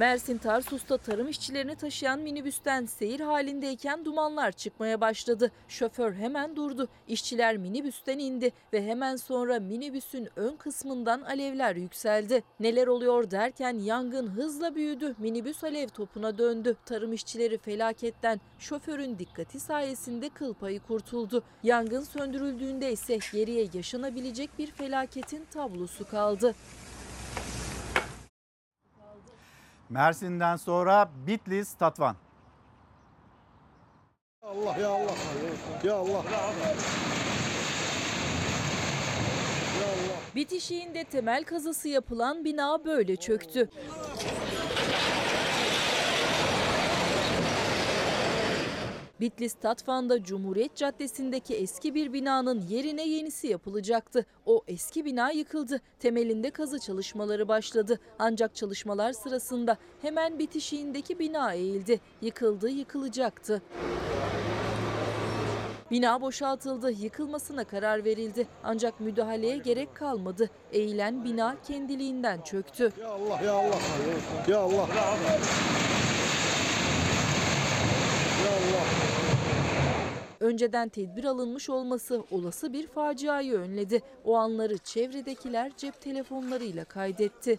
Mersin Tarsus'ta tarım işçilerini taşıyan minibüsten seyir halindeyken dumanlar çıkmaya başladı. Şoför hemen durdu. İşçiler minibüsten indi ve hemen sonra minibüsün ön kısmından alevler yükseldi. Neler oluyor derken yangın hızla büyüdü. Minibüs alev topuna döndü. Tarım işçileri felaketten şoförün dikkati sayesinde kıl payı kurtuldu. Yangın söndürüldüğünde ise geriye yaşanabilecek bir felaketin tablosu kaldı. Mersin'den sonra Bitlis Tatvan. Allah ya Allah. Ya Allah. Bitişiğinde temel kazısı yapılan bina böyle çöktü. Bitlis Tatvan'da Cumhuriyet Caddesi'ndeki eski bir binanın yerine yenisi yapılacaktı. O eski bina yıkıldı. Temelinde kazı çalışmaları başladı. Ancak çalışmalar sırasında hemen bitişiğindeki bina eğildi. Yıkıldı, yıkılacaktı. Bina boşaltıldı, yıkılmasına karar verildi. Ancak müdahaleye gerek kalmadı. Eğilen bina kendiliğinden çöktü. Ya Allah ya Allah. Ya Allah. Ya Allah. Önceden tedbir alınmış olması olası bir faciayı önledi. O anları çevredekiler cep telefonlarıyla kaydetti.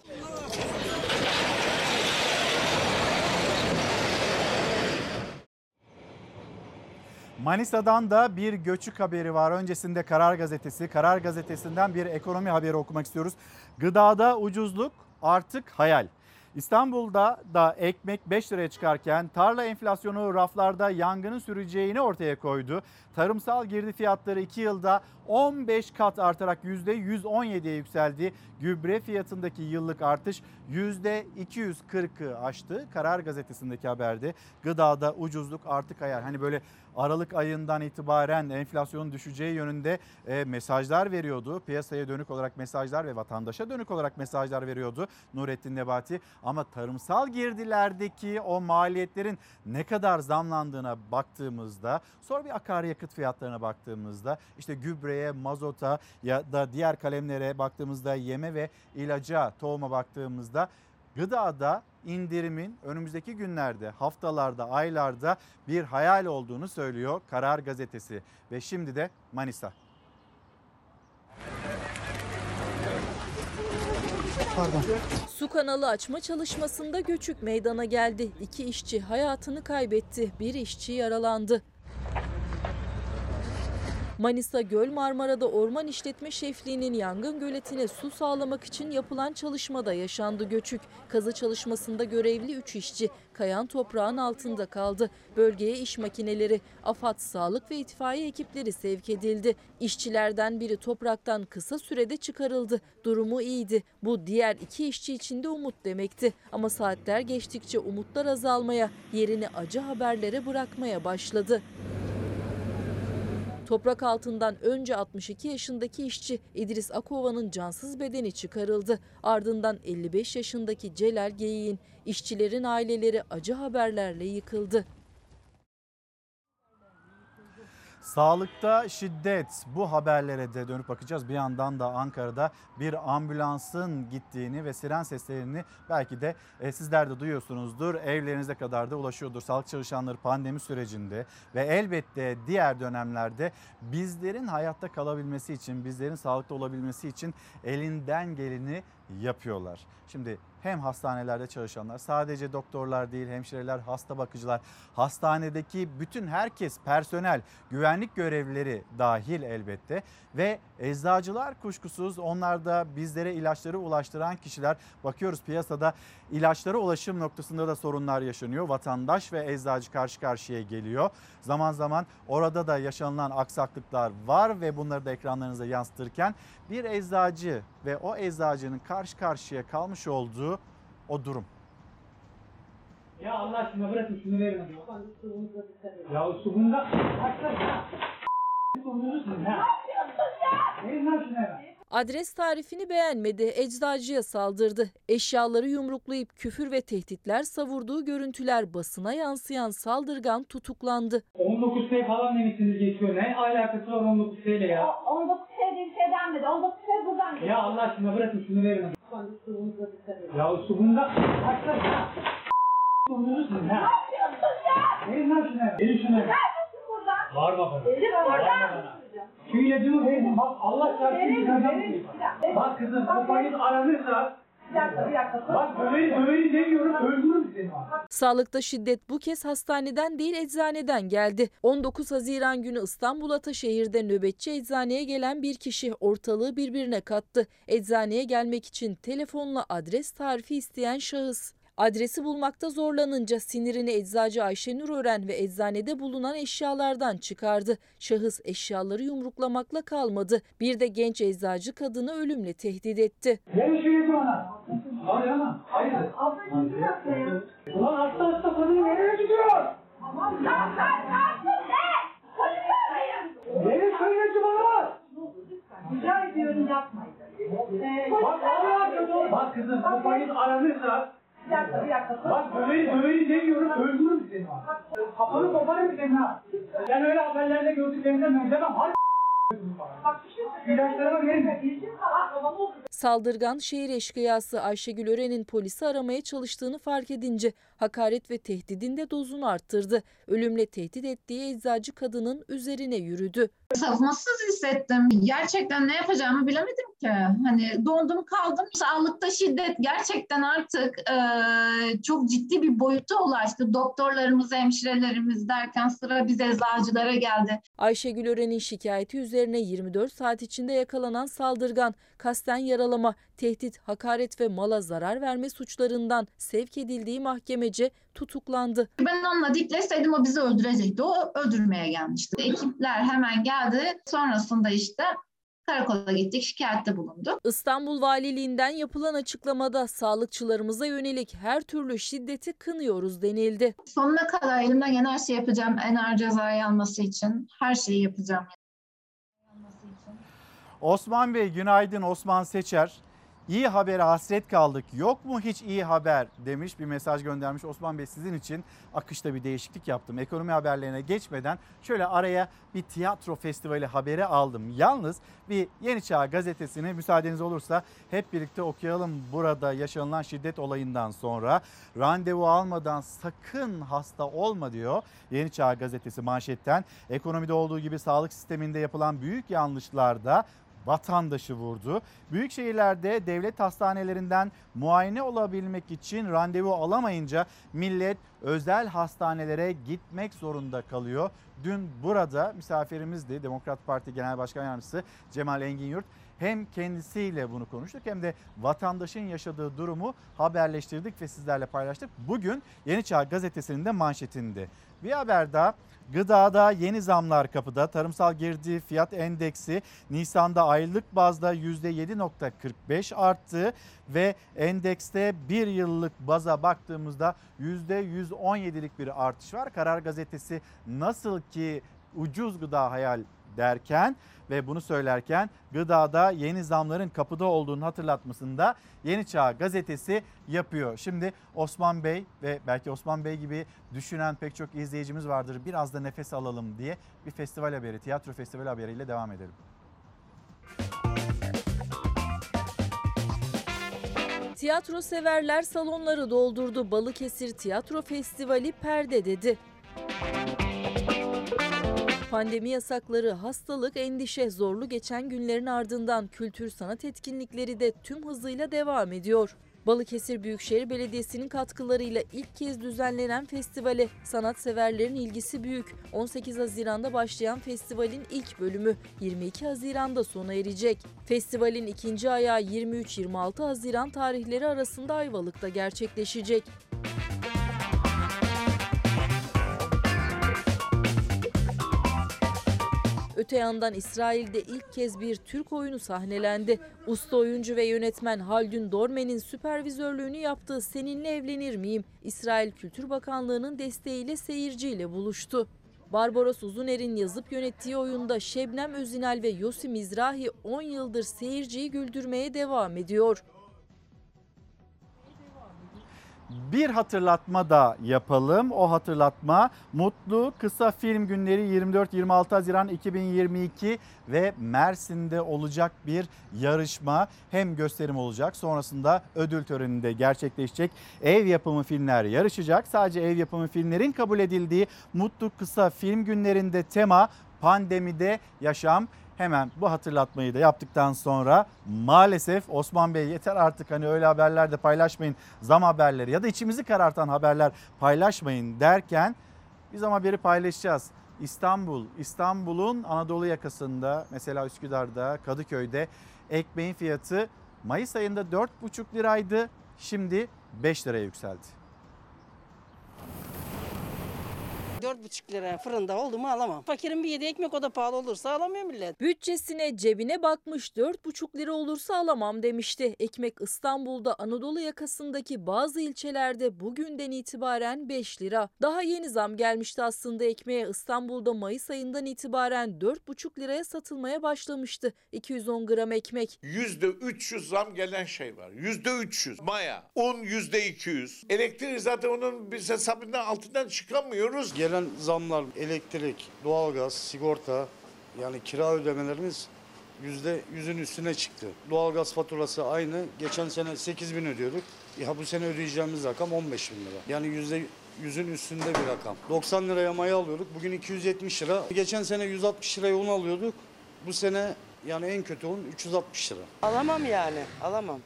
Manisa'dan da bir göçük haberi var. Öncesinde Karar Gazetesi, Karar Gazetesi'nden bir ekonomi haberi okumak istiyoruz. Gıdada ucuzluk artık hayal. İstanbul'da da ekmek 5 liraya çıkarken tarla enflasyonu raflarda yangının süreceğini ortaya koydu. Tarımsal girdi fiyatları 2 yılda 15 kat artarak %117'ye yükseldi. Gübre fiyatındaki yıllık artış %240'ı aştı. Karar gazetesindeki haberde gıdada ucuzluk artık hayal. Hani böyle Aralık ayından itibaren enflasyonun düşeceği yönünde e, mesajlar veriyordu. Piyasaya dönük olarak mesajlar ve vatandaşa dönük olarak mesajlar veriyordu Nurettin Nebati. Ama tarımsal girdilerdeki o maliyetlerin ne kadar zamlandığına baktığımızda sonra bir akaryakıt fiyatlarına baktığımızda işte gübreye, mazota ya da diğer kalemlere baktığımızda yeme ve ilaca, tohuma baktığımızda gıdada indirimin önümüzdeki günlerde, haftalarda, aylarda bir hayal olduğunu söylüyor Karar Gazetesi. Ve şimdi de Manisa. Pardon. Su kanalı açma çalışmasında göçük meydana geldi. İki işçi hayatını kaybetti. Bir işçi yaralandı. Manisa Göl Marmara'da orman işletme şefliğinin yangın göletine su sağlamak için yapılan çalışmada yaşandı göçük. Kazı çalışmasında görevli 3 işçi kayan toprağın altında kaldı. Bölgeye iş makineleri, AFAD sağlık ve itfaiye ekipleri sevk edildi. İşçilerden biri topraktan kısa sürede çıkarıldı. Durumu iyiydi. Bu diğer iki işçi için de umut demekti. Ama saatler geçtikçe umutlar azalmaya, yerini acı haberlere bırakmaya başladı. Toprak altından önce 62 yaşındaki işçi İdris Akova'nın cansız bedeni çıkarıldı. Ardından 55 yaşındaki Celal Geyik'in işçilerin aileleri acı haberlerle yıkıldı. Sağlıkta şiddet bu haberlere de dönüp bakacağız. Bir yandan da Ankara'da bir ambulansın gittiğini ve siren seslerini belki de e, sizler de duyuyorsunuzdur. Evlerinize kadar da ulaşıyordur. Sağlık çalışanları pandemi sürecinde ve elbette diğer dönemlerde bizlerin hayatta kalabilmesi için, bizlerin sağlıklı olabilmesi için elinden geleni yapıyorlar. Şimdi hem hastanelerde çalışanlar sadece doktorlar değil hemşireler, hasta bakıcılar, hastanedeki bütün herkes personel, güvenlik görevlileri dahil elbette ve eczacılar kuşkusuz onlar da bizlere ilaçları ulaştıran kişiler. Bakıyoruz piyasada ilaçlara ulaşım noktasında da sorunlar yaşanıyor. Vatandaş ve eczacı karşı karşıya geliyor. Zaman zaman orada da yaşanılan aksaklıklar var ve bunları da ekranlarınıza yansıtırken bir eczacı ve o eczacının karşı karşıya kalmış olduğu o durum. Ya Allah aşkına bırakın şunu verin. Ya su bunda. Açsana. Verin lan şunu hemen. Adres tarifini beğenmedi, eczacıya saldırdı. Eşyaları yumruklayıp küfür ve tehditler savurduğu görüntüler basına yansıyan saldırgan tutuklandı. 19 T falan demişsiniz geçiyor. Ne alakası var 19 T ile ya? 19 şey değil şey denmedi. 19 şey buradan Ya Allah aşkına bırakın şunu verin hadi. Ya su bunda. Açsana. Bağırma bana. Elif Bağırma oradan. bana. Şu ilacımı verin. Bak Allah çarpsın yıkacağım. Bak kızım babanız aranırsa. Bir dakika bir dakika. Bak döveri döveri demiyorum öldürürüm seni bak. Sağlıkta şiddet bu kez hastaneden değil eczaneden geldi. 19 Haziran günü İstanbul Ataşehir'de nöbetçi eczaneye gelen bir kişi ortalığı birbirine kattı. Eczaneye gelmek için telefonla adres tarifi isteyen şahıs. Adresi bulmakta zorlanınca sinirini eczacı Ayşenur Ören ve eczanede bulunan eşyalardan çıkardı. Şahıs eşyaları yumruklamakla kalmadı. Bir de genç eczacı kadını ölümle tehdit etti. Verin şu bana. Hayır ama. Hayır. Ablacığım bir dakika ya. Ulan hasta hasta kadın nereye gidiyor? Aman sen sen kalktın ne? Polis arayın. Şu ilacı bana. Rica ediyorum yapmayın. Ee, Bak kötü. Bak kızım babanız aranırsa. Bir dakika bir dakika. Bak döveri döveri demiyorum öldürürüm seni bak. Kafanı koparırım senin ha. Ben öyle haberlerde gördüklerimden benzemem. Saldırgan şehir eşkıyası Ayşegül Ören'in polisi aramaya çalıştığını fark edince hakaret ve tehdidin de dozunu arttırdı. Ölümle tehdit ettiği eczacı kadının üzerine yürüdü. savunmasız hissettim. Gerçekten ne yapacağımı bilemedim ki. Hani dondum kaldım. Sağlıkta şiddet gerçekten artık eee, çok ciddi bir boyuta ulaştı. Doktorlarımız, hemşirelerimiz derken sıra biz eczacılara geldi. Ayşegül Ören'in şikayeti üzerine 24 saat içinde yakalanan saldırgan kasten yaralama, tehdit, hakaret ve mala zarar verme suçlarından sevk edildiği mahkemece tutuklandı. Ben onunla dikleşseydim o bizi öldürecekti. O öldürmeye gelmişti. Ekipler hemen geldi. Sonrasında işte karakola gittik, şikayette bulunduk. İstanbul Valiliğinden yapılan açıklamada sağlıkçılarımıza yönelik her türlü şiddeti kınıyoruz denildi. Sonuna kadar elimden gelen her şeyi yapacağım. En ağır cezayı alması için her şeyi yapacağım. Osman Bey günaydın Osman Seçer. İyi habere hasret kaldık. Yok mu hiç iyi haber demiş bir mesaj göndermiş. Osman Bey sizin için akışta bir değişiklik yaptım. Ekonomi haberlerine geçmeden şöyle araya bir tiyatro festivali haberi aldım. Yalnız bir Yeni Çağ gazetesini müsaadeniz olursa hep birlikte okuyalım. Burada yaşanılan şiddet olayından sonra randevu almadan sakın hasta olma diyor. Yeni Çağ gazetesi manşetten. Ekonomide olduğu gibi sağlık sisteminde yapılan büyük yanlışlarda vatandaşı vurdu. Büyük şehirlerde devlet hastanelerinden muayene olabilmek için randevu alamayınca millet özel hastanelere gitmek zorunda kalıyor. Dün burada misafirimizdi Demokrat Parti Genel Başkan Yardımcısı Cemal Engin Yurt. Hem kendisiyle bunu konuştuk hem de vatandaşın yaşadığı durumu haberleştirdik ve sizlerle paylaştık. Bugün Yeni Çağ gazetesinin de manşetinde. Bir haber daha Gıdada yeni zamlar kapıda. Tarımsal girdi fiyat endeksi Nisan'da aylık bazda %7.45 arttı ve endekste bir yıllık baza baktığımızda %117'lik bir artış var. Karar gazetesi nasıl ki ucuz gıda hayal derken ve bunu söylerken gıdada yeni zamların kapıda olduğunu hatırlatmasında Yeni Çağ gazetesi yapıyor. Şimdi Osman Bey ve belki Osman Bey gibi düşünen pek çok izleyicimiz vardır. Biraz da nefes alalım diye bir festival haberi, tiyatro festivali haberiyle devam edelim. Tiyatro severler salonları doldurdu. Balıkesir Tiyatro Festivali perde dedi. Pandemi yasakları, hastalık, endişe, zorlu geçen günlerin ardından kültür sanat etkinlikleri de tüm hızıyla devam ediyor. Balıkesir Büyükşehir Belediyesi'nin katkılarıyla ilk kez düzenlenen festivale sanatseverlerin ilgisi büyük. 18 Haziran'da başlayan festivalin ilk bölümü 22 Haziran'da sona erecek. Festivalin ikinci ayağı 23-26 Haziran tarihleri arasında Ayvalık'ta gerçekleşecek. Öte yandan İsrail'de ilk kez bir Türk oyunu sahnelendi. Usta oyuncu ve yönetmen Haldun Dormen'in süpervizörlüğünü yaptığı Seninle Evlenir Miyim? İsrail Kültür Bakanlığı'nın desteğiyle seyirciyle buluştu. Barbaros Uzuner'in yazıp yönettiği oyunda Şebnem Özinal ve Yosi Mizrahi 10 yıldır seyirciyi güldürmeye devam ediyor. Bir hatırlatma da yapalım. O hatırlatma Mutlu Kısa Film Günleri 24-26 Haziran 2022 ve Mersin'de olacak bir yarışma. Hem gösterim olacak sonrasında ödül töreninde gerçekleşecek. Ev yapımı filmler yarışacak. Sadece ev yapımı filmlerin kabul edildiği Mutlu Kısa Film Günlerinde tema pandemide yaşam. Hemen bu hatırlatmayı da yaptıktan sonra maalesef Osman Bey yeter artık hani öyle haberler de paylaşmayın. Zam haberleri ya da içimizi karartan haberler paylaşmayın derken biz ama haberi paylaşacağız. İstanbul, İstanbul'un Anadolu yakasında mesela Üsküdar'da, Kadıköy'de ekmeğin fiyatı Mayıs ayında 4,5 liraydı. Şimdi 5 liraya yükseldi. 4,5 lira fırında oldu mu alamam. Fakirin bir yedi ekmek o da pahalı olursa alamıyor millet. Bütçesine cebine bakmış 4,5 lira olursa alamam demişti. Ekmek İstanbul'da Anadolu yakasındaki bazı ilçelerde bugünden itibaren 5 lira. Daha yeni zam gelmişti aslında ekmeğe İstanbul'da Mayıs ayından itibaren 4,5 liraya satılmaya başlamıştı. 210 gram ekmek. %300 zam gelen şey var. %300. Maya, un %200. Elektrik zaten onun biz hesabından altından çıkamıyoruz. Gelen zamlar elektrik, doğalgaz, sigorta yani kira ödemelerimiz yüzde yüzün üstüne çıktı. Doğalgaz faturası aynı. Geçen sene 8 bin ödüyorduk. Ya bu sene ödeyeceğimiz rakam 15 bin lira. Yani yüzde yüzün üstünde bir rakam. 90 liraya maya alıyorduk. Bugün 270 lira. Geçen sene 160 liraya un alıyorduk. Bu sene yani en kötü un 360 lira. Alamam yani alamam.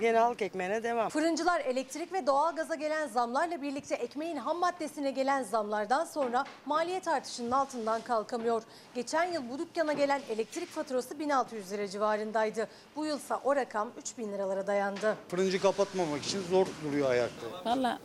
Yine halk ekmeğine devam. Fırıncılar elektrik ve doğalgaza gelen zamlarla birlikte ekmeğin ham maddesine gelen zamlardan sonra maliyet artışının altından kalkamıyor. Geçen yıl bu dükkana gelen elektrik faturası 1600 lira civarındaydı. Bu yılsa o rakam 3000 liralara dayandı. Fırıncı kapatmamak için zor duruyor ayakta. Valla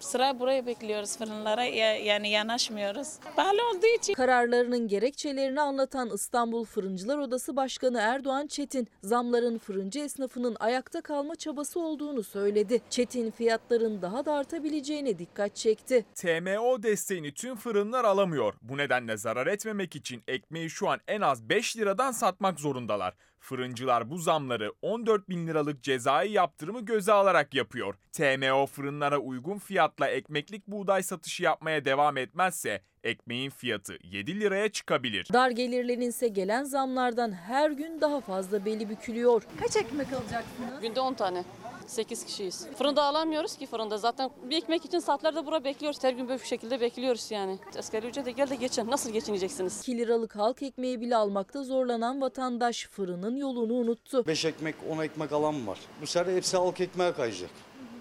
sıra buraya bekliyoruz fırınlara ya- yani yanaşmıyoruz. Pahalı olduğu için. Kararlarının gerekçelerini anlatan İstanbul Fırıncılar Odası Başkanı Erdoğan Çetin, zamların fırıncı esnafının ayakta kalma çabası olduğunu söyledi. Çetin fiyatların daha da artabileceğine dikkat çekti. TMO desteğini tüm fırınlar alamıyor. Bu nedenle zarar etmemek için ekmeği şu an en az 5 liradan satmak zorundalar. Fırıncılar bu zamları 14 bin liralık cezai yaptırımı göze alarak yapıyor. TMO fırınlara uygun fiyatla ekmeklik buğday satışı yapmaya devam etmezse ekmeğin fiyatı 7 liraya çıkabilir. Dar gelirlerin ise gelen zamlardan her gün daha fazla beli bükülüyor. Kaç ekmek alacaksınız? Günde 10 tane. 8 kişiyiz. Fırında alamıyoruz ki fırında. Zaten bir ekmek için saatlerde burada bekliyoruz. Her gün böyle bir şekilde bekliyoruz yani. Asgari ücrete gel de geçin. Nasıl geçineceksiniz? 2 liralık halk ekmeği bile almakta zorlanan vatandaş fırının yolunu unuttu. 5 ekmek 10 ekmek alan var. Bu sefer hepsi halk ekmeğe kayacak.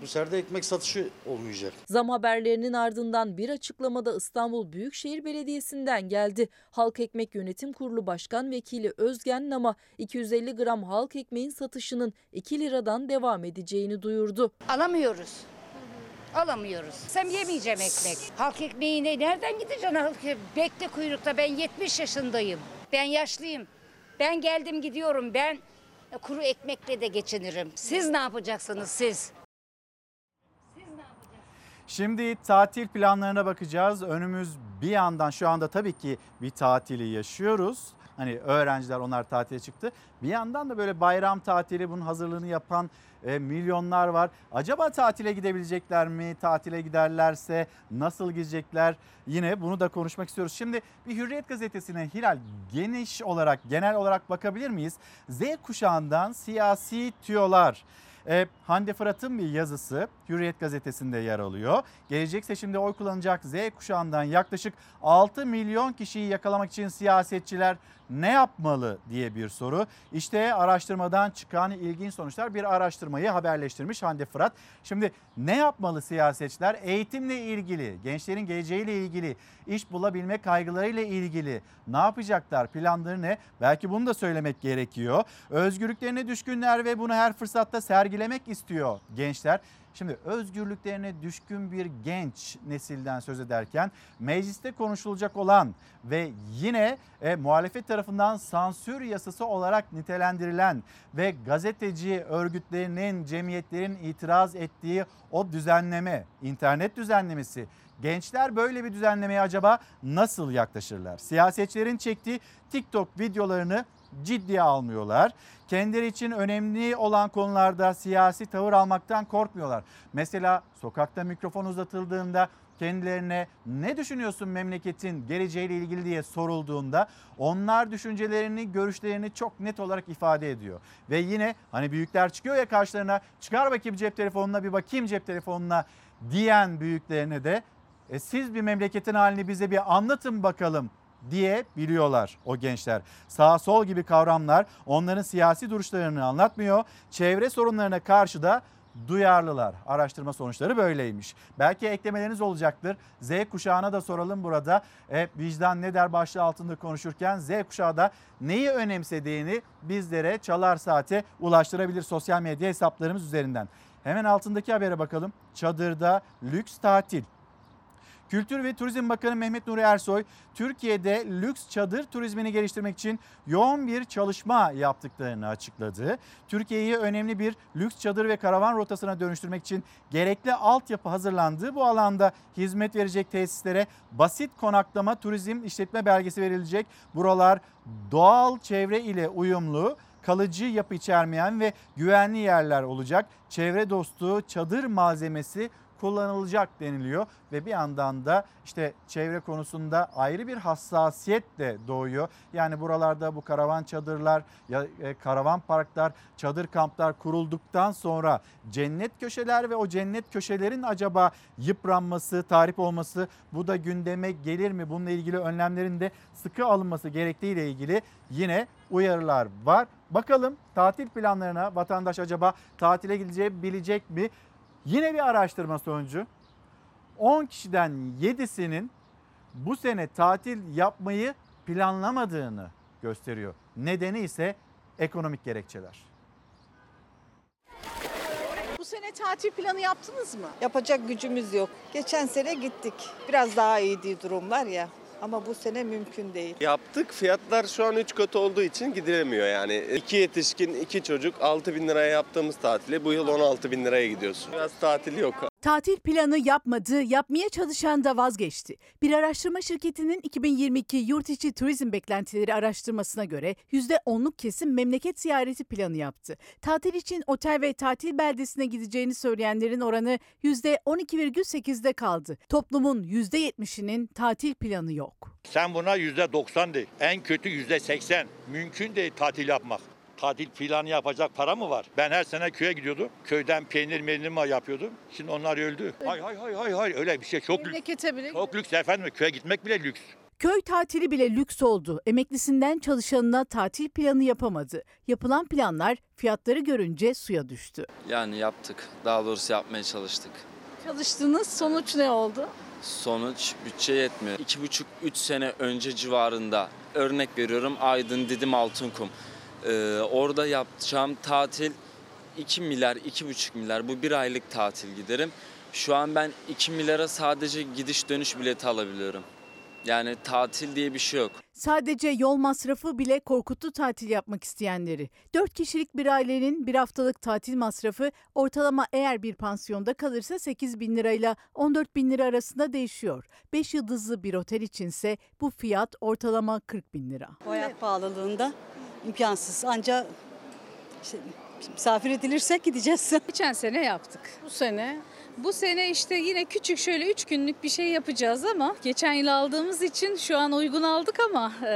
Bu sefer de ekmek satışı olmayacak. Zam haberlerinin ardından bir açıklamada İstanbul Büyükşehir Belediyesi'nden geldi. Halk Ekmek Yönetim Kurulu Başkan Vekili Özgen Nama 250 gram halk ekmeğin satışının 2 liradan devam edeceğini duyurdu. Alamıyoruz. Alamıyoruz. Sen yemeyeceğim ekmek. Halk ekmeğine nereden gideceksin? Halk Bekle kuyrukta ben 70 yaşındayım. Ben yaşlıyım. Ben geldim gidiyorum. Ben kuru ekmekle de geçinirim. Siz ne yapacaksınız siz? Şimdi tatil planlarına bakacağız. Önümüz bir yandan şu anda tabii ki bir tatili yaşıyoruz. Hani öğrenciler onlar tatile çıktı. Bir yandan da böyle bayram tatili bunun hazırlığını yapan e, milyonlar var. Acaba tatile gidebilecekler mi? Tatile giderlerse nasıl gidecekler? Yine bunu da konuşmak istiyoruz. Şimdi bir Hürriyet gazetesine Hilal geniş olarak genel olarak bakabilir miyiz? Z kuşağından siyasi tüyolar. E, Hande Fırat'ın bir yazısı Hürriyet gazetesinde yer alıyor. Gelecek seçimde oy kullanacak Z kuşağından yaklaşık 6 milyon kişiyi yakalamak için siyasetçiler ne yapmalı diye bir soru. İşte araştırmadan çıkan ilginç sonuçlar bir araştırmayı haberleştirmiş Hande Fırat. Şimdi ne yapmalı siyasetçiler? Eğitimle ilgili, gençlerin geleceğiyle ilgili, iş bulabilme kaygılarıyla ilgili ne yapacaklar? Planları ne? Belki bunu da söylemek gerekiyor. Özgürlüklerine düşkünler ve bunu her fırsatta sergilemek istiyor gençler. Şimdi özgürlüklerine düşkün bir genç nesilden söz ederken mecliste konuşulacak olan ve yine e, muhalefet tarafından sansür yasası olarak nitelendirilen ve gazeteci örgütlerinin, cemiyetlerin itiraz ettiği o düzenleme, internet düzenlemesi Gençler böyle bir düzenlemeye acaba nasıl yaklaşırlar? Siyasetçilerin çektiği TikTok videolarını ciddiye almıyorlar. Kendileri için önemli olan konularda siyasi tavır almaktan korkmuyorlar. Mesela sokakta mikrofon uzatıldığında kendilerine ne düşünüyorsun memleketin geleceğiyle ilgili diye sorulduğunda onlar düşüncelerini, görüşlerini çok net olarak ifade ediyor. Ve yine hani büyükler çıkıyor ya karşılarına çıkar bakayım cep telefonuna bir bakayım cep telefonuna diyen büyüklerine de e, siz bir memleketin halini bize bir anlatın bakalım diye biliyorlar o gençler. Sağ sol gibi kavramlar onların siyasi duruşlarını anlatmıyor. Çevre sorunlarına karşı da duyarlılar. Araştırma sonuçları böyleymiş. Belki eklemeleriniz olacaktır. Z kuşağına da soralım burada. E, vicdan ne der başlığı altında konuşurken Z kuşağı da neyi önemsediğini bizlere Çalar Saat'e ulaştırabilir sosyal medya hesaplarımız üzerinden. Hemen altındaki habere bakalım. Çadırda lüks tatil. Kültür ve Turizm Bakanı Mehmet Nuri Ersoy, Türkiye'de lüks çadır turizmini geliştirmek için yoğun bir çalışma yaptıklarını açıkladı. Türkiye'yi önemli bir lüks çadır ve karavan rotasına dönüştürmek için gerekli altyapı hazırlandı. Bu alanda hizmet verecek tesislere basit konaklama turizm işletme belgesi verilecek. Buralar doğal çevre ile uyumlu kalıcı yapı içermeyen ve güvenli yerler olacak. Çevre dostu çadır malzemesi kullanılacak deniliyor ve bir yandan da işte çevre konusunda ayrı bir hassasiyet de doğuyor. Yani buralarda bu karavan çadırlar, ya e, karavan parklar, çadır kamplar kurulduktan sonra cennet köşeler ve o cennet köşelerin acaba yıpranması, tarif olması bu da gündeme gelir mi? Bununla ilgili önlemlerin de sıkı alınması gerektiği ile ilgili yine uyarılar var. Bakalım tatil planlarına vatandaş acaba tatile gideceği bilecek mi? Yine bir araştırma sonucu 10 kişiden 7'sinin bu sene tatil yapmayı planlamadığını gösteriyor. Nedeni ise ekonomik gerekçeler. Bu sene tatil planı yaptınız mı? Yapacak gücümüz yok. Geçen sene gittik. Biraz daha iyiydi durumlar ya. Ama bu sene mümkün değil. Yaptık. Fiyatlar şu an 3 katı olduğu için gidilemiyor yani. 2 yetişkin, 2 çocuk 6 bin liraya yaptığımız tatile bu yıl 16 bin liraya gidiyorsun. Biraz tatil yok. Tatil planı yapmadı, yapmaya çalışan da vazgeçti. Bir araştırma şirketinin 2022 yurt içi turizm beklentileri araştırmasına göre %10'luk kesim memleket ziyareti planı yaptı. Tatil için otel ve tatil beldesine gideceğini söyleyenlerin oranı %12,8'de kaldı. Toplumun %70'inin tatil planı yok. Sen buna yüzde doksan de. En kötü yüzde seksen. Mümkün değil tatil yapmak. Tatil planı yapacak para mı var? Ben her sene köye gidiyordum. Köyden peynir meynir yapıyordum. Şimdi onlar öldü. Hay hay hay hay hay öyle bir şey çok lüks. Bile Çok lüks efendim. Köye gitmek bile lüks. Köy tatili bile lüks oldu. Emeklisinden çalışanına tatil planı yapamadı. Yapılan planlar fiyatları görünce suya düştü. Yani yaptık. Daha doğrusu yapmaya çalıştık. çalıştınız. Sonuç ne oldu? Sonuç bütçe yetmiyor. 2,5-3 sene önce civarında örnek veriyorum Aydın Didim Altınkum. Ee, orada yapacağım tatil 2 milyar, 2,5 milyar. Bu bir aylık tatil giderim. Şu an ben 2 milyara sadece gidiş dönüş bileti alabiliyorum. Yani tatil diye bir şey yok. Sadece yol masrafı bile korkuttu tatil yapmak isteyenleri. 4 kişilik bir ailenin bir haftalık tatil masrafı ortalama eğer bir pansiyonda kalırsa 8 bin lirayla 14 bin lira arasında değişiyor. 5 yıldızlı bir otel içinse bu fiyat ortalama 40 bin lira. Hayat pahalılığında imkansız. Ancak işte misafir edilirsek gideceğiz. Geçen sene yaptık. Bu sene Bu sene işte yine küçük şöyle 3 günlük bir şey yapacağız ama geçen yıl aldığımız için şu an uygun aldık ama e,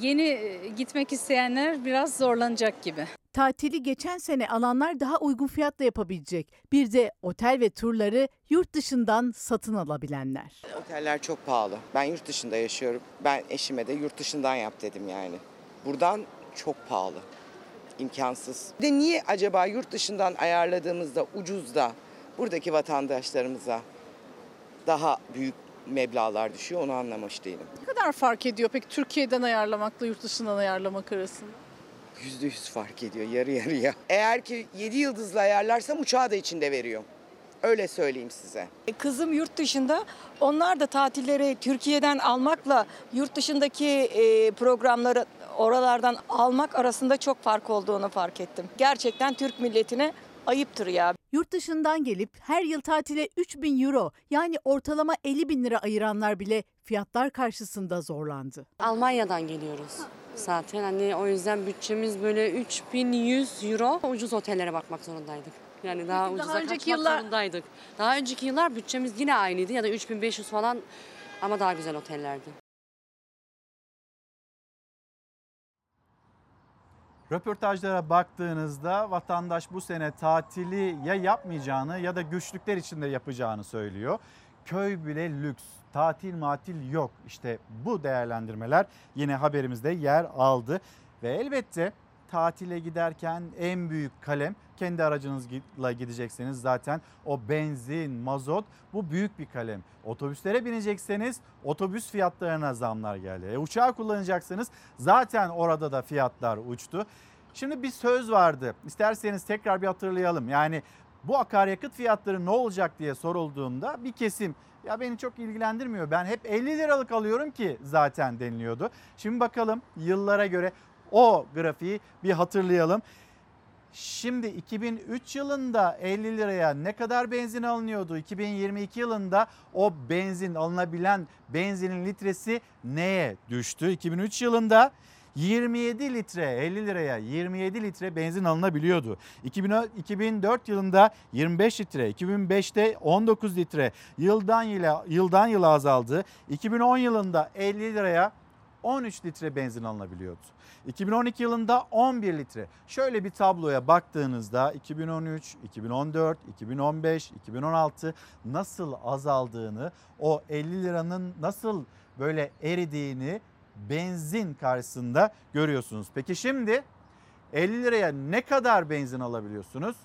yeni gitmek isteyenler biraz zorlanacak gibi. Tatili geçen sene alanlar daha uygun fiyatla yapabilecek. Bir de otel ve turları yurt dışından satın alabilenler. Oteller çok pahalı. Ben yurt dışında yaşıyorum. Ben eşime de yurt dışından yap dedim yani. Buradan çok pahalı. İmkansız. Bir De niye acaba yurt dışından ayarladığımızda ucuz da buradaki vatandaşlarımıza daha büyük meblağlar düşüyor onu anlamış değilim. ne kadar fark ediyor peki Türkiye'den ayarlamakla yurt dışından ayarlamak arasında? Yüzde yüz fark ediyor yarı yarıya. Eğer ki 7 yıldızlı ayarlarsam uçağı da içinde veriyor. Öyle söyleyeyim size. Kızım yurt dışında. Onlar da tatilleri Türkiye'den almakla yurt dışındaki e, programları oralardan almak arasında çok fark olduğunu fark ettim. Gerçekten Türk milletine ayıptır ya. Yurt dışından gelip her yıl tatile 3 bin euro yani ortalama 50 bin lira ayıranlar bile fiyatlar karşısında zorlandı. Almanya'dan geliyoruz. zaten. Hani o yüzden bütçemiz böyle 3100 euro ucuz otellere bakmak zorundaydık. Yani daha Peki ucuza daha önceki kaçmak yıllar- zorundaydık. Daha önceki yıllar bütçemiz yine aynıydı ya da 3500 falan ama daha güzel otellerdi. Röportajlara baktığınızda vatandaş bu sene tatili ya yapmayacağını ya da güçlükler içinde yapacağını söylüyor. Köy bile lüks, tatil matil yok. İşte bu değerlendirmeler yine haberimizde yer aldı. Ve elbette tatile giderken en büyük kalem kendi aracınızla gidecekseniz zaten o benzin, mazot bu büyük bir kalem. Otobüslere binecekseniz otobüs fiyatlarına zamlar geldi. E, uçağı kullanacaksanız zaten orada da fiyatlar uçtu. Şimdi bir söz vardı. İsterseniz tekrar bir hatırlayalım. Yani bu akaryakıt fiyatları ne olacak diye sorulduğunda bir kesim ya beni çok ilgilendirmiyor. Ben hep 50 liralık alıyorum ki zaten deniliyordu. Şimdi bakalım yıllara göre o grafiği bir hatırlayalım. Şimdi 2003 yılında 50 liraya ne kadar benzin alınıyordu? 2022 yılında o benzin alınabilen benzinin litresi neye düştü? 2003 yılında 27 litre 50 liraya 27 litre benzin alınabiliyordu. 2000 2004 yılında 25 litre, 2005'te 19 litre yıldan yıla yıldan yıla azaldı. 2010 yılında 50 liraya 13 litre benzin alınabiliyordu. 2012 yılında 11 litre. Şöyle bir tabloya baktığınızda 2013, 2014, 2015, 2016 nasıl azaldığını, o 50 liranın nasıl böyle eridiğini benzin karşısında görüyorsunuz. Peki şimdi 50 liraya ne kadar benzin alabiliyorsunuz?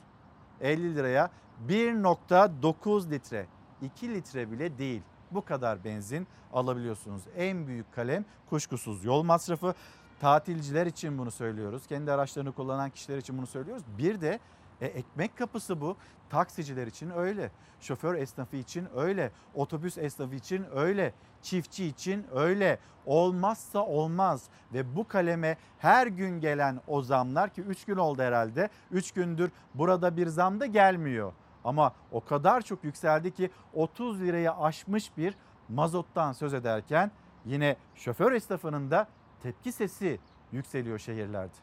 50 liraya 1.9 litre, 2 litre bile değil. Bu kadar benzin alabiliyorsunuz. En büyük kalem kuşkusuz yol masrafı. Tatilciler için bunu söylüyoruz. Kendi araçlarını kullanan kişiler için bunu söylüyoruz. Bir de e, ekmek kapısı bu. Taksiciler için öyle. Şoför esnafı için öyle. Otobüs esnafı için öyle. Çiftçi için öyle. Olmazsa olmaz. Ve bu kaleme her gün gelen o zamlar ki 3 gün oldu herhalde. 3 gündür burada bir zam da gelmiyor. Ama o kadar çok yükseldi ki 30 liraya aşmış bir mazottan söz ederken yine şoför esnafının da tepki sesi yükseliyor şehirlerde.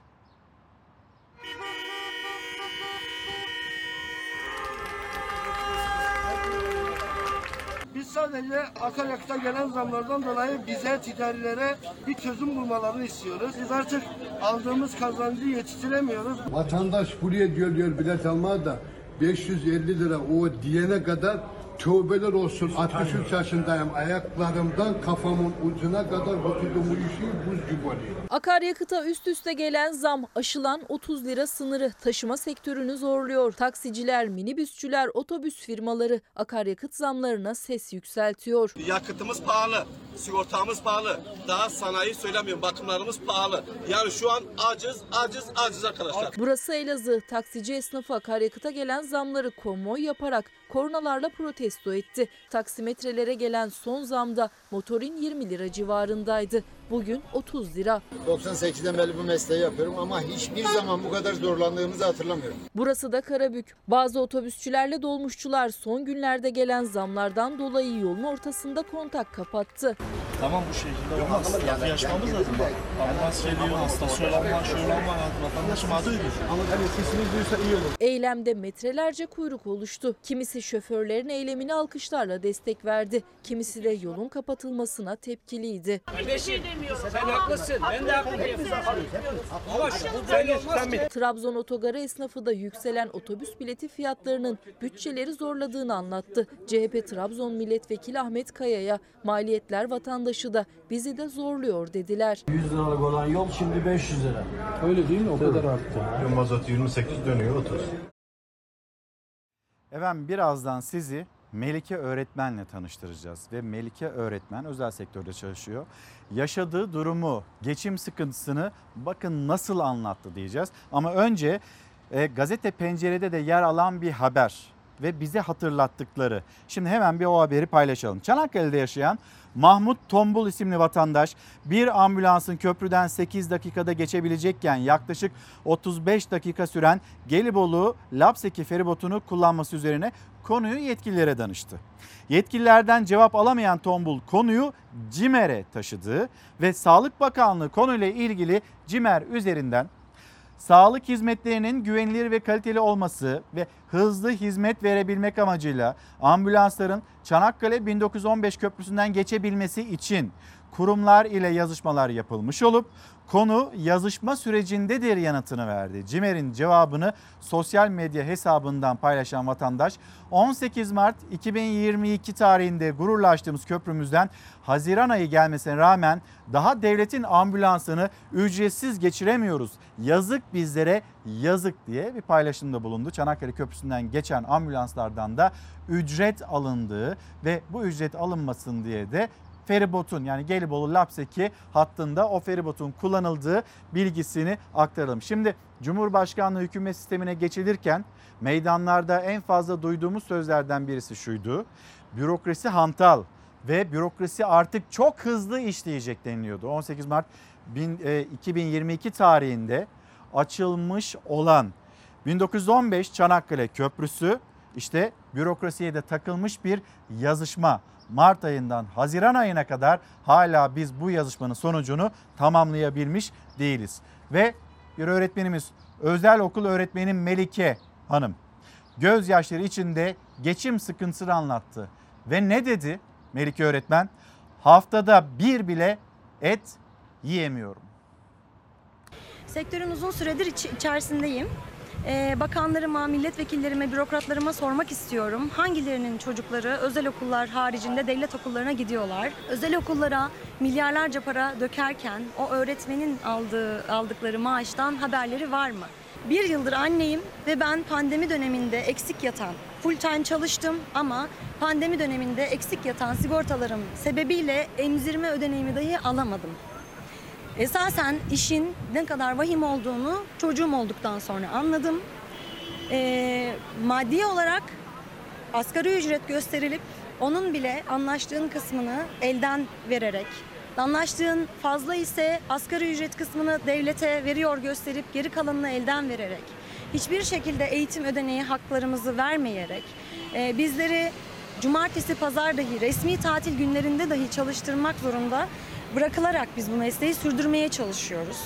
Biz sadece akaryakıta gelen zamlardan dolayı bize ticarilere bir çözüm bulmalarını istiyoruz. Biz artık aldığımız kazancı yetiştiremiyoruz. Vatandaş buraya geliyor bilet almaya da 550 lira o diyene kadar tövbeler olsun 63 yaşındayım ayaklarımdan kafamın ucuna kadar vücudum uyuşuyor buz gibi oluyor. Akaryakıta üst üste gelen zam aşılan 30 lira sınırı taşıma sektörünü zorluyor. Taksiciler, minibüsçüler, otobüs firmaları akaryakıt zamlarına ses yükseltiyor. Yakıtımız pahalı, sigortamız pahalı. Daha sanayi söylemiyorum, bakımlarımız pahalı. Yani şu an aciz, aciz, aciz arkadaşlar. Burası Elazığ. Taksici esnafı akaryakıta gelen zamları konvoy yaparak kornalarla protesto etti. Taksimetrelere gelen son zamda motorin 20 lira civarındaydı. Bugün 30 lira. 98'den beri bu mesleği yapıyorum ama hiçbir zaman bu kadar zorlandığımızı hatırlamıyorum. Burası da Karabük. Bazı otobüsçülerle dolmuşçular son günlerde gelen zamlardan dolayı yolun ortasında kontak kapattı. Tamam bu şekilde olmaz. Yani yaşamamız lazım. Ambulans geliyor, stasyon alma, şöyle alma, vatandaşım adı Ama hani sesiniz duysa iyi olur. Eylemde metrelerce kuyruk oluştu. Kimisi şoförlerin eylemini alkışlarla destek verdi. Kimisi de yolun kapatılmasına tepkiliydi. Sen haklısın. Ben de haklıyım. Ama şu bu böyle olmaz ki. Trabzon otogarı esnafı da yükselen otobüs bileti fiyatlarının bütçeleri zorladığını anlattı. CHP Trabzon Milletvekili Ahmet Kaya'ya maliyetler vatandaşı da bizi de zorluyor dediler. 100 liralık olan yol şimdi 500 lira. Öyle değil mi? O kadar arttı. Mazot 28 dönüyor 30. Efendim birazdan sizi Melike öğretmenle tanıştıracağız ve Melike öğretmen özel sektörde çalışıyor. Yaşadığı durumu, geçim sıkıntısını bakın nasıl anlattı diyeceğiz. Ama önce e, gazete pencerede de yer alan bir haber. ve bize hatırlattıkları. Şimdi hemen bir o haberi paylaşalım. Çanakkale'de yaşayan Mahmut Tombul isimli vatandaş bir ambulansın köprüden 8 dakikada geçebilecekken yaklaşık 35 dakika süren Gelibolu Lapseki feribotunu kullanması üzerine konuyu yetkililere danıştı. Yetkililerden cevap alamayan Tombul konuyu CİMER'e taşıdı ve Sağlık Bakanlığı konuyla ilgili CİMER üzerinden sağlık hizmetlerinin güvenilir ve kaliteli olması ve hızlı hizmet verebilmek amacıyla ambulansların Çanakkale 1915 köprüsünden geçebilmesi için kurumlar ile yazışmalar yapılmış olup konu yazışma sürecindedir yanıtını verdi. Cimer'in cevabını sosyal medya hesabından paylaşan vatandaş 18 Mart 2022 tarihinde gururla açtığımız köprümüzden Haziran ayı gelmesine rağmen daha devletin ambulansını ücretsiz geçiremiyoruz. Yazık bizlere yazık diye bir paylaşımda bulundu. Çanakkale Köprüsü'nden geçen ambulanslardan da ücret alındığı ve bu ücret alınmasın diye de feribotun yani Gelibolu Lapseki hattında o feribotun kullanıldığı bilgisini aktaralım. Şimdi Cumhurbaşkanlığı hükümet sistemine geçilirken meydanlarda en fazla duyduğumuz sözlerden birisi şuydu. Bürokrasi hantal ve bürokrasi artık çok hızlı işleyecek deniliyordu. 18 Mart 2022 tarihinde açılmış olan 1915 Çanakkale Köprüsü işte bürokrasiye de takılmış bir yazışma. Mart ayından Haziran ayına kadar hala biz bu yazışmanın sonucunu tamamlayabilmiş değiliz. Ve bir öğretmenimiz özel okul öğretmenim Melike Hanım gözyaşları içinde geçim sıkıntısını anlattı. Ve ne dedi Melike öğretmen? Haftada bir bile et yiyemiyorum. Sektörün uzun süredir iç- içerisindeyim. Ee, bakanlarıma, milletvekillerime, bürokratlarıma sormak istiyorum. Hangilerinin çocukları özel okullar haricinde devlet okullarına gidiyorlar? Özel okullara milyarlarca para dökerken o öğretmenin aldığı aldıkları maaştan haberleri var mı? Bir yıldır anneyim ve ben pandemi döneminde eksik yatan, full time çalıştım ama pandemi döneminde eksik yatan sigortalarım sebebiyle emzirme ödeneğimi dahi alamadım. Esasen işin ne kadar vahim olduğunu çocuğum olduktan sonra anladım. Ee, maddi olarak asgari ücret gösterilip onun bile anlaştığın kısmını elden vererek, anlaştığın fazla ise asgari ücret kısmını devlete veriyor gösterip geri kalanını elden vererek, hiçbir şekilde eğitim ödeneği haklarımızı vermeyerek, e, bizleri cumartesi, pazar dahi resmi tatil günlerinde dahi çalıştırmak zorunda bırakılarak biz bu mesleği sürdürmeye çalışıyoruz.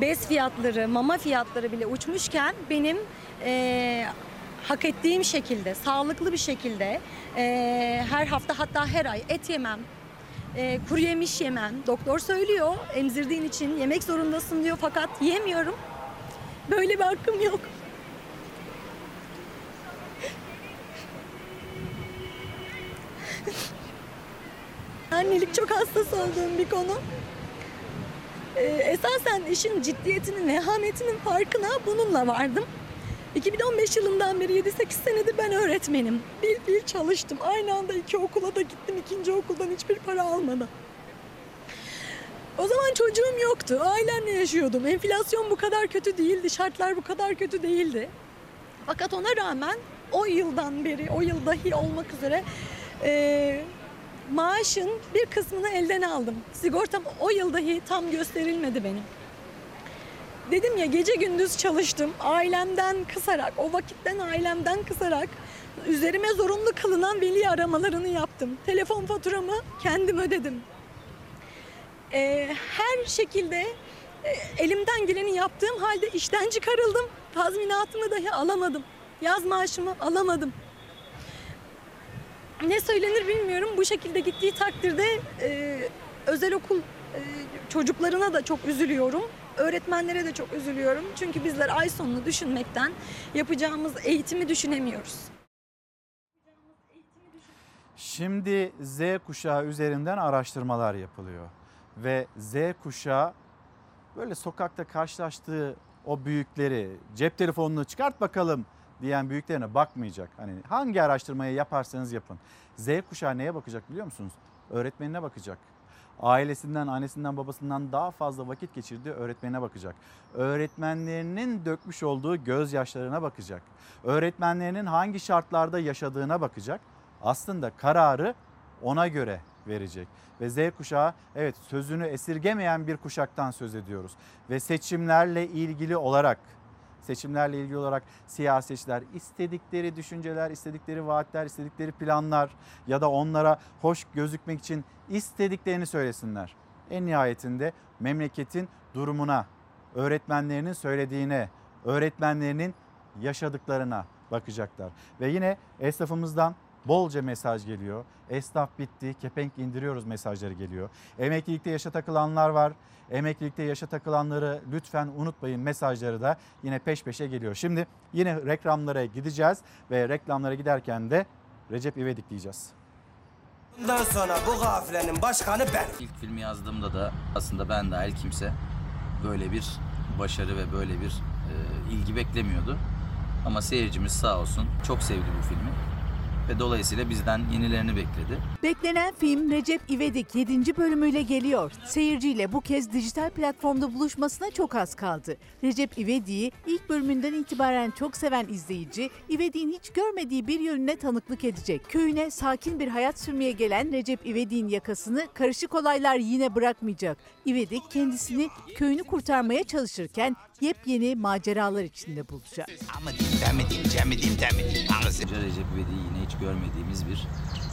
Bez fiyatları, mama fiyatları bile uçmuşken benim eee, hak ettiğim şekilde, sağlıklı bir şekilde eee, her hafta hatta her ay et yemem, eee kuru yemiş yemem. Doktor söylüyor emzirdiğin için yemek zorundasın diyor fakat yemiyorum. Böyle bir hakkım yok. Annelik çok hassas olduğum bir konu. Ee, esasen işin ciddiyetinin, vehametinin farkına bununla vardım. 2015 yılından beri 7-8 senedir ben öğretmenim. Bil bil çalıştım. Aynı anda iki okula da gittim. ikinci okuldan hiçbir para almadan. O zaman çocuğum yoktu. Ailemle yaşıyordum. Enflasyon bu kadar kötü değildi. Şartlar bu kadar kötü değildi. Fakat ona rağmen o yıldan beri, o yıl dahi olmak üzere eee maaşın bir kısmını elden aldım. Sigortam o yıl dahi tam gösterilmedi benim. Dedim ya gece gündüz çalıştım. Ailemden kısarak, o vakitten ailemden kısarak üzerime zorunlu kılınan veli aramalarını yaptım. Telefon faturamı kendim ödedim. Ee, her şekilde e, elimden geleni yaptığım halde işten çıkarıldım. Tazminatımı dahi alamadım. Yaz maaşımı alamadım ne söylenir bilmiyorum. Bu şekilde gittiği takdirde e, özel okul e, çocuklarına da çok üzülüyorum. Öğretmenlere de çok üzülüyorum. Çünkü bizler ay sonunu düşünmekten yapacağımız eğitimi düşünemiyoruz. Şimdi Z kuşağı üzerinden araştırmalar yapılıyor. Ve Z kuşağı böyle sokakta karşılaştığı o büyükleri cep telefonunu çıkart bakalım diyen büyüklerine bakmayacak. Hani hangi araştırmayı yaparsanız yapın. Z kuşağı neye bakacak biliyor musunuz? Öğretmenine bakacak. Ailesinden, annesinden, babasından daha fazla vakit geçirdiği öğretmenine bakacak. Öğretmenlerinin dökmüş olduğu gözyaşlarına bakacak. Öğretmenlerinin hangi şartlarda yaşadığına bakacak. Aslında kararı ona göre verecek. Ve Z kuşağı evet sözünü esirgemeyen bir kuşaktan söz ediyoruz. Ve seçimlerle ilgili olarak seçimlerle ilgili olarak siyasetçiler istedikleri düşünceler, istedikleri vaatler, istedikleri planlar ya da onlara hoş gözükmek için istediklerini söylesinler. En nihayetinde memleketin durumuna, öğretmenlerinin söylediğine, öğretmenlerinin yaşadıklarına bakacaklar. Ve yine esnafımızdan bolca mesaj geliyor. Esnaf bitti, kepenk indiriyoruz mesajları geliyor. Emeklilikte yaşa takılanlar var. Emeklilikte yaşa takılanları lütfen unutmayın mesajları da yine peş peşe geliyor. Şimdi yine reklamlara gideceğiz ve reklamlara giderken de Recep İvedik diyeceğiz. Bundan sonra bu kafilenin başkanı ben. İlk filmi yazdığımda da aslında ben dahil kimse böyle bir başarı ve böyle bir e, ilgi beklemiyordu. Ama seyircimiz sağ olsun çok sevdi bu filmi ve dolayısıyla bizden yenilerini bekledi. Beklenen film Recep İvedik 7. bölümüyle geliyor. Seyirciyle bu kez dijital platformda buluşmasına çok az kaldı. Recep İvedik'i ilk bölümünden itibaren çok seven izleyici, İvedik'in hiç görmediği bir yönüne tanıklık edecek. Köyüne sakin bir hayat sürmeye gelen Recep İvedik'in yakasını karışık olaylar yine bırakmayacak. İvedik kendisini köyünü kurtarmaya çalışırken yepyeni maceralar içinde bulacak. Ayrıca Recep İvedik'i yine hiç görmediğimiz bir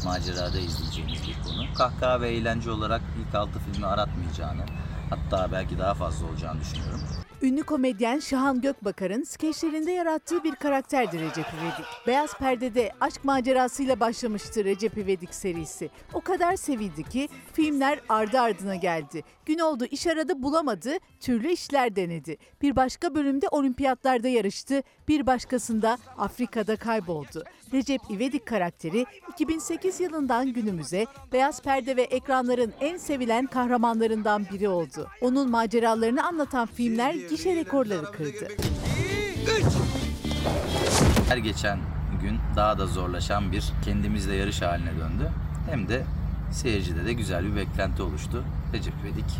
macerada izleyeceğimiz bir konu. Kahkaha ve eğlence olarak ilk altı filmi aratmayacağını, hatta belki daha fazla olacağını düşünüyorum. Ünlü komedyen Şahan Gökbakar'ın skeçlerinde yarattığı bir karakterdir Recep İvedik. Beyaz perdede aşk macerasıyla başlamıştı Recep İvedik serisi. O kadar sevildi ki filmler ardı ardına geldi. Gün oldu iş aradı bulamadı, türlü işler denedi. Bir başka bölümde olimpiyatlarda yarıştı, bir başkasında Afrika'da kayboldu. Recep İvedik karakteri 2008 yılından günümüze beyaz perde ve ekranların en sevilen kahramanlarından biri oldu. Onun maceralarını anlatan filmler gişe rekorları kırdı. Her geçen gün daha da zorlaşan bir kendimizle yarış haline döndü. Hem de seyircide de güzel bir beklenti oluştu. Recep İvedik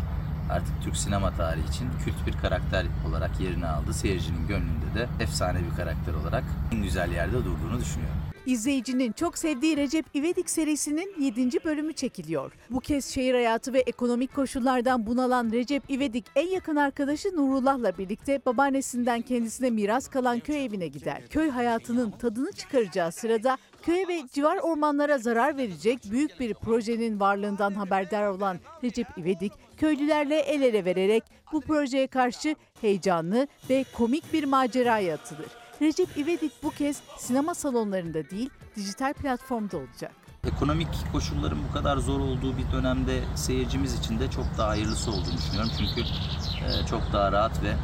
artık Türk sinema tarihi için kült bir karakter olarak yerini aldı. Seyircinin gönlünde de efsane bir karakter olarak en güzel yerde durduğunu düşünüyorum. İzleyicinin çok sevdiği Recep İvedik serisinin 7. bölümü çekiliyor. Bu kez şehir hayatı ve ekonomik koşullardan bunalan Recep İvedik en yakın arkadaşı Nurullah'la birlikte babaannesinden kendisine miras kalan köy evine gider. Köy hayatının tadını çıkaracağı sırada köye ve civar ormanlara zarar verecek büyük bir projenin varlığından haberdar olan Recep İvedik köylülerle el ele vererek bu projeye karşı heyecanlı ve komik bir maceraya atılır. Recep İvedik bu kez sinema salonlarında değil, dijital platformda olacak. Ekonomik koşulların bu kadar zor olduğu bir dönemde seyircimiz için de çok daha hayırlısı olduğunu düşünüyorum. Çünkü e, çok daha rahat ve e,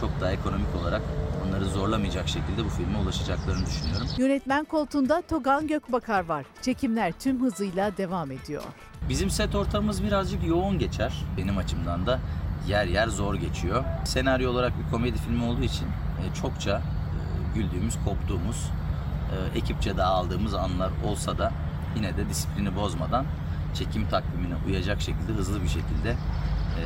çok daha ekonomik olarak onları zorlamayacak şekilde bu filme ulaşacaklarını düşünüyorum. Yönetmen koltuğunda Togan Gökbakar var. Çekimler tüm hızıyla devam ediyor. Bizim set ortamımız birazcık yoğun geçer. Benim açımdan da yer yer zor geçiyor. Senaryo olarak bir komedi filmi olduğu için e, çokça güldüğümüz, koptuğumuz, e, ekipçe dağıldığımız anlar olsa da yine de disiplini bozmadan çekim takvimine uyacak şekilde hızlı bir şekilde e,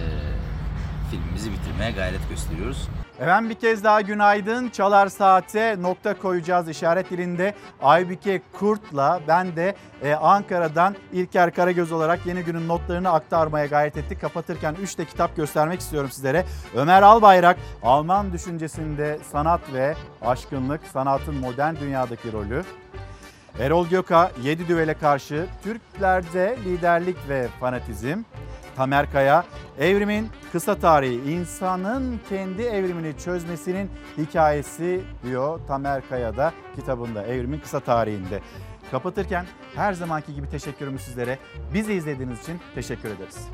filmimizi bitirmeye gayret gösteriyoruz. Efendim bir kez daha günaydın. Çalar Saat'e nokta koyacağız işaret dilinde. Aybike Kurt'la ben de e, Ankara'dan İlker Karagöz olarak yeni günün notlarını aktarmaya gayret ettik. Kapatırken 3 de kitap göstermek istiyorum sizlere. Ömer Albayrak, Alman düşüncesinde sanat ve aşkınlık, sanatın modern dünyadaki rolü. Erol Göka, 7 düvele karşı Türklerde liderlik ve fanatizm. Tamer Kaya, evrimin kısa tarihi, insanın kendi evrimini çözmesinin hikayesi diyor Tamer Kaya da kitabında, evrimin kısa tarihinde. Kapatırken her zamanki gibi teşekkürümü sizlere. Bizi izlediğiniz için teşekkür ederiz.